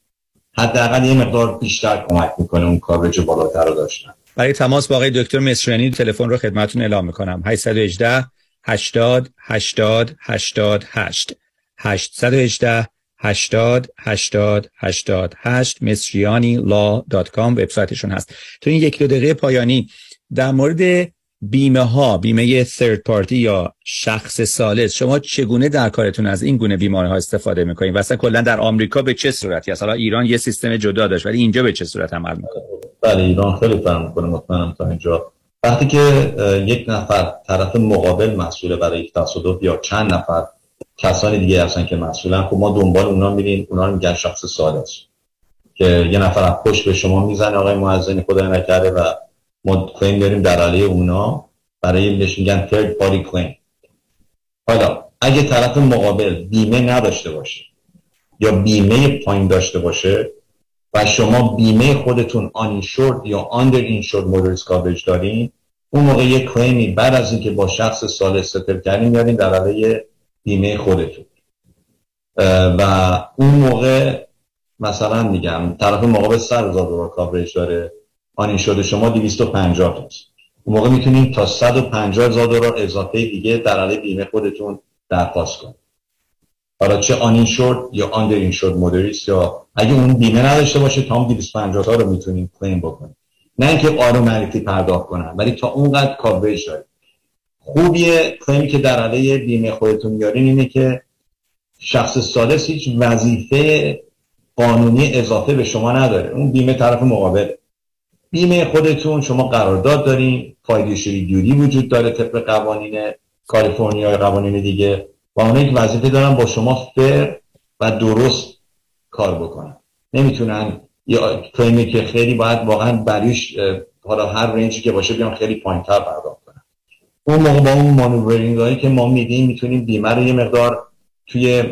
حداقل یه مقدار بیشتر کمک می‌کنه اون کاورج بالاتر رو داشتن. برای تماس با آقای دکتر مصریانی تلفن رو خدمتتون اعلام می‌کنم. 818 80 80 88 818 80 80 88 مصریانی لا دات کام وبسایتشون هست. تو این یک دو دقیقه پایانی در مورد بیمه ها بیمه ثرد پارتی یا شخص سالس شما چگونه در کارتون از این گونه بیمه ها استفاده می‌کنید و کلا در آمریکا به چه صورتی است؟ حالا ایران یه سیستم جدا داشت ولی اینجا به چه صورت عمل می‌کنه؟ بله ایران خیلی فرق می‌کنه مطمئنم تا اینجا. وقتی که یک نفر طرف مقابل مسئول برای یک تصادف یا چند نفر کسانی دیگه هستن که مسئولن خب ما دنبال اونا میریم اونا رو میگن شخص سالس که یه نفر از پشت به شما می‌زنه آقای معزنی خدا نکرده و ما کلیم داریم در علیه اونا برای بهش میگن third party claim حالا اگه طرف مقابل بیمه نداشته باشه یا بیمه پایین داشته باشه و شما بیمه خودتون uninsured یا under insured motorist coverage دارین اون موقع یک کلیمی بعد از اینکه با شخص سال ستل کردین میارین در علیه بیمه خودتون. و اون موقع مثلا میگم طرف مقابل سر هزار دلار کاورج داره. آنین شده شما 250 تاست اون موقع می‌تونید تا 150 هزار دلار اضافه دیگه در علیه بیمه خودتون درخواست کنید. حالا چه شد یا آندر این شد مدریس یا اگه اون بیمه نداشته باشه تا اون 250 تا رو می‌تونید کلیم بکنید نه اینکه آرومریتی پرداخت کنن ولی تا اونقدر کاورج دارید. خوبیه کلیمی که در علیه بیمه خودتون میارین اینه که شخص سالس هیچ وظیفه قانونی اضافه به شما نداره. اون بیمه طرف مقابل بیمه خودتون شما قرارداد دارین فایدیشری دیوری وجود داره طبق قوانین کالیفرنیا یا قوانین دیگه و اونایی که وظیفه دارن با شما فر و درست کار بکنن نمی‌تونن یا کلیمی که خیلی باید واقعا بریش حالا هر رنجی که باشه بیان خیلی پایینتر پرداخت کنن اون موقع با اون مانورینگ هایی که ما میدیم می‌تونیم بیمه رو یه مقدار توی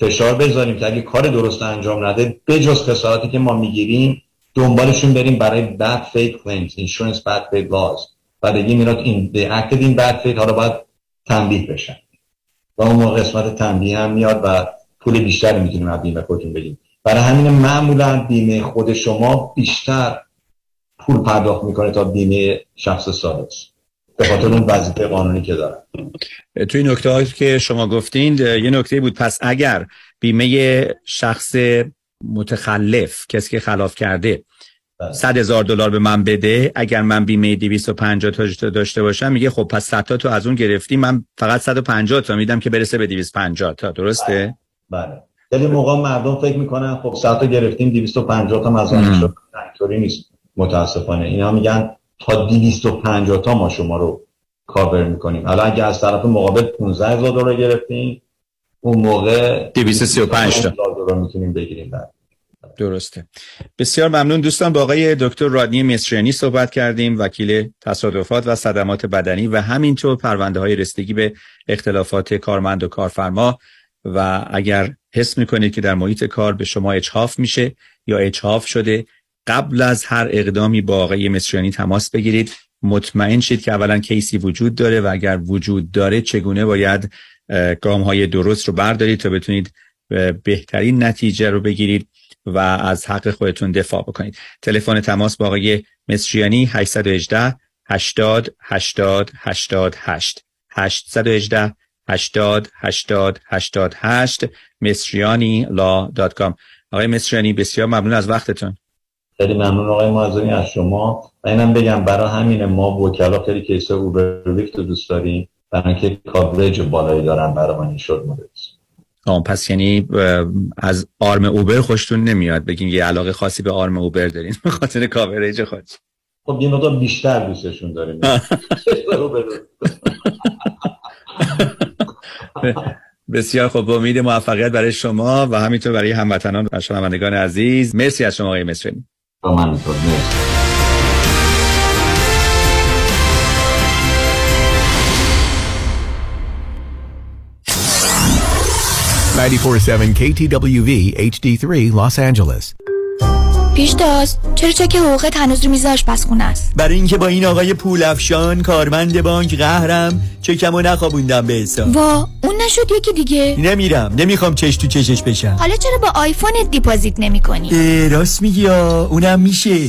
فشار بذاریم که اگه کار درست انجام نده بجز خسارتی که ما می‌گیریم دنبالشون بریم برای bad faith claims insurance bad faith laws. و بگیم اینا این they acted in bad faith حالا باید تنبیه بشن. و اون موقع قسمت تنبیه هم میاد و پول بیشتری می‌تونیم از بیمه خودتون بگیم برای همین معمولا بیمه خود شما بیشتر پول پرداخت می‌کنه تا بیمه شخص سالس به خاطر اون وظیفه قانونی که داره. توی نکته که شما گفتین یه نکته بود پس اگر بیمه شخص متخلف کسی که خلاف کرده صد هزار دلار به من بده اگر من بیمه 250 تا داشته باشم میگه خب پس 100 تا تو از اون گرفتی من فقط 150 تا میدم که برسه به 250 تا. درسته؟ بله. خیلی موقع مردم فکر می‌کنن خب 100 تا گرفتیم 250 تا مزان شد. اینطوری نیست. متاسفانه. اینا میگن تا 250 تا ما شما رو کاور می‌کنیم. حالا اگه از طرف مقابل 15 هزار دلار گرفتیم اون موقع 235 تا. دلار می‌تونیم بگیریم. بعد درسته. بسیار ممنون دوستان. با آقای دکتر رادنی مصریانی صحبت کردیم وکیل تصادفات و صدمات بدنی و همینطور پرونده های رسیدگی به اختلافات کارمند و کارفرما. و اگر حس می‌کنید که در محیط کار به شما اچهاف میشه یا اچهاف شده قبل از هر اقدامی با آقای مصریانی تماس بگیرید. مطمئن شید که اولا کیسی وجود داره و اگر وجود داره چگونه باید گام های درست رو بردارید تا بتونید بهترین نتیجه رو بگیرید. و از حق خودتون دفاع بکنید. تلفن تماس با آقای مصریانی 818 80 80 88 818 80 80 88 مصریانی law dot com. آقای مصریانی بسیار ممنون از وقتتون. خیلی ممنون آقای معزونی از شما. و اینم بگم برای همین ما وکلا خیلی case Uber Lyft دوست داریم برای اینکه coverage بالایی دارن برای من این شد مدرس آه پس یعنی از آرم اوبر خوشتون نمیاد بگین یه علاقه خاصی به آرم اوبر دارین به خاطر کاورج خود خب یه مقدار بیشتر دوستشون داریم. بسیار خوب با امید موفقیت برای شما و همینطور برای هموطنان و شنوندگان عزیز. مرسی از شما آقای مصری. با من مرسی. 947 KTWV HD3 Los Angeles. پیشتاز چرا چک حقوقت هنوز رو میز آشپزخونه است؟ برای اینکه با این آقای پولافشان کارمند بانک قهرم چکمو نخوابوندم به حساب. وا اون نشد یکی دیگه. نمیرم نمی‌خوام چش تو چشش بشم. حالا چرا با آیفونت deposit نمی کنی؟ راست میگی اونم میشه.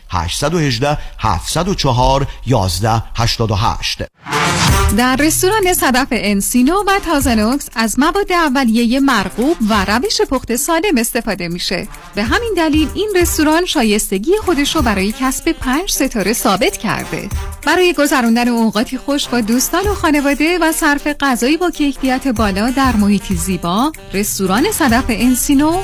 818 704 11 88 در رستوران صدف انسینو و تازنوکس از مواد اولیه مرغوب و روش پخت سالم استفاده میشه. به همین دلیل این رستوران شایستگی خودش رو برای کسب پنج ستاره ثابت کرده. برای گذراندن اوقاتی خوش با دوستان و خانواده و صرف غذایی با کیفیت بالا در محیطی زیبا رستوران صدف انسینو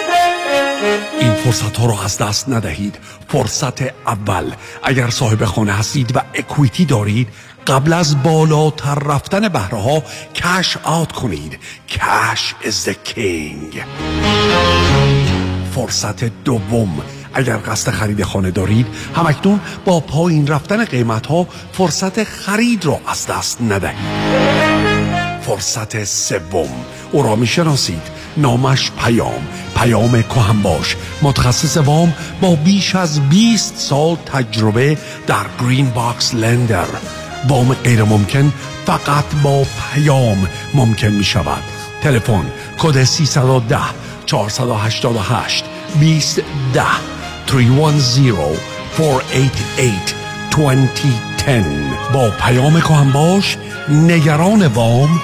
این فرصت ها رو از دست ندهید. فرصت اول. اگر صاحب خانه هستید و اکویتی دارید قبل از بالاتر رفتن بهره ها کش آت کنید کش the king. فرصت دوم. اگر قصد خرید خانه دارید همکنون با پایین رفتن قیمت ها فرصت خرید را از دست ندهید. فرصت سوم. او را می‌شناسید. نامش پیام پیام باش. متخصص وام با بیش از 20 سال تجربه در Green Box Lender وام غیر ممکن فقط با پیام ممکن می شود تلفن کد 310 488 2010 310 488 2010 با پیام باش نگران وام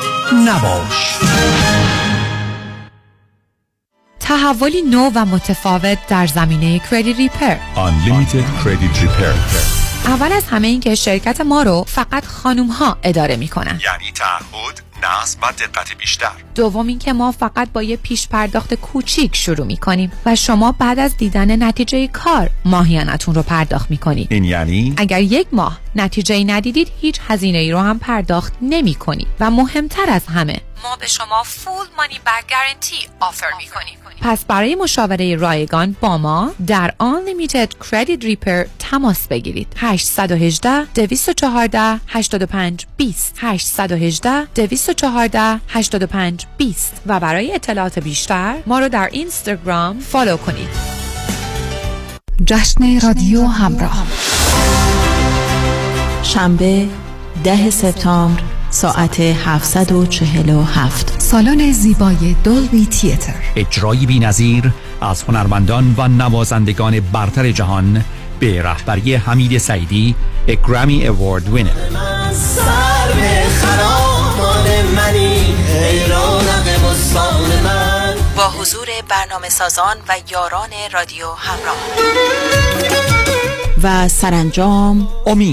نباش. تحولی نو و متفاوت در زمینه کردیت ریپر Unlimited Credit Repair. اول از همه این که شرکت ما رو فقط خانوم ها اداره می‌کنن. یعنی تعهد نصب و دقت بیشتر. دوم اینکه ما فقط با یه پیش پرداخت کوچیک شروع می‌کنیم و شما بعد از دیدن نتیجه کار ماهیانتون رو پرداخت می‌کنید. این یعنی؟ اگر یک ماه نتیجه ندیدید هیچ هزینه ای رو هم پرداخت نمی کنید و مهمتر از همه ما به شما فول مانی بک گارنتی آفر می کنیم پس برای مشاوره رایگان با ما در Unlimited Credit Repair تماس بگیرید. 818 214 85 20 818 214 85 20 و برای اطلاعات بیشتر ما رو در اینستاگرام فالو کنید. جشن رادیو همراه. شنبه ده سپتامبر ساعت 747 سالن زیبای دولبی تیتر. اجرایی بی‌نظیر از هنرمندان و نوازندگان برتر جهان به رهبری حمید سعیدی گرامی اوارد وینر با حضور برنامه سازان و یاران رادیو همراه. و سرانجام امید.